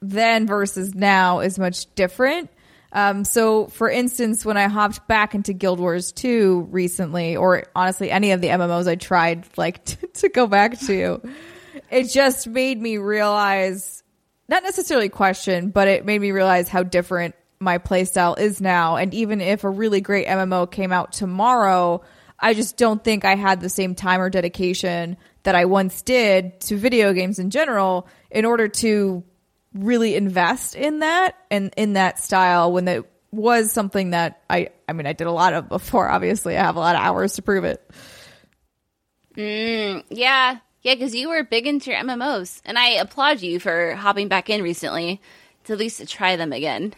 then versus now is much different. Um, so, for instance, when I hopped back into Guild Wars 2 recently, or honestly, any of the MMOs I tried like to, to go back to, it just made me realize not necessarily question, but it made me realize how different my playstyle is now. And even if a really great MMO came out tomorrow, I just don't think I had the same time or dedication that I once did to video games in general in order to really invest in that and in that style when it was something that I I mean I did a lot of before obviously I have a lot of hours to prove it. Mm, yeah. Yeah, because you were big into your MMOs. And I applaud you for hopping back in recently to at least try them again.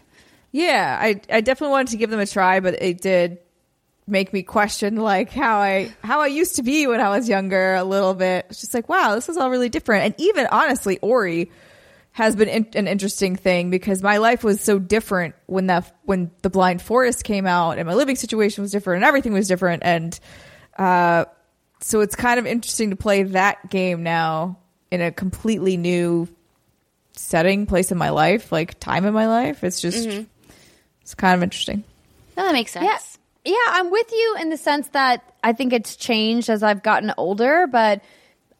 Yeah, I I definitely wanted to give them a try, but it did make me question like how I how I used to be when I was younger a little bit. It's just like, wow, this is all really different. And even honestly, Ori has been in, an interesting thing because my life was so different when the when the Blind Forest came out and my living situation was different and everything was different and uh so it's kind of interesting to play that game now in a completely new setting, place in my life, like time in my life. It's just it's kind of interesting. No, that makes sense. Yeah. Yeah, I'm with you in the sense that I think it's changed as I've gotten older, but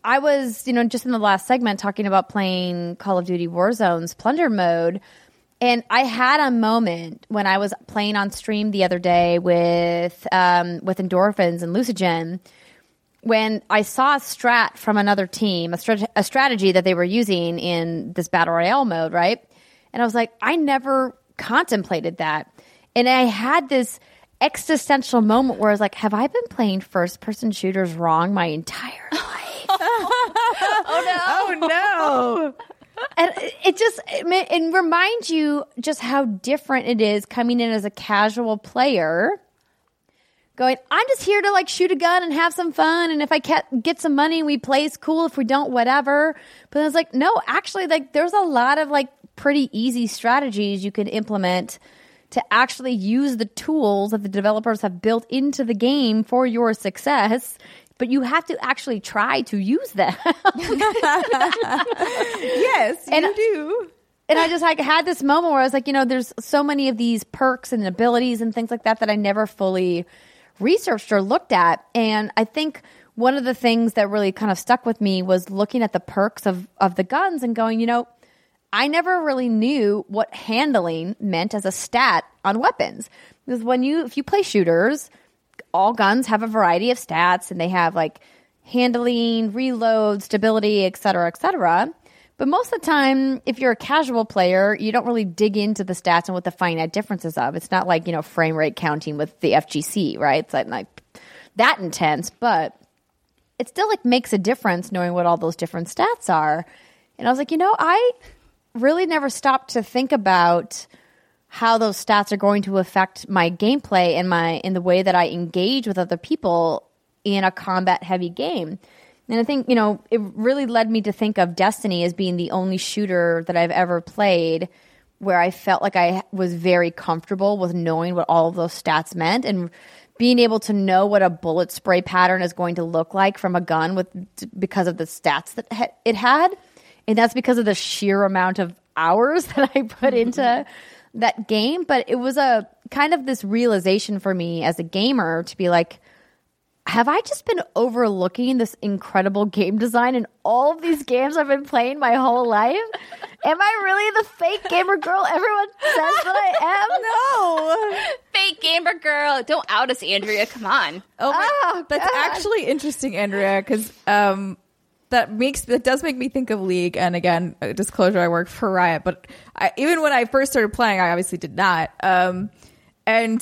I was, you know, just in the last segment talking about playing Call of Duty Warzone's plunder mode. And I had a moment when I was playing on stream the other day with um, with endorphins and Lucigen when I saw a strat from another team, a, strat- a strategy that they were using in this battle royale mode, right? And I was like, I never contemplated that. And I had this existential moment where I was like, have I been playing first person shooters wrong my entire life? Oh no. Oh no. and it- it just it, it reminds you just how different it is coming in as a casual player going i'm just here to like shoot a gun and have some fun and if i get, get some money we play it's cool if we don't whatever but i was like no actually like there's a lot of like pretty easy strategies you can implement to actually use the tools that the developers have built into the game for your success but you have to actually try to use them yes, And- you do. and I just like had this moment where I was like, you know, there's so many of these perks and abilities and things like that that I never fully researched or looked at. And I think one of the things that really kind of stuck with me was looking at the perks of of the guns and going, you know, I never really knew what handling meant as a stat on weapons. Because when you if you play shooters, all guns have a variety of stats and they have like handling, reload, stability, et cetera, et cetera. But most of the time, if you're a casual player, you don't really dig into the stats and what the finite differences of. It's not like, you know, frame rate counting with the FGC, right? It's like, like that intense, but it still like makes a difference knowing what all those different stats are. And I was like, you know, I really never stopped to think about how those stats are going to affect my gameplay and my in the way that I engage with other people in a combat heavy game. And I think, you know, it really led me to think of Destiny as being the only shooter that I've ever played where I felt like I was very comfortable with knowing what all of those stats meant and being able to know what a bullet spray pattern is going to look like from a gun with because of the stats that it had. And that's because of the sheer amount of hours that I put into that game. But it was a kind of this realization for me as a gamer to be like, have I just been overlooking this incredible game design in all of these games I've been playing my whole life? Am I really the fake gamer girl everyone says that I am? No. Fake gamer girl. Don't out us, Andrea. Come on. Oh, my, Oh, that's God. actually interesting, Andrea, because um, that makes that does make me think of League. And again, disclosure, I work for Riot, but I, even when I first started playing, I obviously did not. Um, and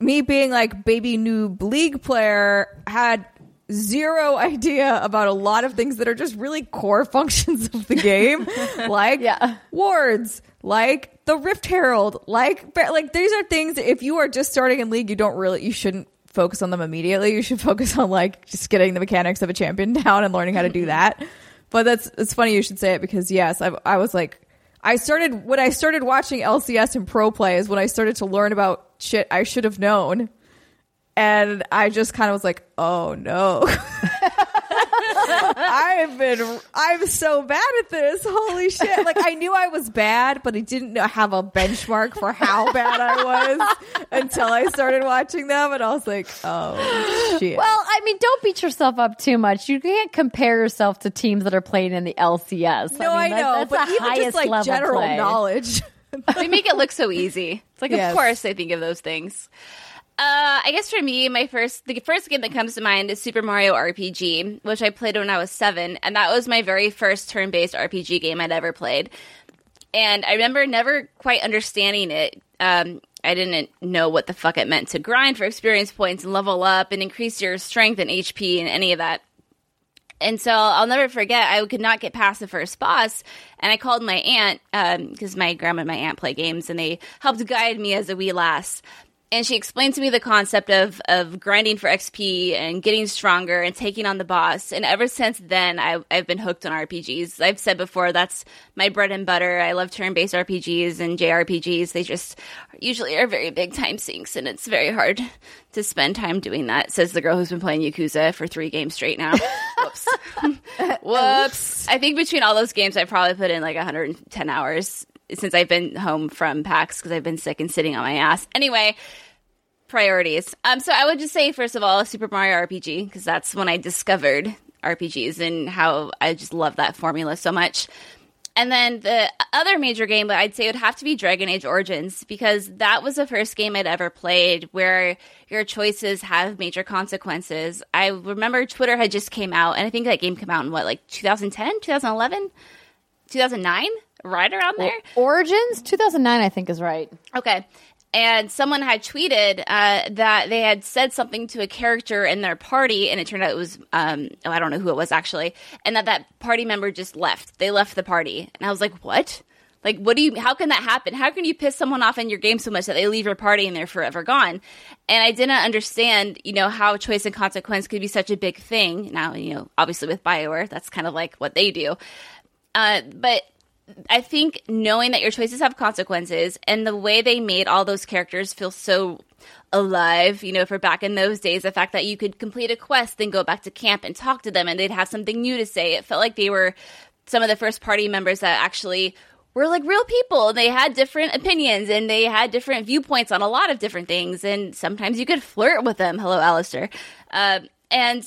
me being like baby noob League player had zero idea about a lot of things that are just really core functions of the game, like Yeah. wards, like the Rift Herald, like like these are things that if you are just starting in League, you don't really you shouldn't focus on them immediately. You should focus on like just getting the mechanics of a champion down and learning how to do mm-hmm. that. But that's it's funny you should say it because yes, I, I was like I started when I started watching LCS and pro play is when I started to learn about shit I should have known. And I just kind of was like, oh no. I've been, I'm so bad at this. Holy shit. Like, I knew I was bad, but I didn't know- have a benchmark for how bad I was until I started watching them. And I was like, oh shit. Well, I mean, don't beat yourself up too much. You can't compare yourself to teams that are playing in the LCS. no, I, mean, that- know, that's but the even just like general play. knowledge. They make it look so easy. It's like, Yes. of course they think of those things. Uh, I guess for me, my first the first game that comes to mind is Super Mario RPG, which I played when I was seven, and that was my very first turn-based RPG game I'd ever played. And I remember never quite understanding it. Um, I didn't know what the fuck it meant to grind for experience points and level up and increase your strength and HP and any of that. And so I'll never forget, I could not get past the first boss. And I called my aunt, because um, my grandma and my aunt play games, and they helped guide me as a wee lass and she explained to me the concept of of grinding for XP and getting stronger and taking on the boss. And ever since then, I, I've been hooked on RPGs. I've said before that's my bread and butter. I love turn based RPGs and JRPGs. They just usually are very big time sinks, and it's very hard to spend time doing that. Says the girl who's been playing Yakuza for three games straight now. Whoops. Whoops. I think between all those games, I probably put in like 110 hours since I've been home from PAX because I've been sick and sitting on my ass. Anyway, priorities. Um, so I would just say first of all, Super Mario RPG because that's when I discovered RPGs and how I just love that formula so much. And then the other major game that I'd say would have to be Dragon Age Origins because that was the first game I'd ever played where your choices have major consequences. I remember Twitter had just came out and I think that game came out in what like 2010, 2011, 2009? right around there. Origins 2009, I think, is right. Okay. And someone had tweeted uh, that they had said something to a character in their party, and it turned out it was um, oh, I don't know who it was actually, and that that party member just left. They left the party, and I was like, "What? Like, what do you? How can that happen? How can you piss someone off in your game so much that they leave your party and they're forever gone?" And I didn't understand, you know, how choice and consequence could be such a big thing. Now, you know, obviously with Bioware, that's kind of like what they do. Uh, but I think knowing that your choices have consequences and the way they made all those characters feel so alive, you know, for back in those days, the fact that you could complete a quest, then go back to camp and talk to them and they'd have something new to say. It felt like they were some of the first party members that actually were like real people they had different opinions and they had different viewpoints on a lot of different things. And sometimes you could flirt with them. Hello, Alistair. Um, and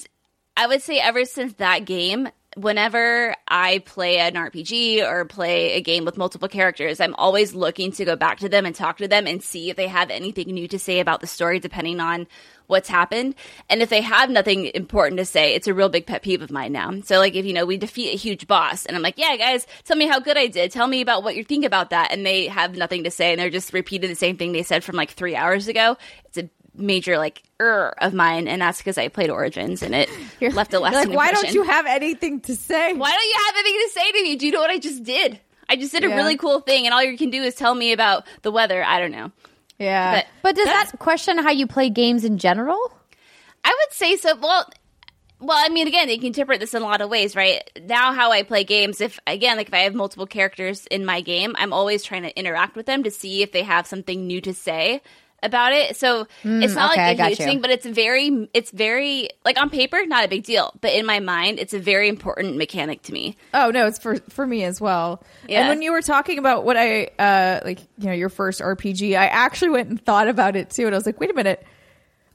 I would say ever since that game, whenever I play an RPG or play a game with multiple characters, I'm always looking to go back to them and talk to them and see if they have anything new to say about the story, depending on what's happened. And if they have nothing important to say, it's a real big pet peeve of mine now. So, like, if you know, we defeat a huge boss, and I'm like, yeah, guys, tell me how good I did. Tell me about what you think about that. And they have nothing to say, and they're just repeating the same thing they said from like three hours ago. It's a major like er of mine, and that's because I played Origins and it You're, left a lasting. Like, why don't you have anything to say? Why don't you have anything to say to me? Do you know what I just did? I just did a really cool thing, and all you can do is tell me about the weather. I don't know. Yeah, but, but does that question how you play games in general? I would say so. Well, well, I mean, again, you can interpret this in a lot of ways, right? Now, how I play games, if again, like if I have multiple characters in my game, I'm always trying to interact with them to see if they have something new to say about it. So mm, it's not okay, like a huge thing, but it's very, it's very like on paper, not a big deal, but in my mind, it's a very important mechanic to me. Oh no, it's for for me as well. Yeah. And when you were talking about what I uh like, you know, your first RPG, I actually went and thought about it too, and I was like, wait a minute.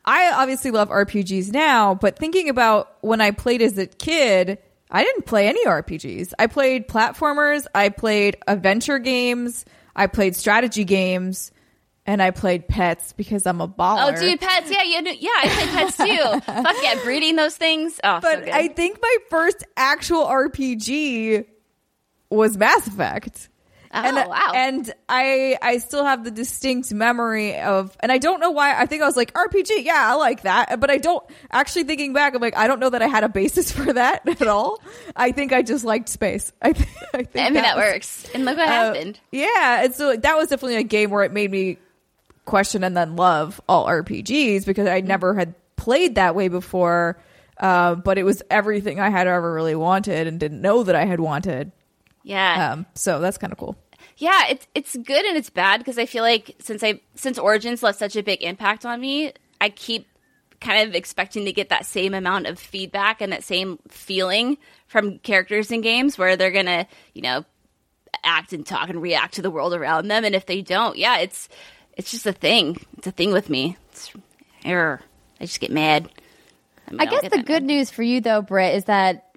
I obviously love RPGs now, but thinking about when I played as a kid, I didn't play any RPGs. I played platformers, I played adventure games, I played strategy games and I played Petz because I'm a baller. Oh, dude, Petz! Yeah, yeah, yeah. I played Petz too. Fuck yeah, breeding those things. Oh, but so I think my first actual RPG was Mass Effect. Oh and, wow! And I I still have the distinct memory of, and I don't know why. I think I was like RPG. Yeah, I like that, but I don't actually thinking back. I'm like, I don't know that I had a basis for that at all. I think I just liked space. I, th- I think I mean that, that was, works. And look what uh, happened. Yeah, and so that was definitely a game where it made me question and then love all RPGs because I never had played that way before. Uh, but it was everything I had ever really wanted and didn't know that I had wanted. Yeah. Um, so that's kind of cool. Yeah, it's it's good and it's bad because I feel like since I since Origins left such a big impact on me, I keep kind of expecting to get that same amount of feedback and that same feeling from characters in games where they're gonna, you know, act and talk and react to the world around them. And if they don't, yeah, it's it's just a thing. It's a thing with me. It's error. I just get mad. I, mean, I guess the good mad. news for you though, Britt, is that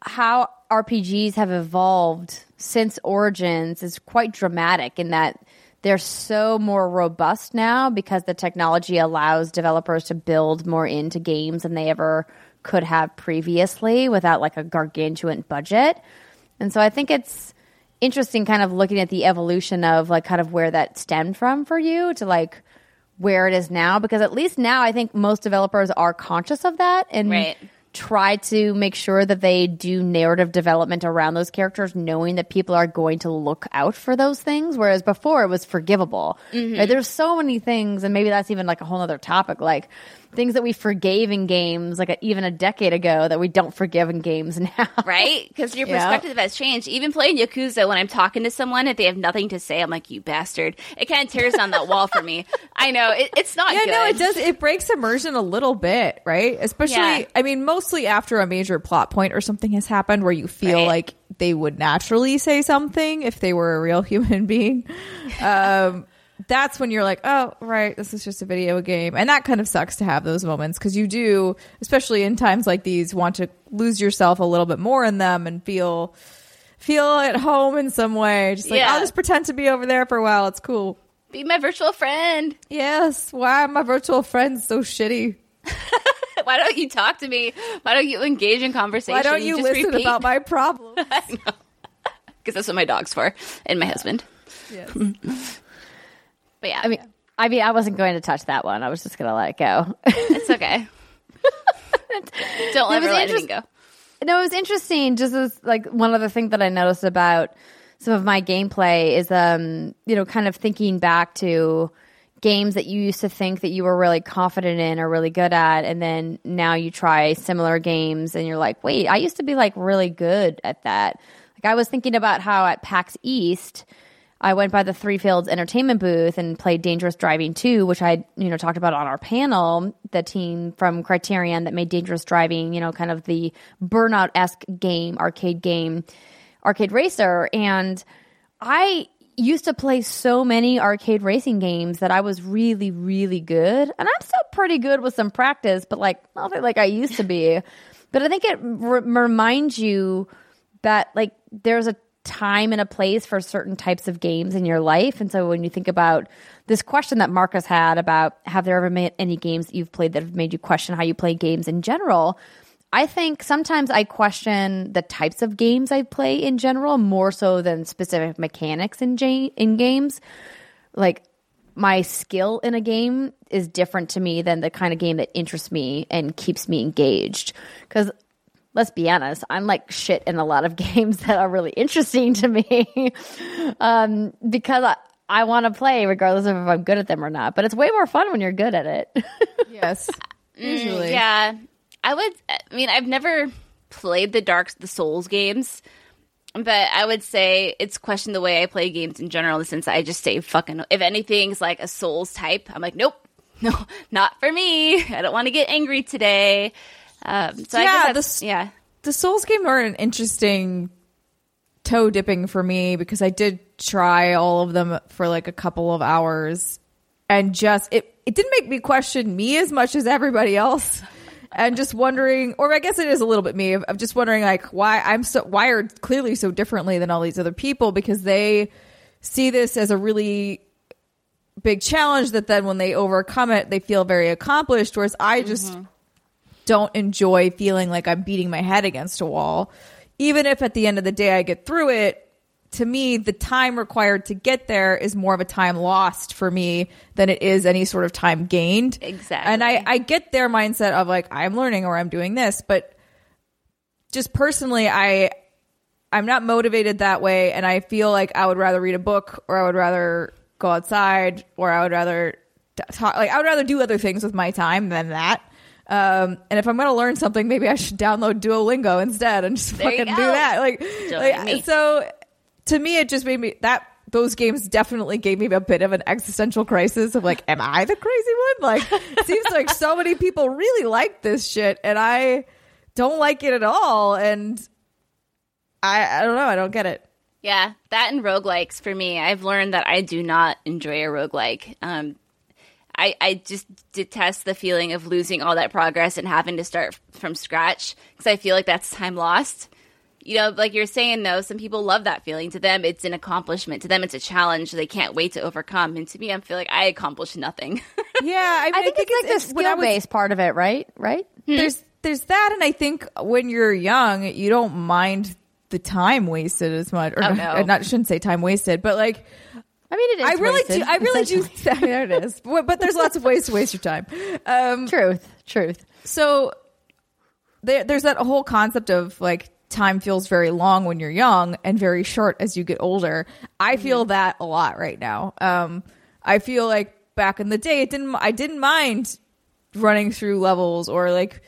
how RPGs have evolved since Origins is quite dramatic in that they're so more robust now because the technology allows developers to build more into games than they ever could have previously without like a gargantuan budget. And so I think it's interesting kind of looking at the evolution of like kind of where that stemmed from for you to like where it is now because at least now I think most developers are conscious of that and Right. try to make sure that they do narrative development around those characters knowing that people are going to look out for those things whereas before it was forgivable mm-hmm. Right? there's so many things and maybe that's even like a whole other topic like things that we forgave in games like a, even a decade ago that we don't forgive in games now right? Because your Yeah. perspective has changed. Even playing Yakuza, when I'm talking to someone, if they have nothing to say, I'm like, "You bastard!" It kind of tears down that wall for me. I know it, it's not. Yeah, good. no, it does. It breaks immersion a little bit, right? Especially, Yeah. I mean, mostly after a major plot point or something has happened where you feel Right. like they would naturally say something if they were a real human being. Um, that's when you're like, oh, right, this is just a video game. And that kind of sucks to have those moments because you do, especially in times like these, want to lose yourself a little bit more in them and feel. Feel at home in some way. Just like, Yeah. I'll just pretend to be over there for a while. It's cool. Be my virtual friend. Yes. Why are my virtual friends so shitty? Why don't you talk to me? Why don't you engage in conversation? Why don't you Just listen repeat. about my problems? Because that's what my dog's for, and my husband. yes. But yeah, i mean i mean i wasn't going to touch that one i was just going to let it go it's okay. don't It ever was let interest- anything go. No, it was interesting. Just as like one other thing that I noticed about some of my gameplay is, um, you know, kind of thinking back to games that you used to think that you were really confident in or really good at, and then now you try similar games and you're like, wait, I used to be like really good at that. Like I was thinking about how at PAX East. I went by the Three Fields Entertainment booth and played Dangerous Driving 2, which I, you know, talked about on our panel. The team from Criterion that made Dangerous Driving, you know, kind of the burnout esque game, arcade game, arcade racer. And I used to play so many arcade racing games that I was really, really good. And I'm still pretty good with some practice, but like nothing like I used to be. But I think it re- reminds you that like there's a time and a place for certain types of games in your life. And so when you think about this question that Marcus had about have there ever been any games that you've played that have made you question how you play games in general? I think sometimes I question the types of games I play in general more so than specific mechanics in ja- in games. Like my skill in a game is different to me than the kind of game that interests me and keeps me engaged. Because let's be honest, I'm like shit in a lot of games that are really interesting to me um, because I, I want to play regardless of if I'm good at them or not. But it's way more fun when you're good at it. Yes. Usually. Yeah, I would. I mean, I've never played the Dark the Souls games, but I would say it's questioned the way I play games in general. In the sense that I just say fucking. If anything's like a Souls type, I'm like, nope, no, not for me. I don't want to get angry today. Um, so I Yeah, that's, yeah, The Souls games are an interesting toe dipping for me because I did try all of them for like a couple of hours and just it it didn't make me question me as much as everybody else. And just wondering, or I guess it is a little bit me of, of just wondering, like, why I'm so wired clearly so differently than all these other people because they see this as a really big challenge that then when they overcome it, they feel very accomplished. Whereas I just don't enjoy feeling like I'm beating my head against a wall. Even if at the end of the day I get through it, to me, the time required to get there is more of a time lost for me than it is any sort of time gained. Exactly. And I, I get their mindset of like, I'm learning or I'm doing this, but just personally, I, I'm not motivated that way. And I feel like I would rather read a book or I would rather go outside or I would rather talk, like, I would rather do other things with my time than that. Um, and if I'm going to learn something, maybe I should download Duolingo instead and just There fucking do that. Like, like, so to me, it just made me that those games definitely gave me a bit of an existential crisis of like, am I the crazy one? Like, it seems like so many people really like this shit and I don't like it at all. And I, I don't know. I don't get it. Yeah, that and roguelikes for me. I've learned that I do not enjoy a roguelike. Um, I, I just detest the feeling of losing all that progress and having to start from scratch because I feel like that's time lost. you know, like you're saying though, some people love that feeling. To them, it's an accomplishment. To them, it's a challenge they can't wait to overcome. And to me, I feel like I accomplished nothing. Yeah, I, mean, I think, it's like the when I skill was- based part of it, right? Right? Hmm. There's there's that, and I think when you're young, you don't mind the time wasted as much. Or Oh, not, no. I shouldn't say time wasted, but like I mean, it is. I really wasted, do. I really do. there it is. But, but there's lots of ways to waste your time. Um, Truth. Truth. so there, there's that whole concept of like time feels very long when you're young and very short as you get older. I feel that a lot right now. Um, I feel like back in the day, it didn't. I didn't mind running through levels or like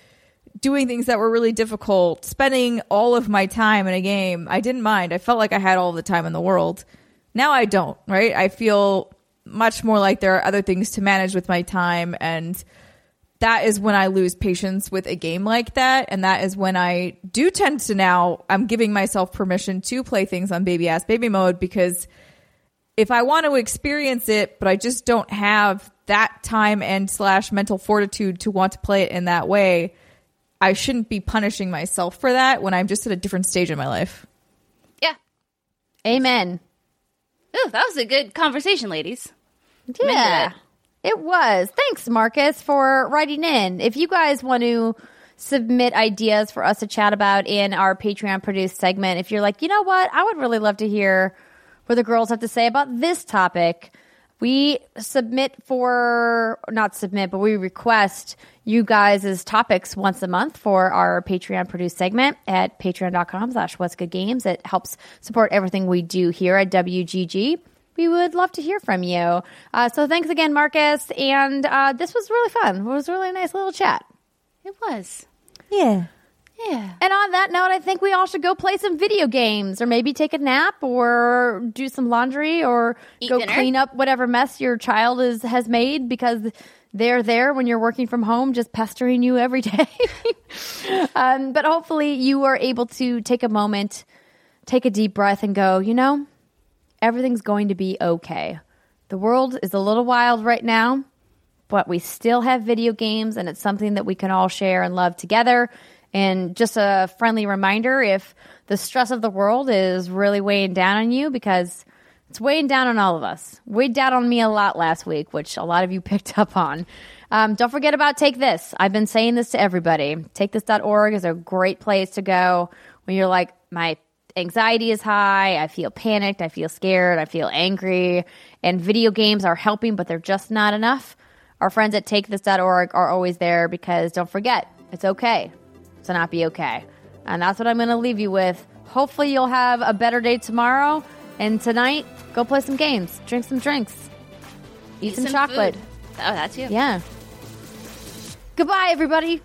doing things that were really difficult, spending all of my time in a game. I didn't mind. I felt like I had all the time in the world. Now I don't, right? I feel much more like there are other things to manage with my time and that is when I lose patience with a game like that. And that is when I do tend to now, I'm giving myself permission to play things on baby ass baby mode because if I want to experience it, but I just don't have that time and slash mental fortitude to want to play it in that way, I shouldn't be punishing myself for that when I'm just at a different stage in my life. yeah. Amen. Ooh, that was a good conversation, ladies. Yeah, Remember it was. Thanks, Marcus, for writing in. If you guys want to submit ideas for us to chat about in our Patreon produced segment, if you're like, you know what, I would really love to hear what the girls have to say about this topic. We submit for not submit, but we request you guys' as topics once a month for our Patreon produced segment at patreon.com slash what's good games. It helps support everything we do here at WGG we would love to hear from you. Uh, so thanks again, Marcus. And uh, this was really fun. It was really a nice little chat. It was. Yeah. Yeah. And on that note, I think we all should go play some video games or maybe take a nap or do some laundry or Eat go dinner. clean up whatever mess your child is has made because they're there when you're working from home just pestering you every day. um, but hopefully you are able to take a moment, take a deep breath and go, you know, everything's going to be okay. The world is a little wild right now, but we still have video games and it's something that we can all share and love together. And just a friendly reminder if the stress of the world is really weighing down on you, because it's weighing down on all of us. Weighed down on me a lot last week, which a lot of you picked up on. Um, don't forget about Take This. I've been saying this to everybody. TakeThis.org is a great place to go when you're like, my anxiety is high. I feel panicked. I feel scared. I feel angry. And video games are helping, but they're just not enough. Our friends at takethis.org are always there because don't forget, it's okay to not be okay. And that's what I'm going to leave you with. Hopefully, you'll have a better day tomorrow. And tonight, go play some games, drink some drinks, eat, some, chocolate. food. Oh, that's you. Yeah. Goodbye, everybody.